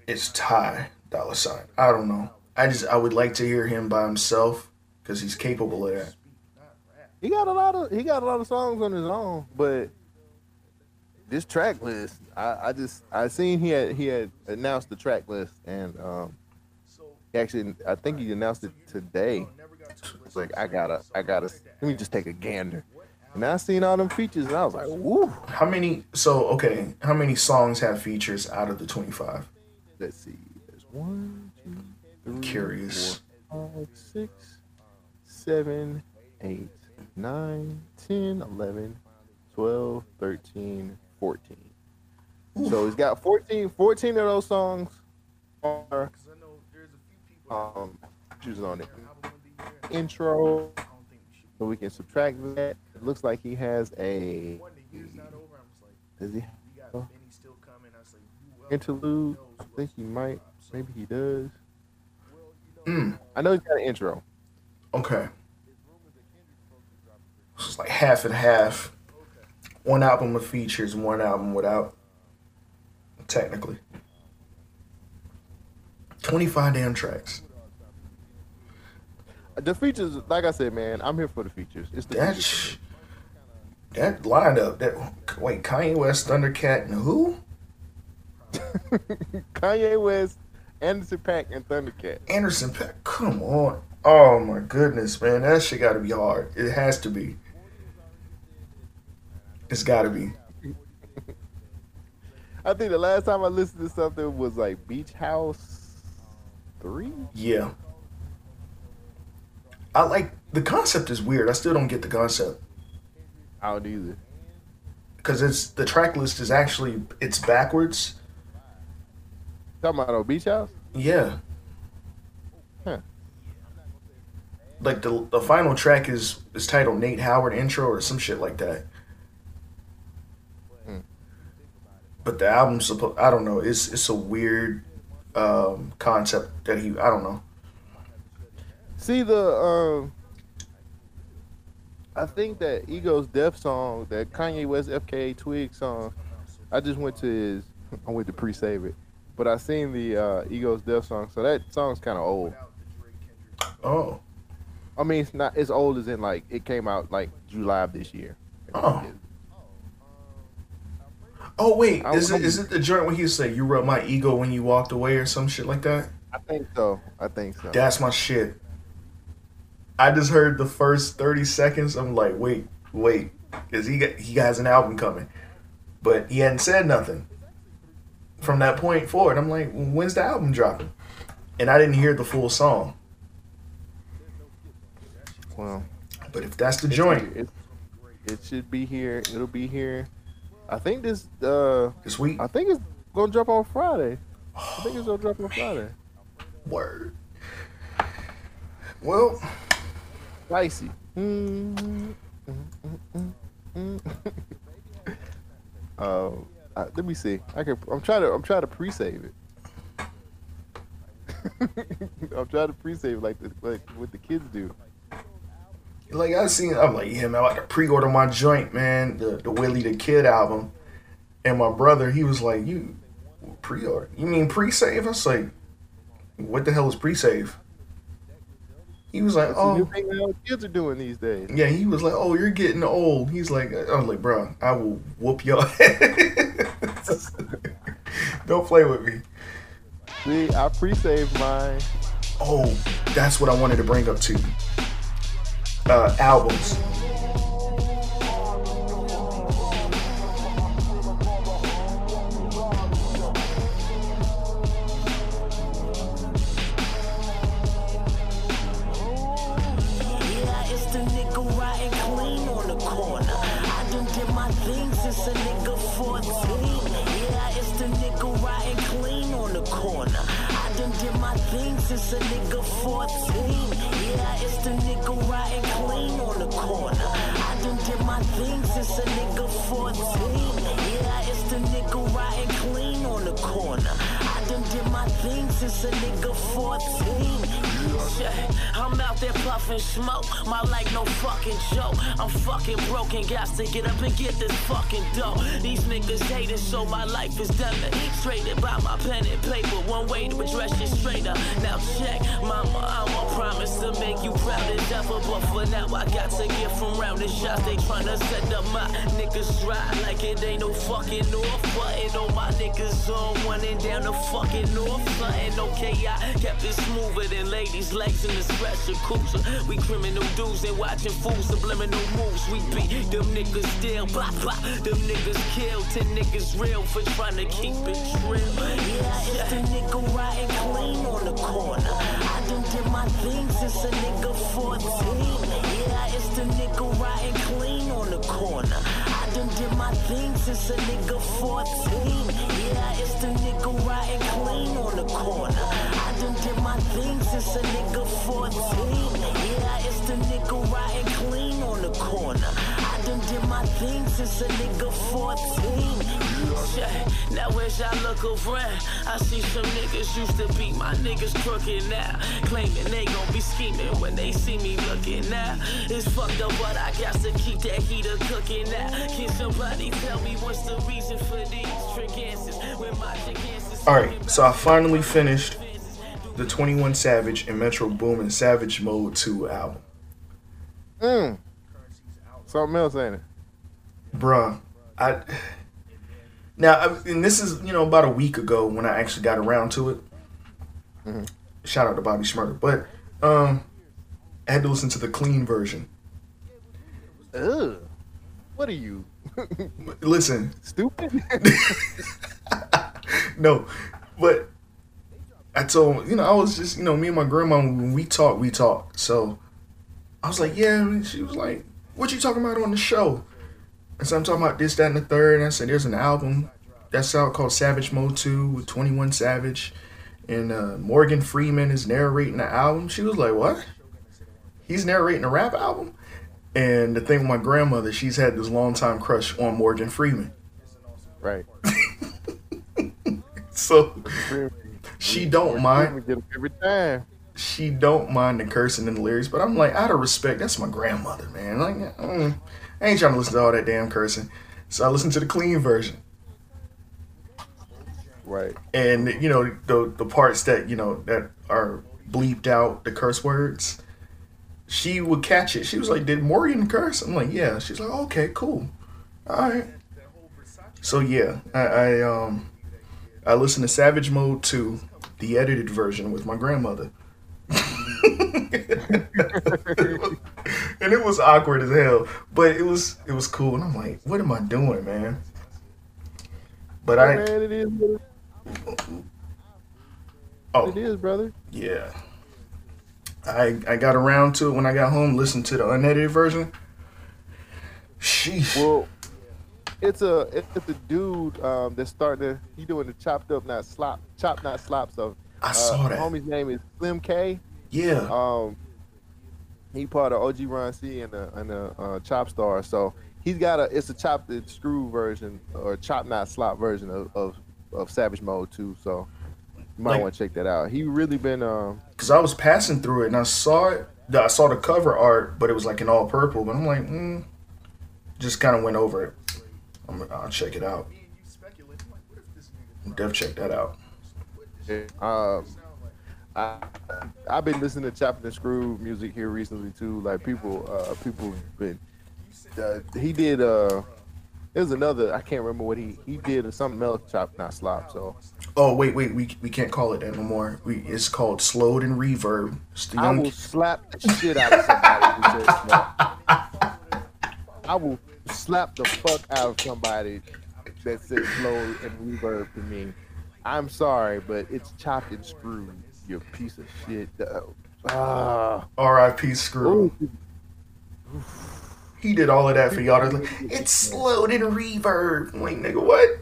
it's Ty Dolla Sign. I don't know. I just I would like to hear him by himself because he's capable of that. He got a lot of he got a lot of songs on his own, but this track list, I, I just I seen he had he had announced the track list and um actually I think he announced it today. It's like I gotta I gotta let me just take a gander. And I seen all them features and I was like, woo. How many? So okay, how many songs have features out of the twenty five? Let's see. There's one, two, three, Curious. four, five, six, seven, eight, nine, 10, 11, 12, 13, 14. So he's got 14, 14 of those songs are um choosing on it. Intro. So we can subtract that. It looks like he has a does he have interlude? I think he might. Maybe he does. Mm, I know he's got an intro. okay. It's like half and half. one album with features, one album without. Technically, twenty five damn tracks. The features, like I said, man, I'm here for the features. It's the That features. that lineup. That wait, Kanye West, Thundercat, and who? Kanye West, Anderson Paak, and Thundercat. Anderson Paak. Come on. Oh my goodness, man, that shit got to be hard. It has to be. It's got to be. I think the last time I listened to something was like Beach House Three. Yeah. I like the concept is weird. I still don't get the concept I don't either. because it's the track list is actually it's backwards. Talking about on Beach House? Yeah. Huh. Like the the final track is is titled Nate Howard intro or some shit like that. Hmm. But the album's supposed I don't know. It's it's a weird um concept that he I don't know. See the um I think that Ego's Death song, that Kanye West FKA Twig song, I just went to his I went to pre-save it. But I seen the uh Ego's Death song, so that song's kinda old. Oh. I mean it's not as old as in like it came out like July of this year. Oh. Oh wait, I- is it it the joint where he say you rubbed my ego when you walked away or some shit like that? I think so. I think so. That's my shit. I just heard the first thirty seconds. I'm like, wait, wait, because he got he has an album coming, but he hadn't said nothing. From that point forward, I'm like, when's the album dropping? And I didn't hear the full song. well, But if that's the joint. It, it should be here. It'll be here. I think this uh this week, I think it's gonna drop on Friday. I think it's gonna drop on Friday. word. Well, Spicy. Mm, mm, mm, mm, mm. uh, uh, let me see. I can. I'm trying to. I'm trying to pre-save it. I'm trying to pre-save like the, like what the kids do. Like I seen, I'm like, yeah, man, I like to pre-order my joint, man, the the Willie the Kid album. And my brother, he was like, you pre-order? You mean pre-save? I was like, what the hell is pre-save? He was like, new oh, thing that kids are doing these days. yeah. He was like, oh, you're getting old. He's like, uh, I was like, bro, I will whoop your head. Don't play with me. See, I pre-saved mine. Oh, that's what I wanted to bring up too. Uh, albums. A nigga 14. Yeah, it's the nigga 14. Yeah, it's the nigga riding clean on the corner. I done did my thing since a nigga 14. I'm out there puffing smoke. My life no fucking joke. I'm fucking broken, got to get up and get this fucking dough. These niggas hating, so my life is demonstrated by my pen and paper. One way to address you straighter. Now check, mama, I'm a promise to make you proud as ever. But for now, I got to get from round the shots. They tryna set up my niggas dry like it ain't no fucking north. Button on my niggas on running down the fucking north. Something okay, I kept it smoother than ladies' legs in the special cruiser. We criminal dudes and watching fools subliminal moves. We beat them niggas still, blah blah. Them niggas kill, ten niggas real for trying to keep it real. Yeah, it's the nigga riding clean on the corner. I done did my thing since a nigga 14. Yeah, it's the nigga riding clean on the corner. I done did my thing since a nigga 14. Yeah, it's the nigga riding clean on the corner. My thing since a nigga 14. Yeah, it's the nigga riding clean on the corner. I done did my thing since a nigga 14. Yeah, Now as I look around, I see some niggas used to be my niggas crooked now. Claiming they gon' be scheming when they see me looking now. It's fucked up, but I got to keep that heater cooking now. Can somebody tell me what's the reason for these trick answers? When my answers- All right, so I finally finished the 21 Savage and Metro Boomin Savage Mode 2 album. Mm. Something else, ain't it? Bruh, I now I- and this is you know about a week ago when I actually got around to it. Shout out to Bobby Shmurda, but um, I had to listen to the clean version. Ugh. What are you? Listen, Stupid? no, but I told you know I was just you know me and my grandma when we talk we talk so I was like yeah and she was like what you talking about on the show? And so I'm talking about this that and the third. And I said there's an album that's out called Savage Mode 2 with 21 Savage. And uh, Morgan Freeman is narrating the album. She was like what? He's narrating a rap album? And the thing with my grandmother she's had this long time crush on Morgan Freeman. Right. so she don't mind Get every time. she don't mind the cursing in the lyrics, but I'm like, out of respect, that's my grandmother, man. Like, mm, I ain't trying to listen to all that damn cursing. So I listened to the clean version, Right. and you know the the parts that you know that are bleeped out, the curse words. She would catch it. She was like, "Did Morgan curse?" I'm like, "Yeah." She's like, "Okay, cool, all right." So yeah, I, I um I listened to Savage Mode 2, the edited version with my grandmother. and it was awkward as hell, but it was it was cool. And I'm like, what am I doing, man? But I Man, it is oh it is, brother. yeah, I I got around to it when I got home. Listened to the unedited version. Sheesh. Well, it's a it's a dude um, that's starting to he doing the chopped up not slop chop not slop stuff. I saw uh, that. Homie's name is Slim K. yeah. Um, he part of OG Ron C and the and the uh, Chop Star. So he's got a it's a chopped and screw version or chop not slop version of, of, of Savage Mode too. So you might Like- want to check that out. He really been um Cause I was passing through it and I saw it. I saw the cover art, but it was like in all purple. But I'm like, mm, just kind of went over it. I'm, I'll check it out. Def check that out. um I I've been listening to Chopped and Screw music here recently too. Like people uh people been uh, he did uh there's another I can't remember what he he did something else chop not slop. So Oh wait, wait, we we can't call it that no more. We it's called slowed and reverb. It's the I will slap the shit out of somebody who says no. I will slap the fuck out of somebody that says slow and reverb to me. I'm sorry, but it's chopped and screwed. You piece of shit. Uh, Ah, R.I.P. Screw. He did all of that for y'all. Like, it's slowed and reverb. Like nigga, what?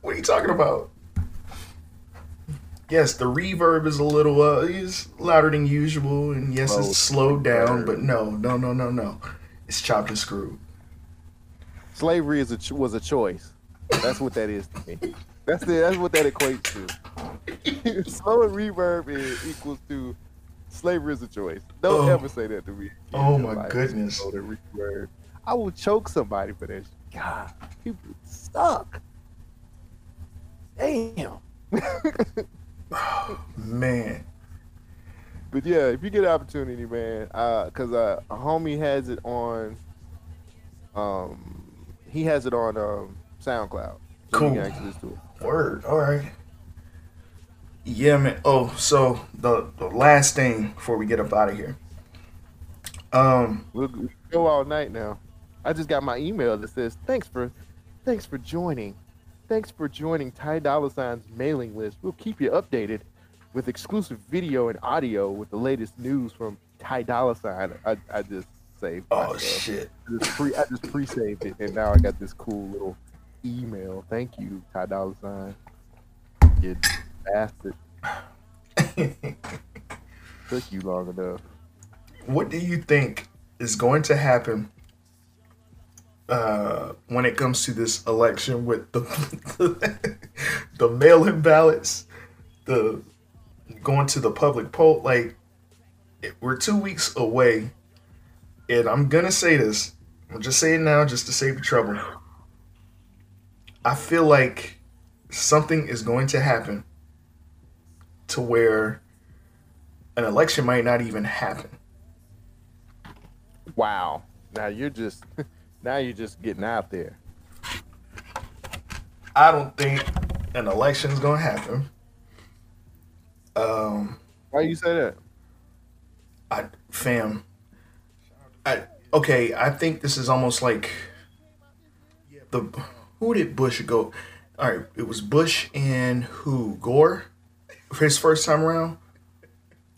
What are you talking about? Yes, the reverb is a little uh is louder than usual, and yes, it's slowed down. But no, no, no, no, no. It's chopped and screwed. Slavery is a ch- was a choice. That's what that is to me. That's the, that's what that equates to. Slow and reverb is equals to slavery is a choice. Don't Oh. ever say that to me. Oh my life. goodness. Slow reverb. I will choke somebody for this. God, people suck. Damn. Man, But yeah, if you get an opportunity, man, uh, cause uh, a homie has it on, um, he has it on um SoundCloud. So Cool. You can actually listen to it. word. All right. Yeah, man. Oh, so the the last thing before we get up out of here. Um, We'll go all night now. I just got my email that says thanks for, thanks for joining, thanks for joining Ty Dolla Sign's mailing list. We'll keep you updated with exclusive video and audio with the latest news from Ty Dolla Sign. I, I just saved. oh shit. I just pre I just pre-saved it, and now I got this cool little email. Thank you, Ty Dolla Sign. You bastard. Took you long enough. what do you think is going to happen uh, when it comes to this election with the the mail-in ballots, the going to the public poll. Like we're two weeks away, and I'm gonna say this. I'm just saying now, just to save the trouble. I feel like something is going to happen to where an election might not even happen. Wow. Now you're just now you're just getting out there. I don't think an election's gonna happen. Um, Why do you say that? I fam. I okay. I think this is almost like the who did Bush go? All right, it was Bush and who Gore for his first time around.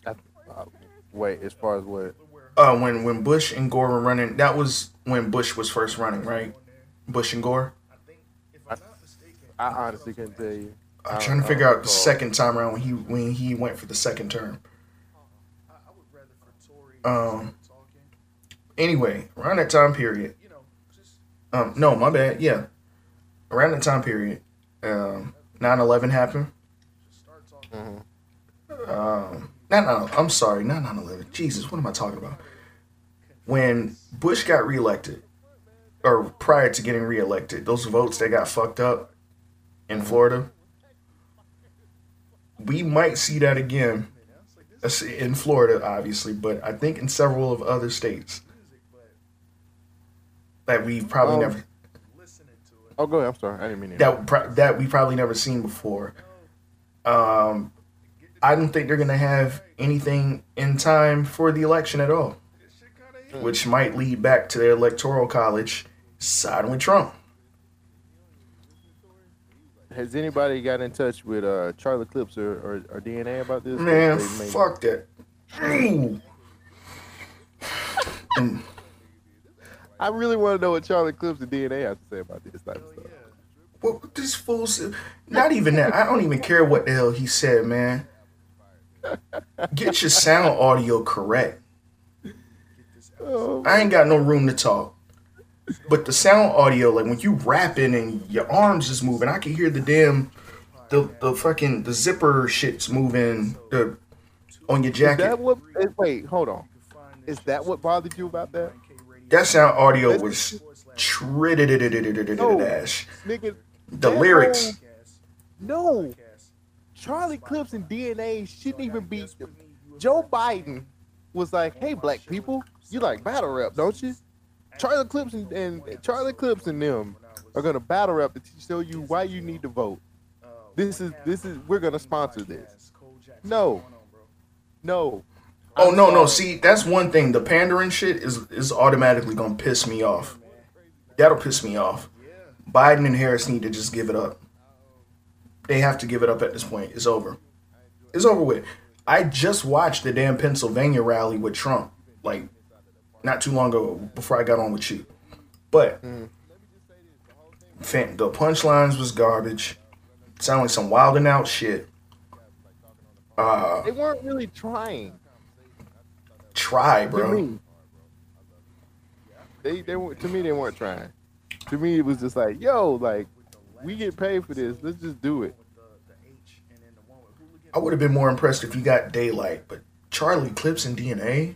I, uh, wait, as far as what? Uh, when when Bush and Gore were running, that was when Bush was first running, right? Bush and Gore. I honestly can't tell you. I'm trying to figure out the second time around when he when he went for the second term. I would rather for Tory um. Anyway, around that time period. Um. No, my bad. Yeah. Around that time period, um, 9/11 happened. Um. Not no. I'm sorry. Not 9/11. Jesus, what am I talking about? When Bush got reelected, or prior to getting reelected, those votes that got fucked up in Florida we might see that again in Florida, obviously, but I think in several of other states that we've probably Um, never Oh, go ahead. I'm sorry. I didn't mean that pro- that we probably never seen before. Um, I don't think they're gonna have anything in time for the election at all, which might lead back to their electoral college siding with Trump. Has anybody got in touch with uh, Charlie Clips or, or, or DNA about this? Man, fuck that. I really want to know what Charlie Clips and DNA have to say about this type of stuff. What this fool said? Not even that. I don't even care what the hell he said, man. Get your sound audio correct. Oh, I ain't got no room to talk. But the sound audio, like when you rapping and your arms just moving, I can hear the damn the the fucking the zipper shit's moving the on your is that jacket. what? eh, Wait, hold on. Is that what bothered you about that? That sound audio was dash. Nigga, The that lyrics. whole- No. Charlie Clips and DNA shouldn't even be. Joe Biden was like, "Hey, black people, you like battle rap, don't you?" Charlie Clips and, and Charlie Clips and them are gonna battle rap to t- show you why you need to vote. This is this is we're gonna sponsor this. No, no. Oh I'm no, no. See, that's one thing. The pandering shit is is automatically gonna piss me off. That'll piss me off. Biden and Harris need to just give it up. They have to give it up at this point. It's over. It's over with. I just watched the damn Pennsylvania rally with Trump, like not too long ago before I got on with you. But fan, the punchlines was garbage. Sound like some wilding out shit. Uh, They weren't really trying. Try, To bro. me, they they were to me they weren't trying. To me, it was just like, yo, like we get paid for this. Let's just do it. I would have been more impressed if you got Daylyt, but Charlie Clips and DNA.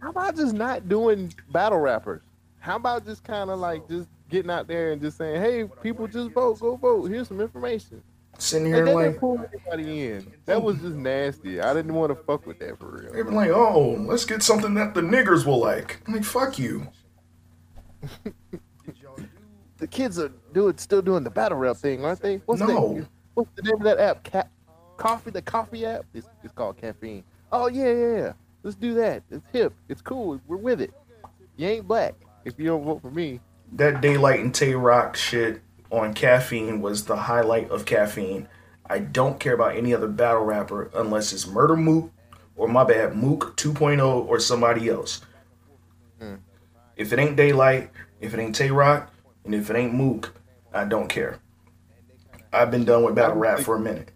How about just not doing battle rappers? How about just kind of like just getting out there and just saying, hey, people, just vote, go vote. Here's some information. Sitting And here that like didn't pull anybody in. That was just nasty. I didn't want to fuck with that for real. they real. were like, oh, let's get something that the niggers will like. I'm like, fuck you. The kids are doing still doing the battle rap thing, aren't they? What's No. the what's the name of that app? Ca- coffee, the coffee app. It's, it's called caffeine. Oh yeah, yeah, yeah. Let's do that. It's hip. It's cool. We're with it. You ain't black if you don't vote for me. That Daylyt and Tay Roc shit on caffeine was the highlight of caffeine. I don't care about any other battle rapper unless it's Murder Mook or my bad Mook 2.0 or somebody else. Hmm. If it ain't Daylyt, if it ain't Tay Roc, and if it ain't Mook, I don't care. I've been done with battle rap for a minute.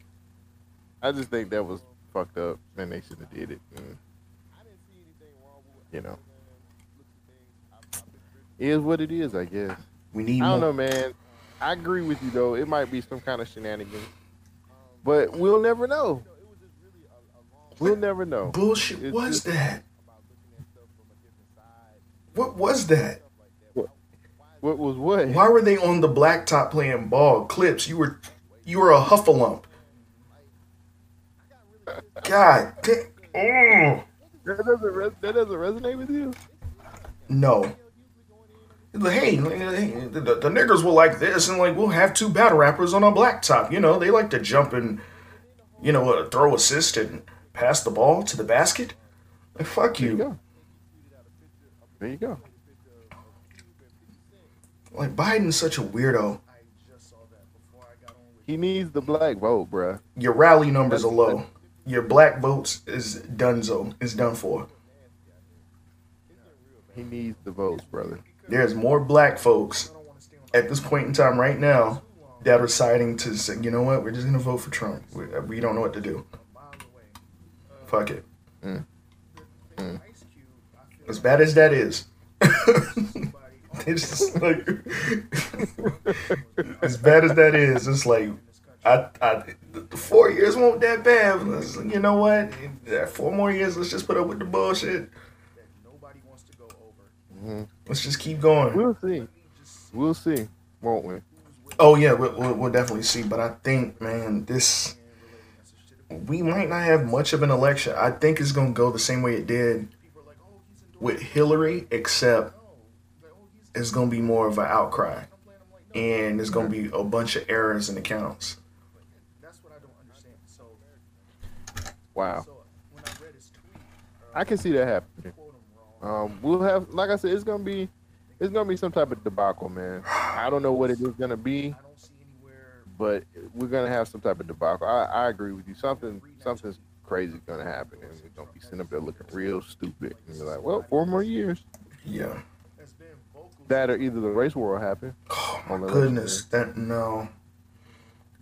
I just think that was fucked up, and they should have did it. And, you know, it is what it is, I guess. We need I don't more. know, man. I agree with you though. It might be some kind of shenanigans, but we'll never know. We'll never know. Bullshit It's was just- that? What was that? What was what? Why were they on the blacktop playing ball? Clips, you were you were a huffalump. God damn. Mm. That doesn't res- that doesn't resonate with you. No. Hey, hey, the, the niggers will like this, and like we'll have two battle rappers on a blacktop. You know, they like to jump and, you know, uh, throw assist and pass the ball to the basket. Like, fuck There you. There you go. Like Biden's such a weirdo. He needs the black vote, bruh. Your rally numbers are low. Your black votes is donezo. Is done for. He needs the votes, brother. There's more black folks at this point in time right now that are siding to say, you know what, we're just gonna vote for Trump. We, we don't know what to do. Fuck it. Mm. As bad as that is. it's just like as bad as that is, it's like I, I the four years won't that bad. Let's- You know what? Four more years, let's just put up with the bullshit. Let's just keep going. We'll see. We'll see, won't we? Oh yeah, we'll, we'll, we'll definitely see. But I think, man, this we might not have much of an election. I think it's gonna go the same way it did with Hillary, except it's gonna be more of an outcry, and there's gonna be a bunch of errors in accounts. Wow. I can see that happening. Um, we'll have, like I said, it's gonna be, it's gonna be some type of debacle, man. I don't know what it is gonna be, but we're gonna have some type of debacle. I, I agree with you. Something, something's crazy gonna happen, and we're gonna be sitting up there looking real stupid. And you're like, well, four more years. Yeah. That or either the race war will happen. Oh On my the goodness, that no,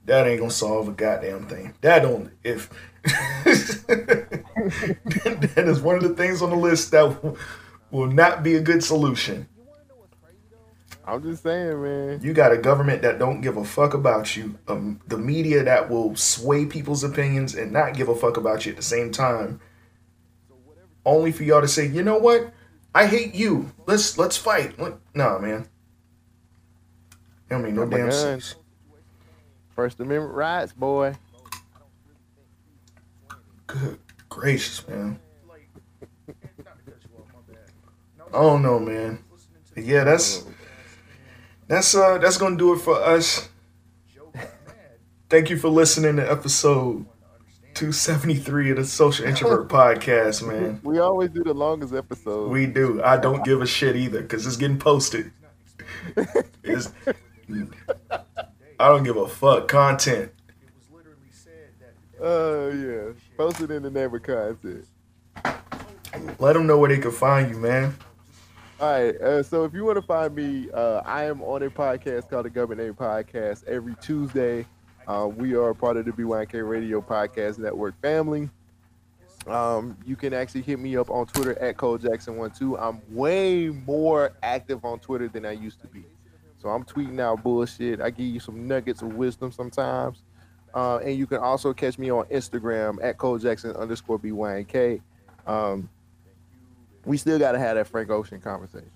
that ain't gonna solve a goddamn thing. That don't if that is one of the things on the list that will, not be a good solution. I'm just saying, man. You got a government that don't give a fuck about you, um, the media that will sway people's opinions and not give a fuck about you at the same time, only for y'all to say, you know what, I hate you. Let's let's fight. Like, nah, man. I mean, no damn sense. First Amendment rights, boy. Good gracious, man. I don't know, man. Yeah, that's that's uh that's gonna do it for us. Thank you for listening to episode 273 of the Social Introvert Podcast, man. We always do the longest episode. We do. I don't give a shit either because it's getting posted. It's, I don't give a fuck. Content. Oh yeah, posted in the name of content. Let them know where they can find you, man. All right, uh, so if you want to find me, uh, I am on a podcast called the Government Name Podcast every Tuesday. Uh, we are part of the BYNK Radio Podcast Network family. Um, you can actually hit me up on Twitter at Cole Jackson12. I'm way more active on Twitter than I used to be. So I'm tweeting out bullshit. I give you some nuggets of wisdom sometimes. Uh, and you can also catch me on Instagram at Cole Jackson underscore BYNK. Um, we still got to have that Frank Ocean conversation.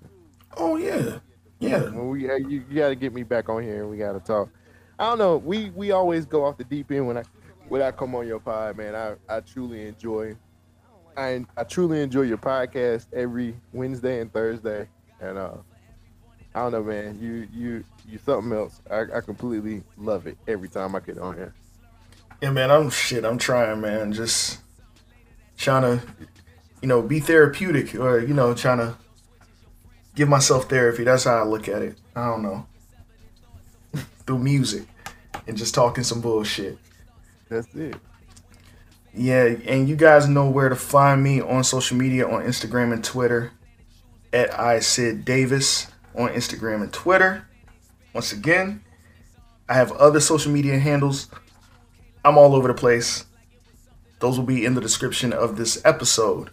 Oh yeah, yeah. When we, uh, you, you got to get me back on here and we got to talk. I don't know. We we always go off the deep end when I when I come on your pod, man. I, I truly enjoy. I I truly enjoy your podcast every Wednesday and Thursday, and uh, I don't know, man. You you you something else. I, I completely love it every time I get on here. Yeah, man, I'm shit. I'm trying, man. Just trying to, you know, be therapeutic or, you know, trying to give myself therapy. That's how I look at it. I don't know. Through music and just talking some bullshit. That's it. Yeah, and you guys know where to find me on social media on Instagram and Twitter at I Sid Davis on Instagram and Twitter. Once again, I have other social media handles. I'm all over the place. Those will be in the description of this episode.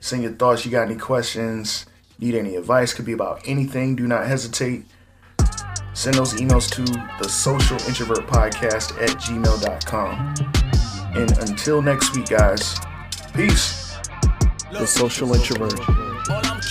Send your thoughts. You got any questions? Need any advice? Could be about anything. Do not hesitate. send those emails to the social introvert podcast at gmail.com. And until next week, guys, peace. The Social Introvert.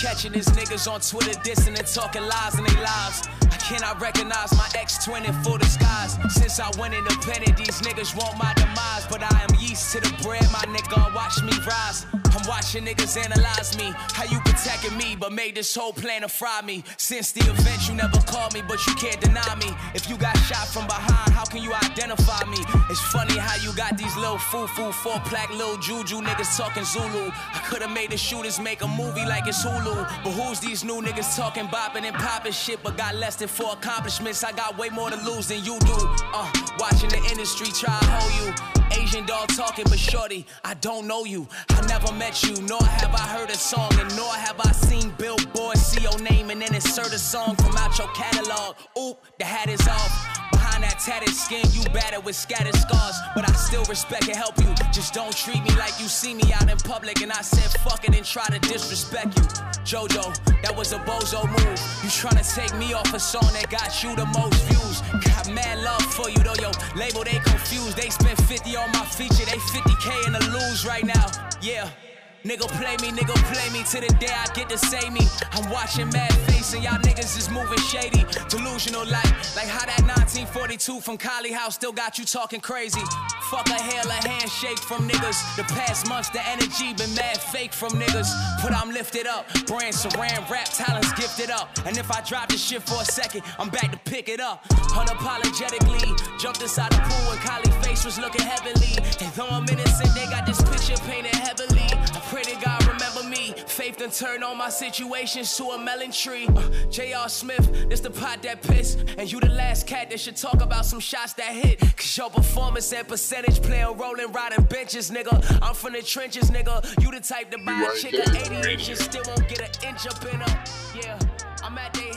Catching is niggas on Twitter dissing and talking lies in their lives. I cannot recognize my ex-twin in full disguise. Since I went independent, these niggas want my demise. But I am yeast to the bread, my nigga. Watch me rise. I'm watching niggas analyze me. How you protecting me, but made this whole plan to fry me. Since the event, you never called me, but you can't deny me. If you got shot from behind, how can you identify me? It's funny how you got these little foo-foo, four-plaque, little juju niggas talking Zulu. I could've made the shooters make a movie like it's Hulu. But who's these new niggas talking, bopping and popping shit, but got less than four accomplishments? I got way more to lose than you do. Uh, watching the industry try to hold you. Asian dog talking, but shorty, I don't know you. I never met you, nor have I heard a song, and nor have I seen billboards see your name and then insert a song from out your catalog. Oop, the hat is off. Behind that tatted skin, you battered with scattered scars. But I still respect and help you. Just don't treat me like you see me out in public. And I said fuck it and try to disrespect you. Jojo, that was a bozo move. You tryna take me off a song that got you the most views. Got mad love for you, though, yo. Label, they confused. They spent 50 on my feature. They 50k in the lose right now. Yeah. Nigga play me, nigga play me to the day I get to say me. I'm watching mad face and y'all niggas is moving shady. Delusional life, like how that 1942 from Collie House still got you talking crazy. Fuck a hail, a handshake from niggas. The past months, the energy been mad fake from niggas. But I'm lifted up, brand saran rap talents gifted up. And if I drop this shit for a second, I'm back to pick it up. Unapologetically, jumped inside the pool and Collie face was looking heavenly. And though I'm innocent, they got this picture painted heavily. To God remember me. Faith done turn all my situations to a melon tree. Uh, J.R. Smith, this the pot that piss. And you the last cat that should talk about some shots that hit. Cause your performance and percentage play a role in riding benches, nigga. I'm from the trenches, nigga. You the type to buy a chick of 80 inches, still won't get an inch up in her. Yeah, I'm at they